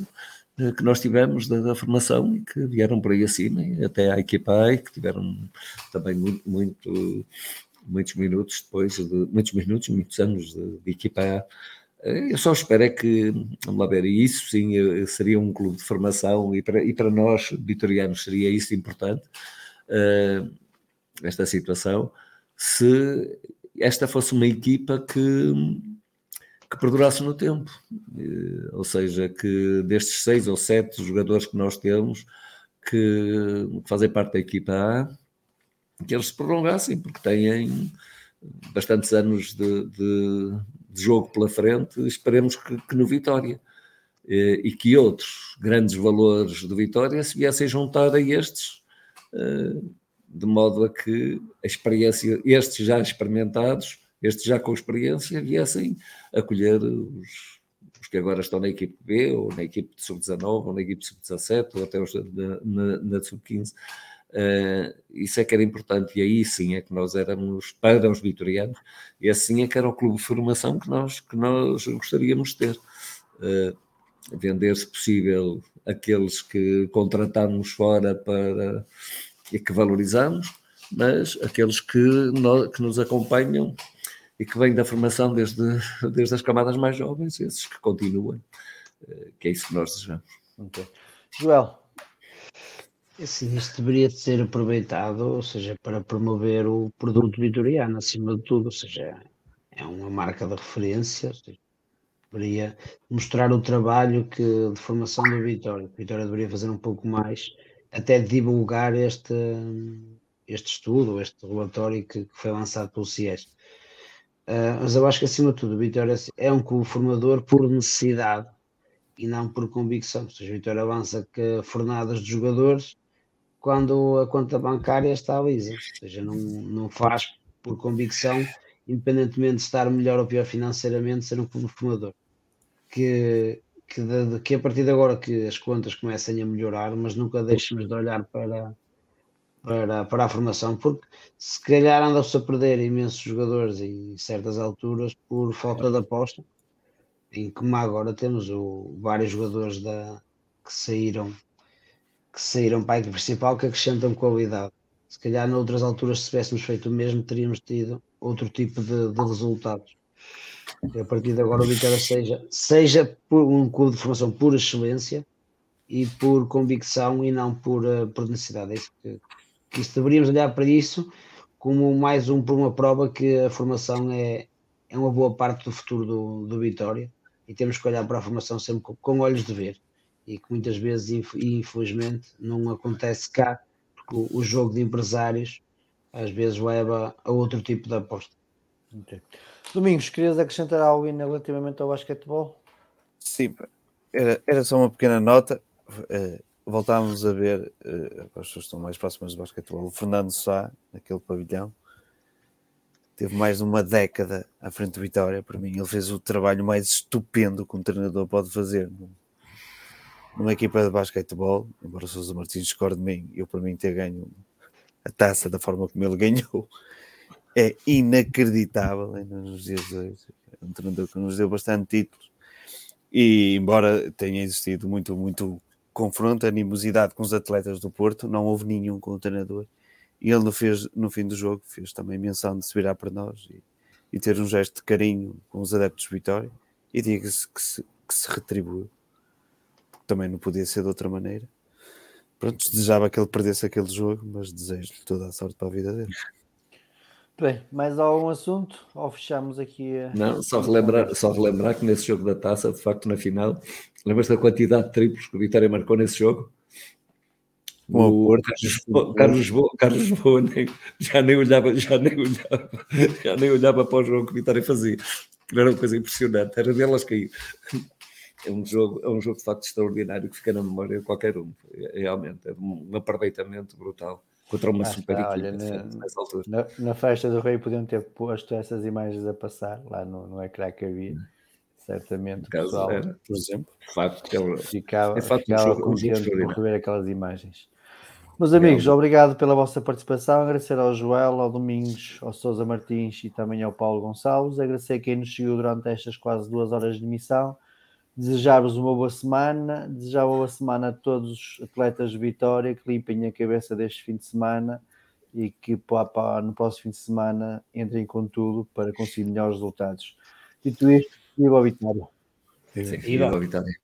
que nós tivemos da, da, formação e que vieram por aí acima, até a equipa A, que tiveram também muito, muito muitos minutos depois, de muitos minutos, muitos anos de, de equipa A. Eu só espero é que, vamos lá ver, isso sim eh, seria um clube de formação e para, e para nós, vitorianos, seria isso importante, uh, esta situação, se esta fosse uma equipa que, que perdurasse no tempo, uh, ou seja, que destes seis ou sete jogadores que nós temos, que, que fazem parte da equipa A, que eles se prolongassem, porque têm bastantes anos de, de, de jogo pela frente, esperemos que, que, no Vitória. E que outros grandes valores do Vitória se viessem juntar a estes, eh, de modo a que a experiência, estes já experimentados, estes já com experiência, viessem acolher os, os que agora estão na equipe B, ou na equipe de sub-19, ou na equipe de sub-17, ou até os na, na, na sub-15 Uh, isso é que era importante, e aí sim é que nós éramos para os vitorianos, e assim é que era o clube de formação que nós, que nós gostaríamos de ter. Uh, vender, se possível, aqueles que contratamos fora para e que valorizamos, mas aqueles que, nós, que nos acompanham e que vêm da formação desde, desde as camadas mais jovens, esses que continuem, uh, que é isso que nós desejamos. Okay. Joel, Assim, isto deveria ser aproveitado, ou seja, para promover o produto vitoriano acima de tudo, ou seja, é uma marca de referência, deveria mostrar o trabalho que, de formação do Vitória. O Vitória deveria fazer um pouco mais, até divulgar este, este estudo, este relatório que, que foi lançado pelo CIES. Uh, mas eu acho que acima de tudo o Vitória é um clube formador por necessidade e não por convicção. Ou seja, o Vitória avança que fornadas de jogadores quando a conta bancária está lisa, ou seja, não, não faz por convicção, independentemente de estar melhor ou pior financeiramente, ser um formador. Que, que, de, que a partir de agora que as contas comecem a melhorar, mas nunca deixemos de olhar para, para, para a formação, porque se calhar andam-se a perder imensos jogadores em certas alturas por falta de aposta, em como agora temos o, vários jogadores da, que saíram que saíram para a equipe principal que acrescentam qualidade. Se calhar noutras alturas, se tivéssemos feito o mesmo, teríamos tido outro tipo de, de resultados. E a partir de agora o Vitória seja, seja um clube de formação por excelência e por convicção e não por, uh, por necessidade. É isso que, que isso, deveríamos olhar para isso como mais um por uma prova que a formação é, é uma boa parte do futuro do, do Vitória e temos que olhar para a formação sempre com, com olhos de ver e que muitas vezes, infelizmente, não acontece cá, porque o, jogo de empresários às vezes leva a outro tipo de aposta. Okay. Domingos, querias acrescentar algo relativamente ao basquetebol? Sim, era, era só uma pequena nota. Uh, voltámos a ver, uh, as pessoas estão mais próximas do basquetebol, o Fernando Sá, naquele pavilhão, teve mais de uma década à frente de Vitória. Para mim, ele fez o trabalho mais estupendo que um treinador pode fazer numa equipa de basquetebol. Embora Sousa Martins discorde de mim, eu para mim ter ganho a taça da forma como ele ganhou é inacreditável ainda nos dias de hoje. É um treinador que nos deu bastante títulos e embora tenha existido muito, muito confronto, animosidade com os atletas do Porto, não houve nenhum com o treinador. E ele no, fez, no fim do jogo fez também menção de se virar para nós e, e ter um gesto de carinho com os adeptos de Vitória. E diga-se que se, que se retribuiu. Também não podia ser de outra maneira. Pronto, desejava que ele perdesse aquele jogo, mas desejo-lhe toda a sorte para a vida dele. Bem, mais algum assunto? Ou fechamos aqui? A... Não, só relembrar, só relembrar que nesse jogo da taça, de facto, na final, lembras da quantidade de triplos que o Vitória marcou nesse jogo? O, o Carlos, Carlos, Lisboa, Carlos Lisboa nem, já, nem olhava, já, nem olhava, já nem olhava para o jogo que o Vitória fazia. Era uma coisa impressionante, era delas cair. É um jogo, é um jogo de facto extraordinário que fica na memória de qualquer um. Realmente, é um aproveitamento brutal contra uma ah, super está, equipe olha, nessa altura. Na, na, festa do Rei podiam ter posto essas imagens a passar lá no, no ecrã que havia. Hum. Certamente, caso pessoal, era, por exemplo, de facto, que é, ficava, é facto ficava um jogo, contente um por rever aquelas imagens. Meus amigos, obrigado pela vossa participação. Agradecer ao Joel, ao Domingos, ao Sousa Martins e também ao Paulo Gonçalves. Agradecer quem nos seguiu durante estas quase duas horas de emissão. Desejar-vos uma boa semana. Desejar uma boa semana a todos os atletas de Vitória que limpem a cabeça deste fim de semana e que no próximo fim de semana entrem com tudo para conseguir melhores resultados. Dito isto, viva a Vitória. Viva a Vitória.